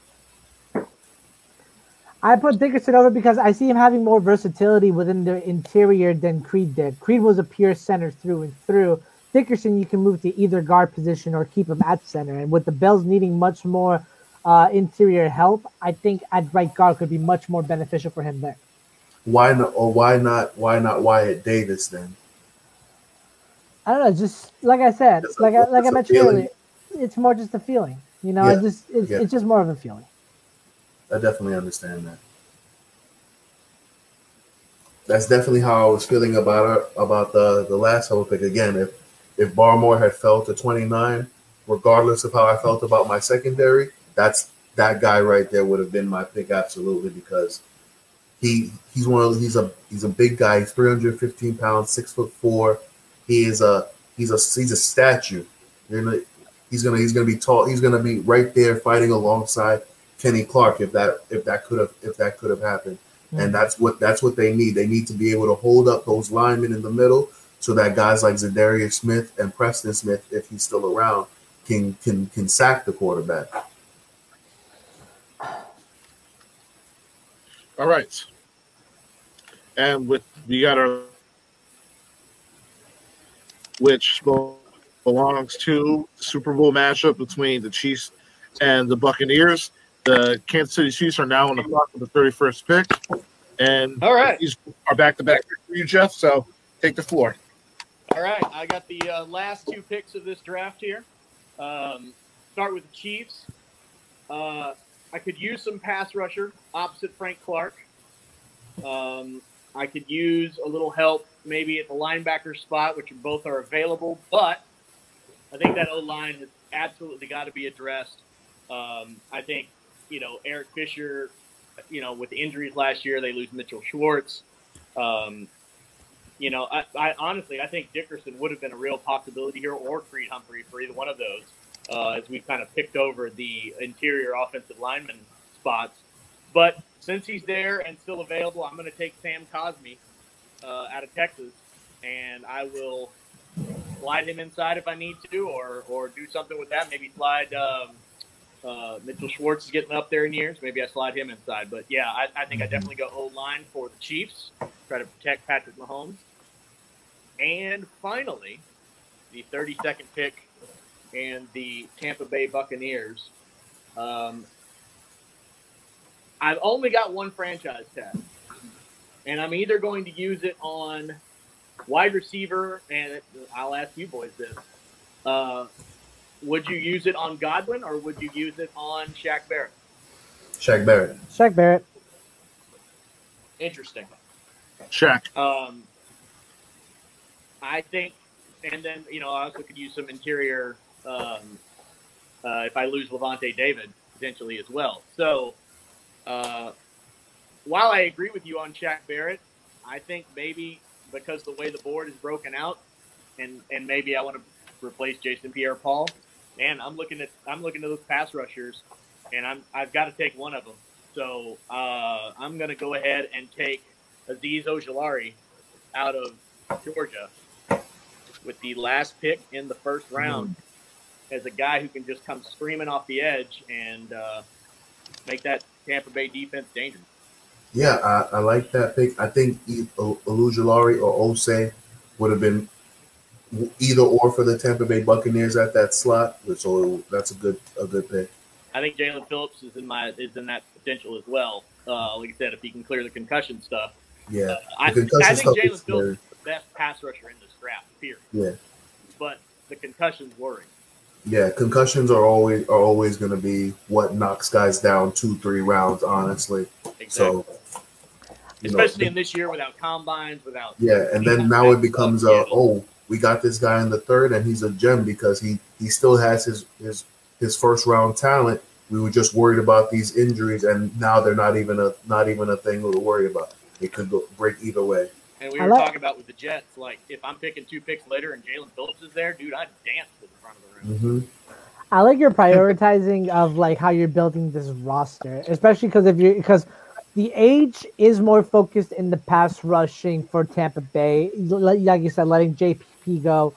I put Dickerson over because I see him having more versatility within the interior than Creed did. Creed was a pure center through and through. Dickerson, you can move to either guard position or keep him at center. And with the Bells needing much more uh, interior help, I think at right guard could be much more beneficial for him there.
Why not? Or why not? Why not Wyatt Davis then?
I don't know, just like I said,
It's
like I, like I mentioned
feeling.
earlier, it's more just a feeling. You know,
Yeah,
it's just it's,
yeah.
it's just more of a feeling.
I definitely understand that. That's definitely how I was feeling about it, about the the last whole pick. Again, if if Barmore had fell to 29, regardless of how I felt about my secondary, that's that guy right there would have been my pick absolutely because he he's one of he's a he's a big guy. He's 315 pounds, six foot four. He is a he's a he's a statue. Gonna, he's gonna he's gonna be tall. He's gonna be right there fighting alongside Kenny Clark if that if that could have if that could have happened. And mm. that's what that's what they need. They need to be able to hold up those linemen in the middle so that guys like Za'Darius Smith and Preston Smith, if he's still around, can can can sack the quarterback.
All right. And with we got our which belongs to the Super Bowl matchup between the Chiefs and the Buccaneers. The Kansas City Chiefs are now on the clock with the 31st pick. And
all right,
these are back to back for you, Jeff. So take the floor.
All right, I got the uh, last two picks of this draft here. Um, start with the Chiefs. Uh, I could use some pass rusher opposite Frank Clark. Um, I could use a little help maybe at the linebacker spot, which both are available. But I think that O line has absolutely got to be addressed. Um, I think you know Eric Fisher. You know, with injuries last year, they lose Mitchell Schwartz. Um, you know, I, I, honestly I think Dickerson would have been a real possibility here, or Creed Humphrey for either one of those, uh, as we've kind of picked over the interior offensive lineman spots. But since he's there and still available, I'm going to take Sam Cosmi uh, out of Texas, and I will slide him inside if I need to, or or do something with that. Maybe slide. Um, uh, Mitchell Schwartz is getting up there in years. Maybe I slide him inside. But yeah, I, I think I definitely go O line for the Chiefs. Try to protect Patrick Mahomes. And finally, the 32nd pick and the Tampa Bay Buccaneers. Um, I've only got one franchise tag, and I'm either going to use it on wide receiver, and I'll ask you boys this: uh, Would you use it on Godwin, or would you use it on Shaq Barrett?
Shaq Barrett.
Shaq Barrett.
Interesting.
Shaq.
Um, I think, and then you know, I also could use some interior um, uh, if I lose Lavonte David potentially as well. So, uh, while I agree with you on Shaq Barrett, I think maybe because the way the board is broken out, and and maybe I want to replace Jason Pierre-Paul. And I'm looking at I'm looking at those pass rushers, and I'm I've got to take one of them. So uh, I'm going to go ahead and take Azeez Ojulari out of Georgia with the last pick in the first round mm-hmm. as a guy who can just come screaming off the edge and uh, make that Tampa Bay defense dangerous.
Yeah, I, I like that pick. I think Ojulari or Ose would have been either or for the Tampa Bay Buccaneers at that slot. So that's a good a good pick.
I think Jaelan Phillips is in my is in that potential as well. Uh, like I said, if he can clear the concussion stuff.
Yeah, uh,
I, I, think Jaelan Phillips is the best pass rusher in this draft. Period.
Yeah.
But the concussions worry.
Yeah, concussions are always are always going to be what knocks guys down two three rounds. Honestly.
Exactly. So. Especially know, in this year without combines, without
yeah, and then now it becomes a oh we got this guy in the third and he's a gem because he he still has his his his first round talent. We were just worried about these injuries, and now they're not even a not even a thing to worry about. It could go break either way.
And we were like, talking about with the Jets, like if I'm picking two picks later and Jaelan Phillips is there, dude, I'd dance to the front of the room.
Mm-hmm.
I like your prioritizing of like how you're building this roster, especially because if you because the age is more focused in the pass rushing for Tampa Bay. Like you said, letting JPP go.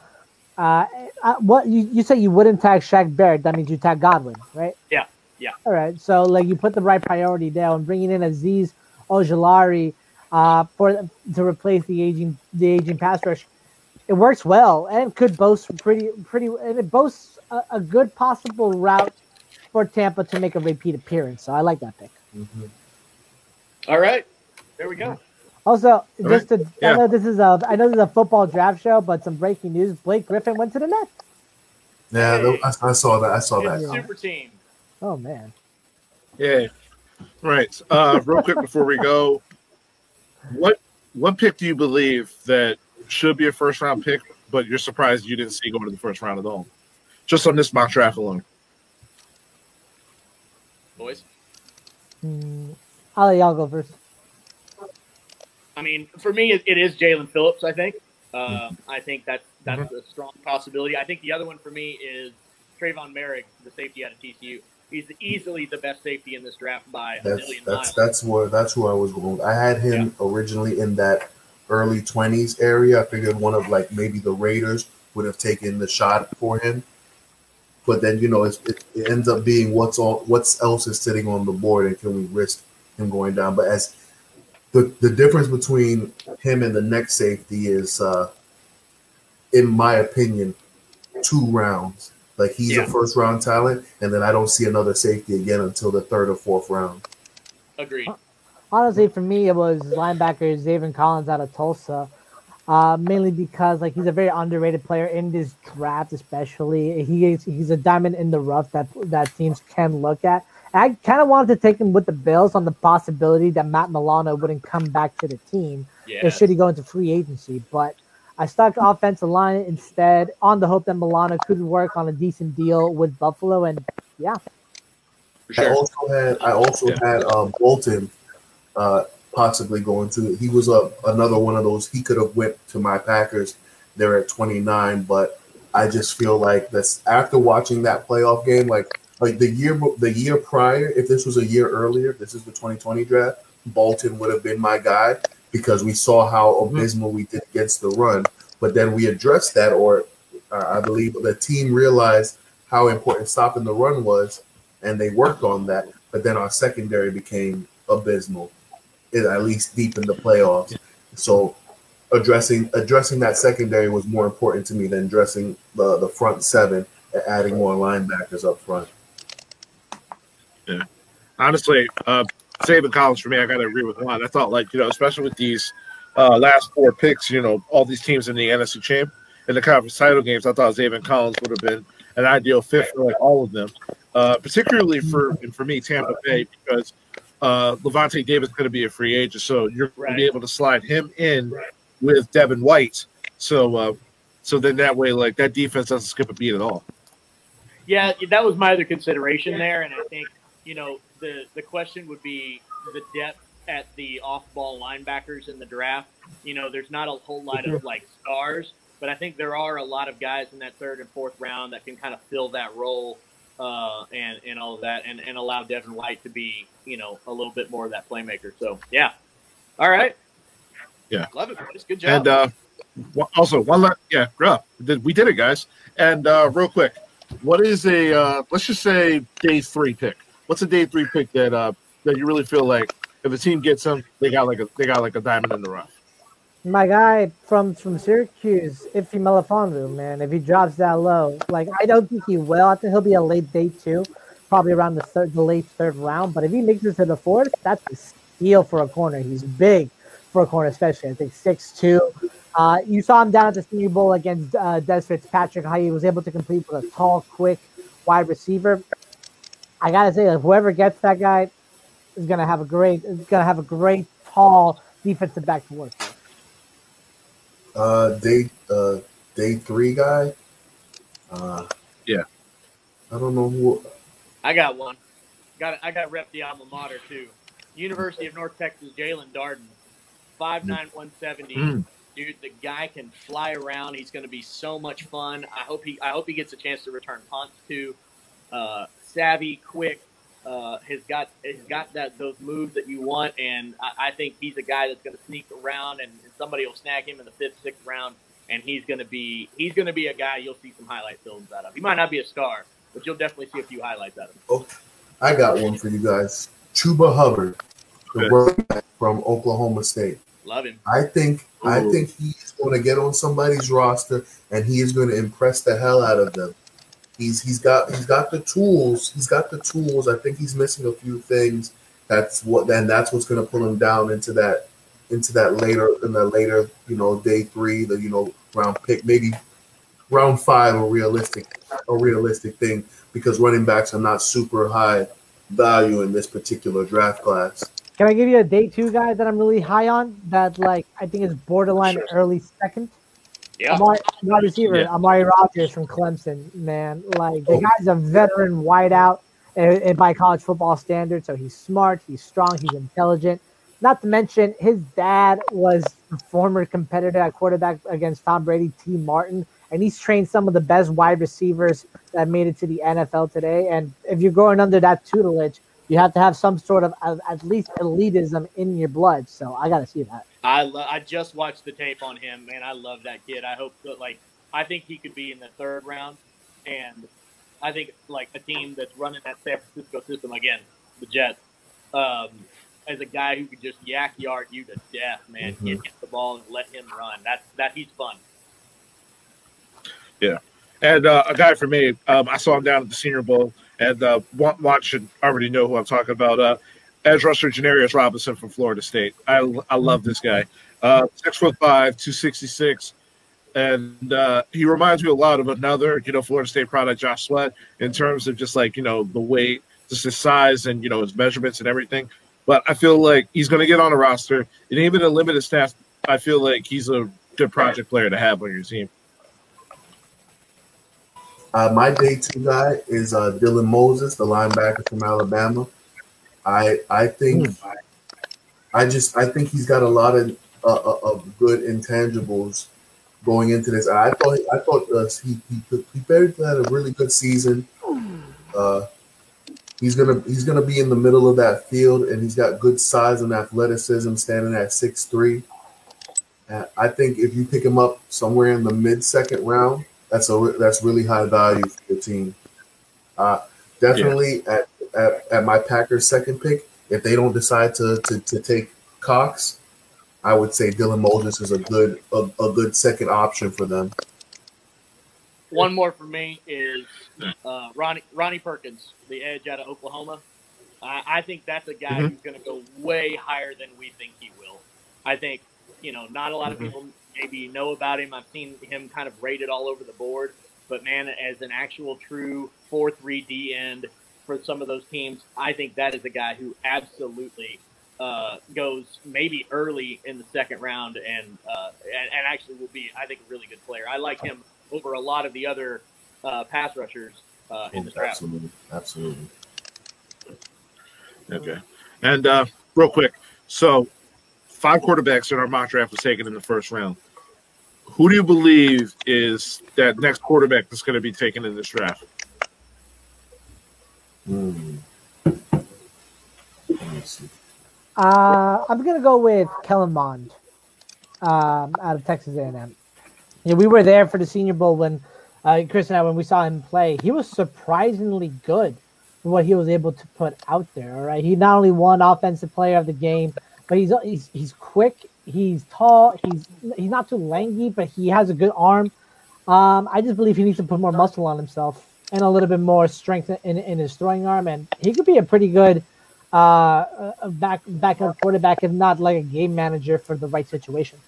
Uh, uh, what you, you say you wouldn't tag Shaq Barrett? That means you tag Godwin, right?
Yeah, yeah.
All right. So like you put the right priority there and bringing in Azeez Ojulari uh, for to replace the aging the aging pass rush. It works well and could boast pretty pretty and it boasts a, a good possible route for Tampa to make a repeat appearance. So I like that pick.
Mm-hmm. All right, there we go.
Also, just to yeah. I know this is a I know this is a football draft show, but some breaking news: Blake Griffin went to the Nets.
Yeah, hey. I, I, saw that. I saw
it's
that.
Super team.
Oh man.
Yeah. Right. Uh, real quick before we go, what what pick do you believe that should be a first round pick, but you're surprised you didn't see go to the first round at all? Just on this mock draft alone.
Boys.
Mm, I'll let y'all go first.
I mean, for me, it, it is Jaelan Phillips. I think. Uh, I think that's that's mm-hmm. a strong possibility. I think the other one for me is Trevon Moehrig, the safety out of TCU he's easily the best safety in this draft by
that's,
a million
that's,
miles.
That's where that's who I was going. I had him yeah. originally in that early twenties area. I figured one of like maybe the Raiders would have taken the shot for him. but then you know it, it ends up being what's all what's else is sitting on the board, and can we risk him going down? But as the the difference between him and the next safety is, uh, in my opinion, two rounds. Like he's
Yeah.
a first round talent, and then I don't see another safety again until the third or fourth round.
Agreed.
honestly, for me, it was linebacker Zaven Collins out of Tulsa. Uh, mainly because like he's a very underrated player in this draft, especially he is he's a diamond in the rough that that teams can look at. I kind of wanted to take him with the Bills on the possibility that Matt Milano wouldn't come back to the team
Yeah.
or should he go into free agency. But I stuck offensive line instead on the hope that Milano could work on a decent deal with Buffalo. And yeah,
For
I also had I also
Yeah.
had um, Bolton uh, possibly going to. He was a another one of those. He could have went to my Packers. They're at 29, but I just feel like that's after watching that playoff game, like like the year the year prior. If this was a year earlier, this is the 2020 draft. Bolton would have been my guy because we saw how abysmal we did against the run. But then we addressed that, or uh, I believe the team realized how important stopping the run was, and they worked on that. But then our secondary became abysmal, it- at least deep in the playoffs. So addressing addressing that secondary was more important to me than addressing the the front seven and adding more linebackers up front. Yeah.
Honestly, uh, Zaven Collins for me, I got to agree with Juan. I thought, like, you know, especially with these uh, last four picks, you know, all these teams in the NFC champ in the conference title games, I thought Zaven Collins would have been an ideal fit for like all of them, uh, particularly for and for me Tampa Bay because uh, Lavonte Davis is going to be a free agent, so you're going to
Right.
be able to slide him in with Devin White. So, uh, so then that way, like that defense doesn't skip a beat at all.
Yeah, that was my other consideration there, and I think you know the the question would be the depth at the off-ball linebackers in the draft. You know, there's not a whole lot of like stars, but I think there are a lot of guys in that third and fourth round that can kind of fill that role uh, and and all of that, and and allow Devin White to be you know a little bit more of that playmaker. So yeah, all right,
Yeah.
love it, boys. Good job.
And uh, also one, la- yeah, yeah, we did- we did it, guys. And uh, real quick, what is a uh, let's just say day three pick? What's a day three pick that uh, that you really feel like if a team gets them, they got like a they got like a diamond in the rough?
my guy from from Syracuse, Iffy Melifonwu, man, if he drops that low, like I don't think he will. I think he'll be a late day two, probably around the third, the late third round. But if he makes it to the fourth, that's a steal for a corner. He's big for a corner, especially I think six two. Uh, you saw him down at the Senior Bowl against uh, Dez Fitzpatrick, how he was able to complete with a tall, quick wide receiver. I gotta say, like, whoever gets that guy is gonna have a great, is gonna have a great tall defensive back to work with.
Uh, day uh, day three guy. Uh,
Yeah.
I don't know who.
I got one. Got I got rep the alma mater too. University of North Texas, Jaelon Darden, five nine one seventy.
Mm.
Dude, the guy can fly around. He's going to be so much fun. I hope he I hope he gets a chance to return punts too. Uh, savvy, quick. Uh, has got has got that those moves that you want, and I, I think he's a guy that's going to sneak around, and, and somebody will snag him in the fifth, sixth round, and he's going to be he's going to be a guy you'll see some highlight films out of. He might not be a star, but you'll definitely see a few highlights out of him.
Oh, I got one for you guys. Chuba Hubbard, the
Good.
running back from Oklahoma State.
Love him.
I think I think he's going to get on somebody's roster and he is going to impress the hell out of them. He's he's got he's got the tools. He's got the tools. I think he's missing a few things. That's what then that's what's going to pull him down into that into that later in the later you know day three the you know round pick maybe round five a realistic a realistic thing because running backs are not super high value in this particular draft class.
Can I give you a day two guy that I'm really high on? That like I think is borderline
Sure.
early second.
Yeah.
Amari, wide receiver
Yeah.
Amari Rogers from Clemson. Man, like the guy's a veteran wideout uh, uh, by college football standards. So he's smart, he's strong, he's intelligent. Not to mention his dad was a former competitor at quarterback against Tom Brady, Tee Martin, and he's trained some of the best wide receivers that made it to the NFL today. And if you're growing under that tutelage, you have to have some sort of at least elitism in your blood. So I got to see that.
I lo- I just watched the tape on him, man. I love that kid. I hope that like I think he could be in the third round, and I think like a team that's running that San Francisco system again, the Jets, um, as a guy who could just yak yard you to death, man.
Mhm.
Get hit the ball and let him run. That's that he's fun.
Yeah, and uh, a guy for me, um, I saw him down at the Senior Bowl, and uh, should already know who I'm talking about. Uh, edge rusher Janarius Robinson from Florida State. I, I love this guy. Uh, six foot five, two sixty six, and uh, he reminds me a lot of another, you know, Florida State product, Josh Sweat, in terms of just like you know the weight, just his size, and you know his measurements and everything. But I feel like he's going to get on a roster, and even a limited staff. I feel like he's a good project player to have on your team.
Uh, my day two guy is uh, Dylan Moses, the linebacker from Alabama. I I think I just I think he's got a lot of uh, uh, of good intangibles going into this. And I thought I thought uh, he he he had a really good season. Uh, he's gonna he's gonna be in the middle of that field, and he's got good size and athleticism, standing at six three. I think if you pick him up somewhere in the mid second round, that's a that's really high value for the team. Uh, definitely at, at at my Packers second pick, if they don't decide to to, to take Cox, I would say Dylan Moses is a good a, a good second option for them.
One more for me is uh, Ronnie Ronnie Perkins, the edge out of Oklahoma. I, I think that's a guy
Mhm.
who's going to go way higher than we think he will. I think you know not a lot of
Mhm.
people maybe know about him. I've seen him kind of rated all over the board, but man, as an actual true four three D end for some of those teams, I think that is a guy who absolutely uh, goes maybe early in the second round and, uh, and and actually will be I think a really good player. I like him over a lot of the other uh, pass rushers uh, in the draft.
Absolutely, absolutely.
Okay. And uh, real quick, so five quarterbacks in our mock draft was taken in the first round. Who do you believe is that next quarterback that's going to be taken in this draft?
See.
Uh, I'm gonna go with Kellen Mond, um, out of Texas A&M. Yeah, we were there for the Senior Bowl when uh, Kris and I when we saw him play. He was surprisingly good for what he was able to put out there. All right, he not only won Offensive Player of the Game, but he's he's he's quick, he's tall, he's he's not too lanky, but he has a good arm. Um, I just believe he needs to put more muscle on himself and a little bit more strength in, in his throwing arm, and he could be a pretty good uh, back backup quarterback, if not like a game manager for the right situation.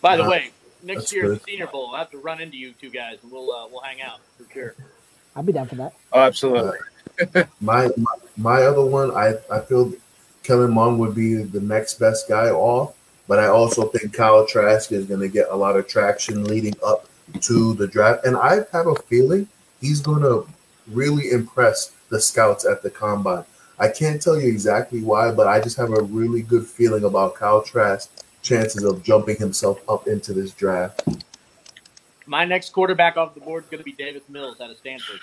By the
Uh,
way, next
that's
year
good.
the Senior Bowl, I have to run into you two guys, and we'll uh, we'll hang out for sure.
I'll be down for that.
Oh, absolutely.
My, my my other one, I I feel Kellen Mond would be the next best guy off, but I also think Kyle Trask is going to get a lot of traction leading up to the draft, and I have a feeling he's going to really impress the scouts at the combine. I can't tell you exactly why, but I just have a really good feeling about Kyle Trask's chances of jumping himself up into this draft.
My next quarterback off the board is going to be Davis Mills out of Stanford.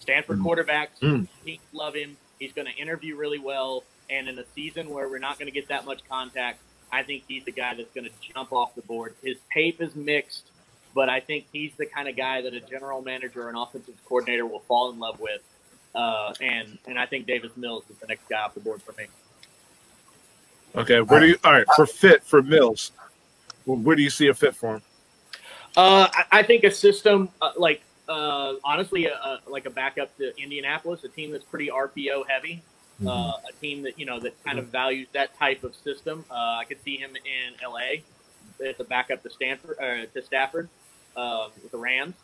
Stanford
Mm.
quarterbacks,
Mm.
teams love him. He's going to interview really well, and in a season where we're not going to get that much contact, I think he's the guy that's going to jump off the board. His tape is mixed, but I think he's the kind of guy that a general manager or an offensive coordinator will fall in love with. Uh, and and I think Davis Mills is the next guy off the board for me.
Okay. Where do you? All right. For fit for Mills, where do you see a fit for him?
Uh, I, I think a system uh, like uh, honestly, a, a, like a backup to Indianapolis, a team that's pretty RPO heavy,
Mm-hmm.
uh, a team that you know that kind of values that type of system. Uh, I could see him in LA as a backup to Stanford uh, to Stafford uh, with the Rams.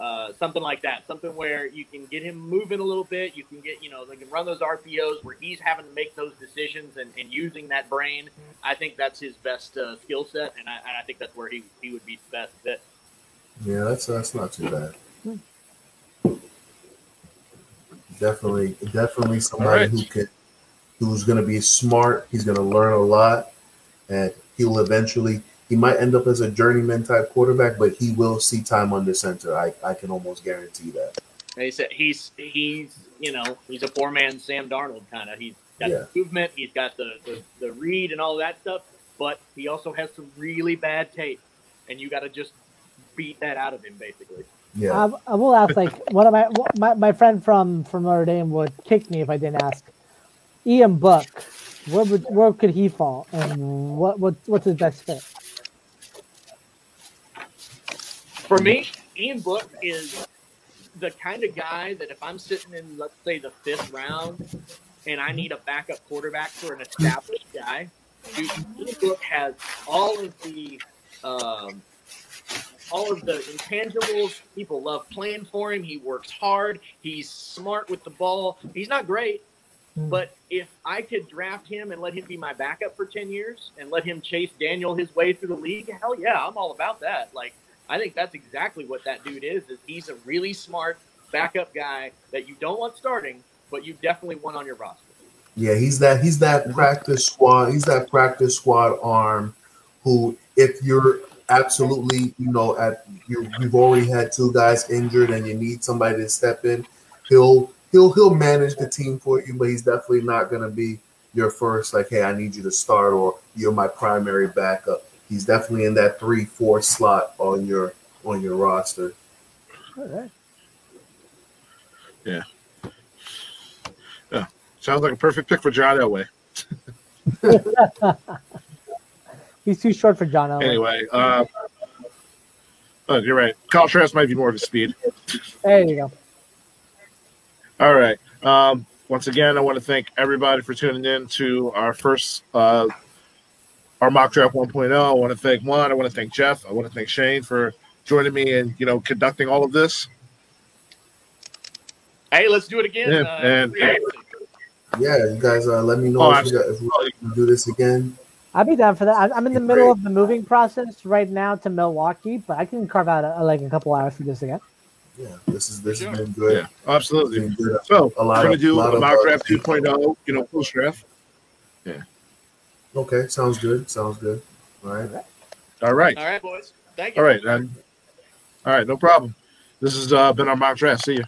Uh, something like that, something where you can get him moving a little bit. You can get, you know, they can run those RPOs where he's having to make those decisions and, and using that brain. I think that's his best uh, skill set, and I, and I think that's where he, he would be best fit.
Yeah, that's that's not too bad. Definitely, definitely somebody
Alright.
who could, who's going to be smart. He's going to learn a lot, and he'll eventually. He might end up as a journeyman type quarterback, but he will see time under center. I, I can almost guarantee that.
They said he's he's you know he's a poor man Sam Darnold kind of. He's got
Yeah.
the movement, he's got the, the the read and all that stuff, but he also has some really bad tape, and you got to just beat that out of him basically.
Yeah.
I, I will ask like one of my, my my friend from from Notre Dame would kick me if I didn't ask. Ian Book, where would where could he fall, and what what what's his best fit?
For me, Ian Book is the kind of guy that if I'm sitting in, let's say, the fifth round, and I need a backup quarterback for an established guy, dude, Ian Book has all of the um, all of the intangibles. People love playing for him. He works hard. He's smart with the ball. He's not great, but if I could draft him and let him be my backup for 10 years and let him Chase Daniel his way through the league, hell yeah, I'm all about that. Like, I think that's exactly what that dude is, is he's a really smart backup guy that you don't want starting, but you definitely want on your roster.
Yeah, he's that he's that practice squad. He's that practice squad arm who, if you're absolutely, you know, at you you've already had two guys injured and you need somebody to step in, he'll he'll he'll manage the team for you, but he's definitely not gonna be your first, like, hey, I need you to start or you're my primary backup. He's definitely in that three, four slot on your on your roster.
All right. Yeah. Yeah.
Sounds like a perfect pick for John Elway.
He's too short for John Elway.
Anyway, uh, oh, you're right. Kyle Trask might be more of his speed.
There you go.
All right. Um, once again, I want to thank everybody for tuning in to our first uh, our mock draft 1.0. I want to thank Juan. I want to thank Jeff. I want to thank Shane for joining me and you know conducting all of this.
Hey, let's do it again.
Yeah,
uh,
and-
free agency.
Yeah, you guys uh, let me know
Oh,
if, we got, if we can do this again.
I'd be down for that. I'm- I'm in the middle of the moving process right now to Milwaukee, but I can carve out a, like a couple hours for this again.
Yeah, this is this
Sure.
has been good.
Yeah, absolutely.
Been good.
So
A
we're going to
of-
do a mock draft 2.0. You know, post draft.
Okay, sounds good. Sounds good. All right.
All right.
All right, boys. Thank you.
All right. And, all right. No problem. This has uh, been our mock draft. See you.